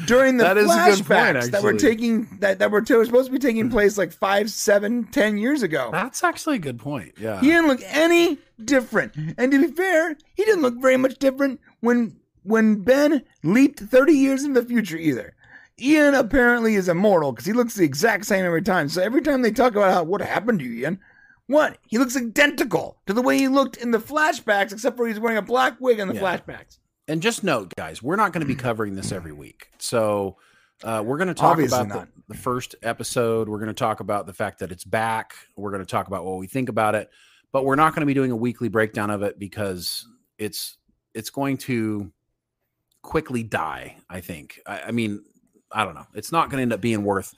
during the That is a good point, flashbacks that were taking that that were supposed to be taking place like five, seven, ten years ago. That's actually a good point. Yeah. He didn't look any different. And to be fair, he didn't look very much different when when Ben leaped 30 years into the future either. Ian apparently is immortal because he looks the exact same every time. So every time they talk about how what happened to you, Ian, what? He looks identical to the way he looked in the flashbacks, except for he's wearing a black wig in the Yeah. flashbacks. And just note, guys, we're not going to be covering this every week. So uh, we're going to talk Obviously about the, the first episode. We're going to talk about the fact that it's back. We're going to talk about what we think about it, but we're not going to be doing a weekly breakdown of it because it's it's going to quickly die. I think. I, I mean, I don't know. It's not going to end up being worth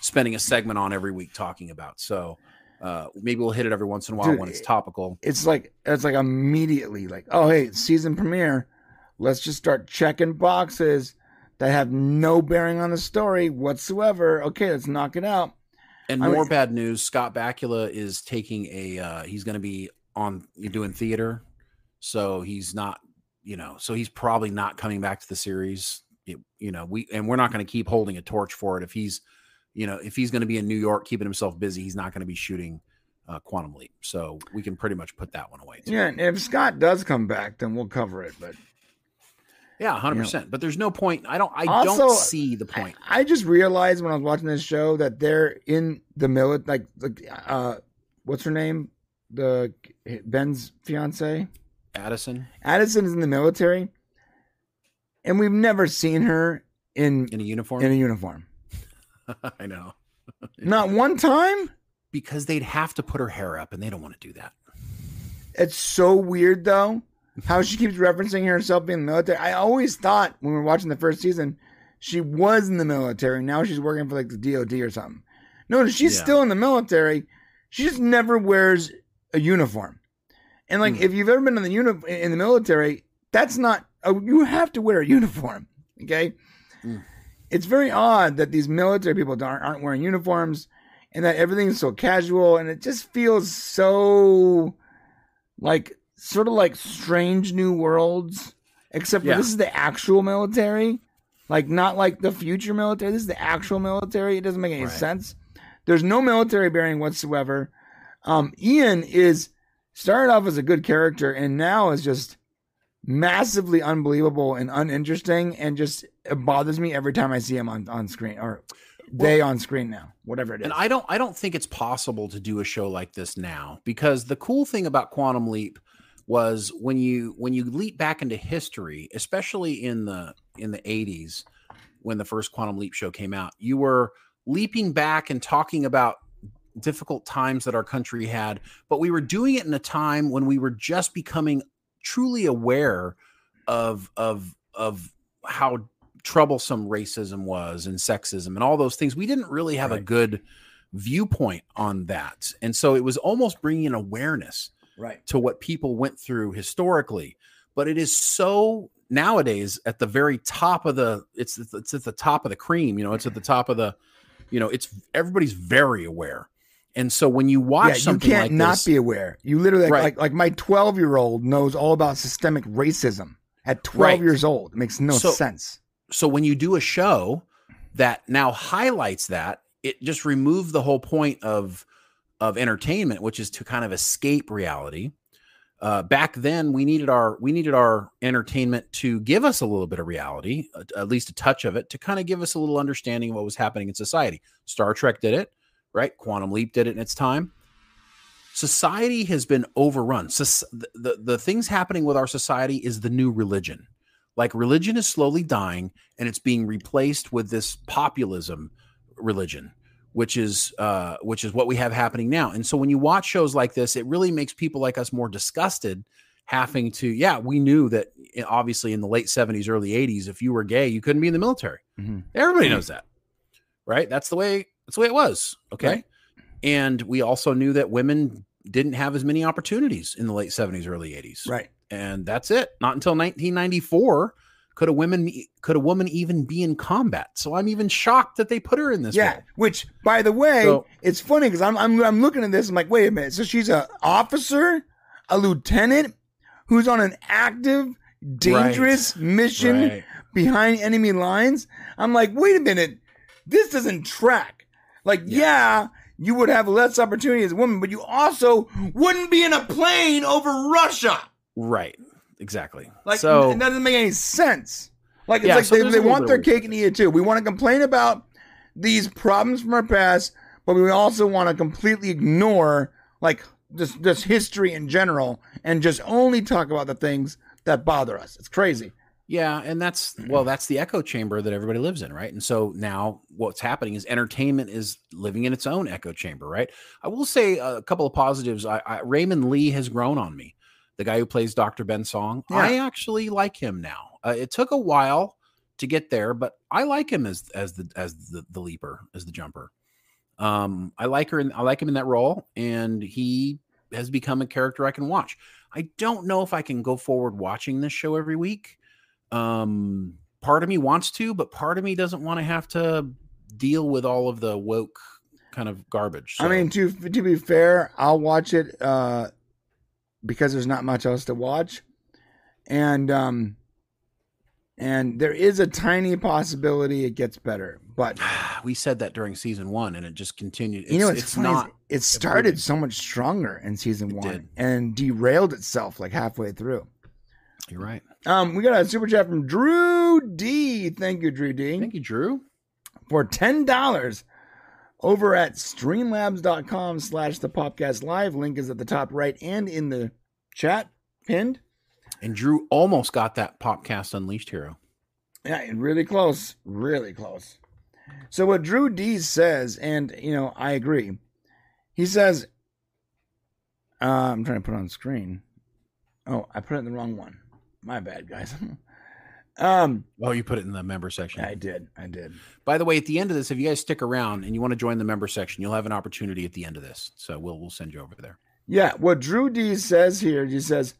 spending a segment on every week talking about. So. Uh, maybe we'll hit it every once in a while Dude, when it's topical. It's like it's like immediately like, oh hey, season premiere. Let's just start checking boxes that have no bearing on the story whatsoever. Okay, let's knock it out. And I more mean- bad news: Scott Bakula is taking a. Uh, he's going to be on doing theater, so he's not. You know, so he's probably not coming back to the series. It- you know, we and we're not going to keep holding a torch for it. If he's, you know, if he's going to be in New York keeping himself busy, he's not going to be shooting uh, Quantum Leap. So we can pretty much put that one away. Too. Yeah, and if Scott does come back, then we'll cover it. But Yeah, hundred percent. But there's no point. I don't. I Also, don't see the point. I, I just realized when I was watching this show that they're in the military. Like, like, uh, what's her name? The Ben's fiance, Addison Addison, is in the military, and we've never seen her in in a uniform. in a uniform. I know Not one time. because they'd have to put her hair up, and they don't want to do that. It's so weird though how she keeps referencing herself being in the military. I always thought when we were watching the first season she was in the military. Now she's working for like the DOD or something. No, she's Yeah. still in the military. She just never wears a uniform. And like Hmm. if you've ever been in the uni- in the military, that's not a, you have to wear a uniform. Okay, Hmm. It's very odd that these military people aren't, aren't wearing uniforms and that everything's so casual and it just feels so like sort of like strange new worlds except for Yeah. this is the actual military like not like the future military this is the actual military it doesn't make any Right. sense there's no military bearing whatsoever um ian is started off as a good character and now is just massively unbelievable and uninteresting and just it bothers me every time i see him on on screen or they on screen now whatever it is. And I don't I don't think it's possible to do a show like this now because the cool thing about Quantum Leap was when you when you leap back into history, especially in the in the 80s when the first Quantum Leap show came out, you were leaping back and talking about difficult times that our country had, but we were doing it in a time when we were just becoming truly aware of of of how troublesome racism was and sexism and all those things. We didn't really have a good viewpoint on that. And so it was almost bringing an awareness right to what people went through historically. But it is so nowadays at the very top of the it's it's at the top of the cream, you know, it's at the top of the you know, it's everybody's very aware. And so when you watch yeah, you can't like not this, be aware. You literally like, Right. like like my twelve year old knows all about systemic racism at twelve Right. years old. It makes no So- sense. so when you do a show that now highlights that. It just removed the whole point of of entertainment, which is to kind of escape reality. Uh, back then, we needed our we needed our entertainment to give us a little bit of reality, at least a touch of it, to kind of give us a little understanding of what was happening in society. Star Trek did it, right? Quantum Leap did it in its time. Society has been overrun. So, the, the the things happening with our society is the new religion. Like religion is slowly dying, and it's being replaced with this populism religion which is uh, which is what we have happening now. And so when you watch shows like this, it really makes people like us more disgusted having to yeah we knew that eh, obviously in the late 70s early 80s if you were gay you couldn't be in the military Mm-hmm. everybody knows that right that's the way that's the way it was okay Right. and we also knew that women didn't have as many opportunities in the late 70s early 80s Right. and that's it not until 1994 could a woman could a woman even be in combat so i'm even shocked that they put her in this Yeah, role. which by the way, So- it's funny because I'm, I'm I'm looking at this. I'm like, wait a minute. So she's a officer, a lieutenant, who's on an active, dangerous mission Right. behind enemy lines. I'm like, wait a minute, this doesn't track. Like, yeah. you would have less opportunity as a woman, but you also wouldn't be in a plane over Russia. right exactly Like, so it doesn't make any sense. Like, it's Yeah, like so they, they want their cake and eat it too. We want to complain about these problems from our past, but we also want to completely ignore like just just history in general and just only talk about the things that bother us. It's crazy. Yeah, and that's well, that's the echo chamber that everybody lives in, right? And so now what's happening is entertainment is living in its own echo chamber, right? I will say a couple of positives. I, I Raymond Lee has grown on me. The guy who plays Dr. Ben Song, Yeah. I actually like him now. Uh, it took a while to get there, but I like him as as the as the, the leaper, as the jumper. Um, I like her in I like him in that role, and he has become a character I can watch. I don't know if I can go forward watching this show every week um part of me wants to but part of me doesn't want to have to deal with all of the woke kind of garbage I mean, to to be fair, I'll watch it uh, because there's not much else to watch, and um, and there is a tiny possibility it gets better, but we said that during season one and it just continued. It's, you know, it's, it's not It started so much stronger in season one and derailed itself like halfway through. You're right Um, we got a super chat from Drew D. Thank you, Drew D. thank you drew For ten dollars over at streamlabs.com slash the popcast live. Link is at the top right and in the chat pinned. and drew almost got that popcast unleashed hero Yeah, really close. Really close. So what Drew D says, and you know, I agree. He says, uh, I'm trying to put on screen. Oh, I put it in the wrong one. My bad, guys. um, oh you put it in the member section I did, I did. by the way at the end of this if you guys stick around and you want to join the member section you'll have an opportunity at the end of this so we'll we'll send you over there Yeah, what Drew D says here, he says,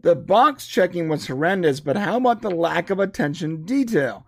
the box checking was horrendous, but how about the lack of attention detail?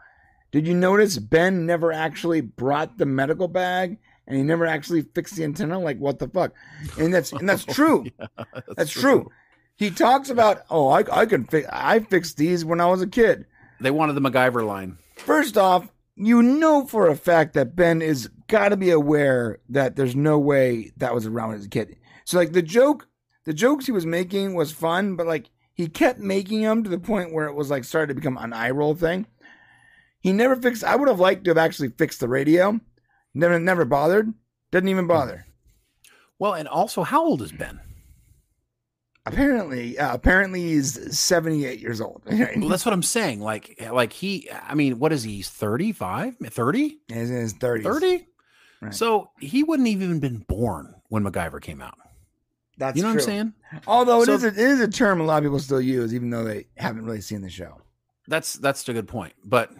Did you notice Ben never actually brought the medical bag and he never actually fixed the antenna? Like what the fuck? And that's and that's true. that's true. He talks about, oh, I, I can fix I fixed these when I was a kid. they wanted the MacGyver line First off, you know for a fact that Ben is got to be aware that there's no way that was around as a kid. So like the joke, the jokes he was making was fun, but like he kept making them to the point where it was like started to become an eye roll thing. He never fixed. I would have liked to have actually fixed the radio. Never, never bothered. Didn't even bother. well and also how old is ben Apparently, uh, apparently he's 78 years old. Well, that's what I'm saying. Like, like he, I mean, what is he? He's 35, 30, He's in his 30s. 30. Right. So he wouldn't have even been born when MacGyver came out. That's you know true. what I'm saying? Although So- is a, it is a term a lot of people still use, even though they haven't really seen the show. That's that's a good point. But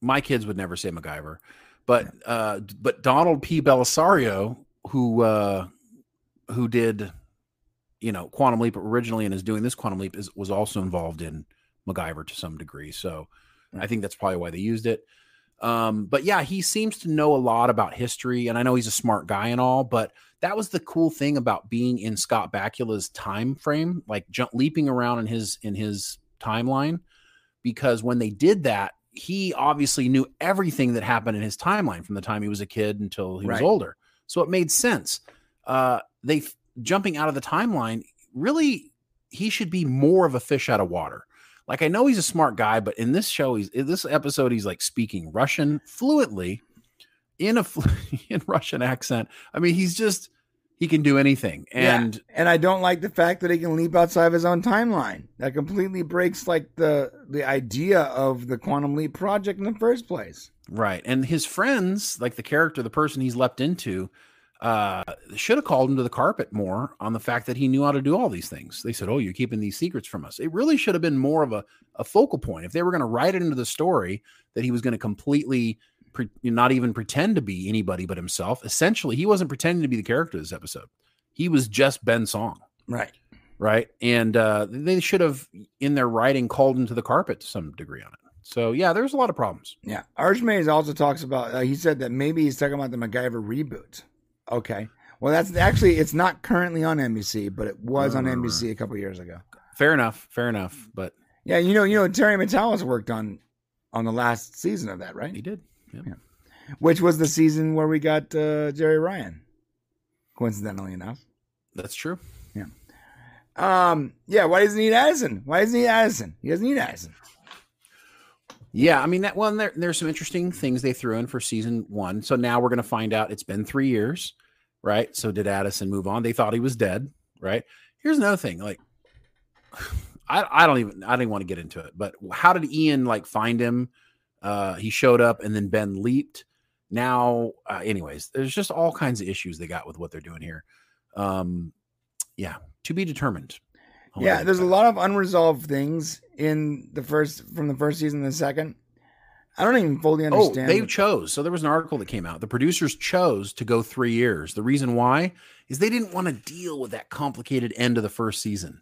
my kids would never say MacGyver. But uh, but Donald P. Bellisario, who uh, who did, you know, Quantum Leap originally and is doing this Quantum Leap, is was also involved in MacGyver to some degree. So I think that's probably why they used it. Um, but yeah, he seems to know a lot about history, and I know he's a smart guy and all. But that was the cool thing about being in Scott Bakula's time frame, like jump leaping around in his in his timeline, because when they did that, he obviously knew everything that happened in his timeline from the time he was a kid until he was older. So it made sense. Uh, they jumping out of the timeline really he should be more of a fish out of water. Like I know he's a smart guy, but in this show, he's in this episode, he's like speaking Russian fluently in a in Russian accent. I mean, he's just he can do anything. And And I don't like the fact that he can leap outside of his own timeline. That completely breaks like the the idea of the quantum leap project in the first place. Right. And his friends, like the character, the person he's leapt into, uh, should have called him to the carpet more on the fact that he knew how to do all these things. They said, Oh, you're keeping these secrets from us. It really should have been more of a, a focal point. If they were going to write it into the story that he was going to completely pre- not even pretend to be anybody but himself, essentially, he wasn't pretending to be the character of this episode. He was just Ben Song. Right. Right. And uh, they should have, in their writing, called him to the carpet to some degree on it. So, yeah, there's a lot of problems. Yeah. Archmaze also talks about, uh, he said that maybe he's talking about the MacGyver reboot. Okay. Well, that's actually, it's not currently on NBC, but it was on NBC a couple years ago. Fair enough. Fair enough. But Yeah. You know, you know, Terry Matalas worked on, on the last season of that, right? he did. Yeah. Which was the season where we got uh, Jeri Ryan, coincidentally enough. That's true. Yeah. Um, yeah, why doesn't he need Addison? Why doesn't he need Addison? He doesn't need Addison. Yeah, I mean that. Well, there, there's some interesting things they threw in for season one. So now we're going to find out. It's been three years, right? So did Addison move on? They thought he was dead, right? Here's another thing. Like, I, I don't even I don't even want to get into it. But how did Ian like find him? Uh, he showed up, and then Ben leaped. Now, uh, anyways, there's just all kinds of issues they got with what they're doing here. Um, yeah, to be determined. Yeah, there's a lot of unresolved things in the first from the first season and the second. I don't even fully understand. Oh, understand. they it. chose. So there was an article that came out. The producers chose to go three years. The reason why is they didn't want to deal with that complicated end of the first season.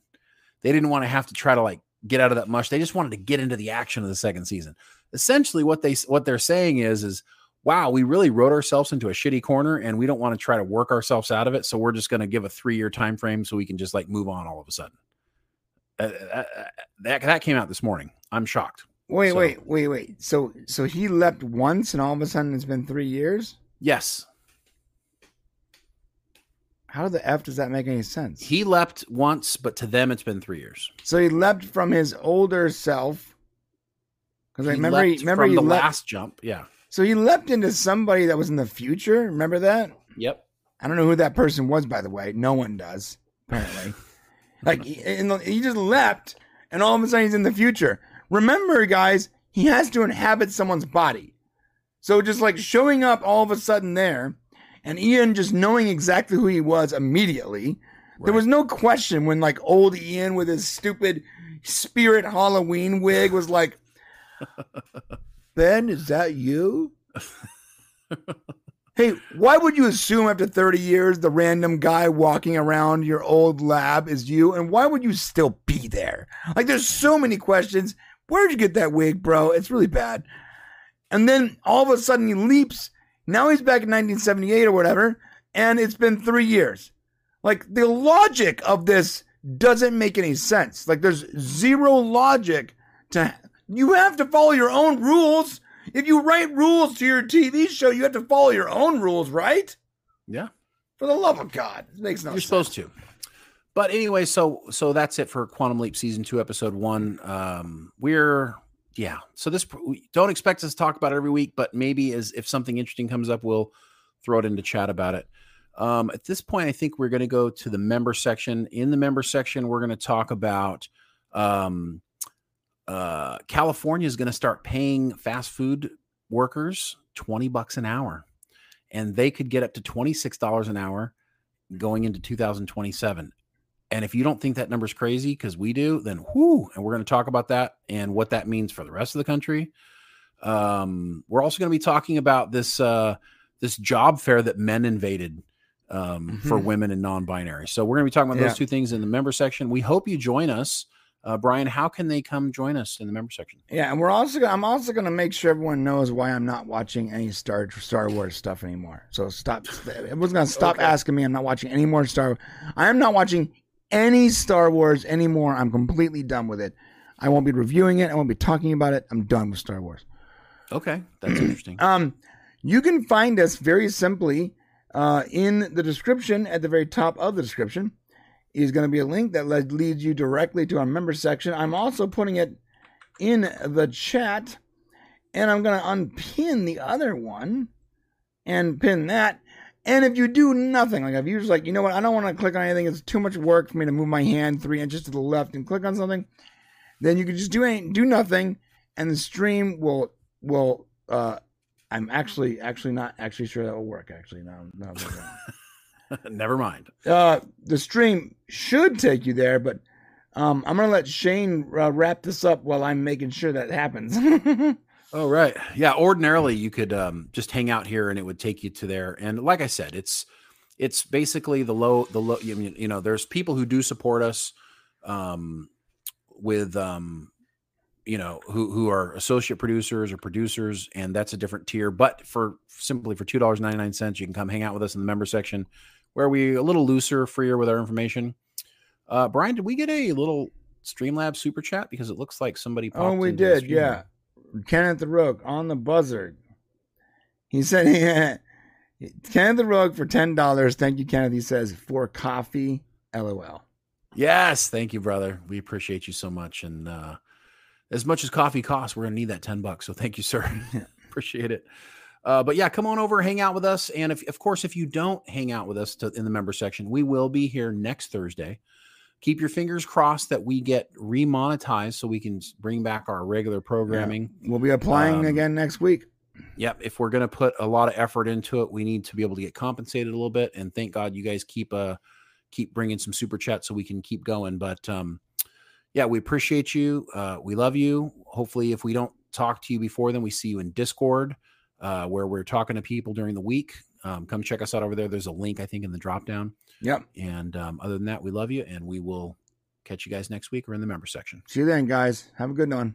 They didn't want to have to try to like get out of that mush. They just wanted to get into the action of the second season. Essentially, what they what they're saying is is wow, we really wrote ourselves into a shitty corner, and we don't want to try to work ourselves out of it. So we're just going to give a three year time frame so we can just like move on all of a sudden. Uh, uh, uh, that that came out this morning. I'm shocked. Wait, so- wait, wait, wait. So so he leapt once and all of a sudden it's been three years? Yes, How the F does that make any sense? He leapt once, but to them it's been three years. so he leapt from his older self. Because I remember he, remember from he the leapt, last jump. Yeah. so he leapt into somebody that was in the future. Remember that? Yep. I don't know who that person was, by the way. No one does, apparently. like, he, he just leapt, and all of a sudden he's in the future. Remember, guys, he has to inhabit someone's body. So just like showing up all of a sudden there, and Ian just knowing exactly who he was immediately. There was no question when like old Ian with his stupid spirit Halloween wig was like, Ben, is that you? Hey, why would you assume after 30 years the random guy walking around your old lab is you? And why would you still be there? Like, there's so many questions. Where'd you get that wig, bro? It's really bad. And then all of a sudden he leaps. Now he's back in 1978 or whatever, and it's been three years. Like, the logic of this doesn't make any sense. Like, there's zero logic to. You have to follow your own rules. If you write rules to your TV show, you have to follow your own rules, right? Yeah. For the love of God, it makes no sense. You're sense. supposed to. But anyway, so so that's it for Quantum Leap season two, episode one. Um, we're yeah. So this don't expect us to talk about it every week, but maybe as if something interesting comes up, we'll throw it into chat about it. Um, at this point, I think we're going to go to the member section. In the member section, we're going to talk about um, uh, California is going to start paying fast food workers 20 bucks an hour, and they could get up to $26 an hour going into 2027. And if you don't think that number's crazy, because we do, then whoo, and we're going to talk about that and what that means for the rest of the country. Um, we're also going to be talking about this uh, this job fair that men invaded um, for Mhm. women and non-binary. So we're going to be talking about Yeah. those two things in the member section. We hope you join us, uh, Brian. How can they come join us in the member section? Yeah, and we're also I'm also going to make sure everyone knows why I'm not watching any Star Star Wars stuff anymore. So stop. Everyone's going to stop Okay. asking me. I'm not watching any more Star. I am not watching any Star Wars anymore. I'm completely done with it. I won't be reviewing it. I won't be talking about it. I'm done with Star Wars. Okay, that's interesting. Um, you can find us very simply uh, in the description at the very top of the description is going to be a link that le- leads you directly to our member section. I'm also putting it in the chat, and I'm going to unpin the other one and pin that. And if you do nothing, like if you're just like, you know what, I don't want to click on anything, it's too much work for me to move my hand three inches to the left and click on something, then you can just do any, do nothing, and the stream will will. Uh, I'm actually actually not actually sure that will work. Actually, no, no. Never mind. uh, the stream should take you there, but um, I'm gonna let Shane uh, wrap this up while I'm making sure that happens. Oh right, yeah. Ordinarily, you could um, just hang out here, and it would take you to there. And like I said, it's it's basically the low the low. You, you know, there's people who do support us um, with um, you know who who are associate producers or producers, and that's a different tier. But for simply for two dollars ninety nine cents, you can come hang out with us in the member section, where we a little looser, freer with our information. Uh, Brian, did we get a little Streamlabs super chat because it looks like somebody? oh, we did, yeah. Kenneth the Rogue on the buzzard. He said, he had Kenneth the Rogue for ten dollars. Thank you, Kenneth. He says for coffee. LOL. Yes, thank you, brother. We appreciate you so much. And uh, as much as coffee costs, we're gonna need that ten bucks. So thank you, sir. appreciate it. Uh, but yeah, come on over, hang out with us. And if, of course, if you don't hang out with us to, in the member section, we will be here next Thursday. Keep your fingers crossed that we get remonetized so we can bring back our regular programming. We'll be applying Um, again next week. Yep. If we're going to put a lot of effort into it, we need to be able to get compensated a little bit. And thank God you guys keep uh keep bringing some super chat so we can keep going. But um, yeah, we appreciate you. Uh, we love you. Hopefully, if we don't talk to you before then, we see you in Discord uh, where we're talking to people during the week. Um, come check us out over there. There's a link I think in the drop down. Yep. And um, other than that, we love you, and we will catch you guys next week or in the member section. See you then, guys. Have a good one.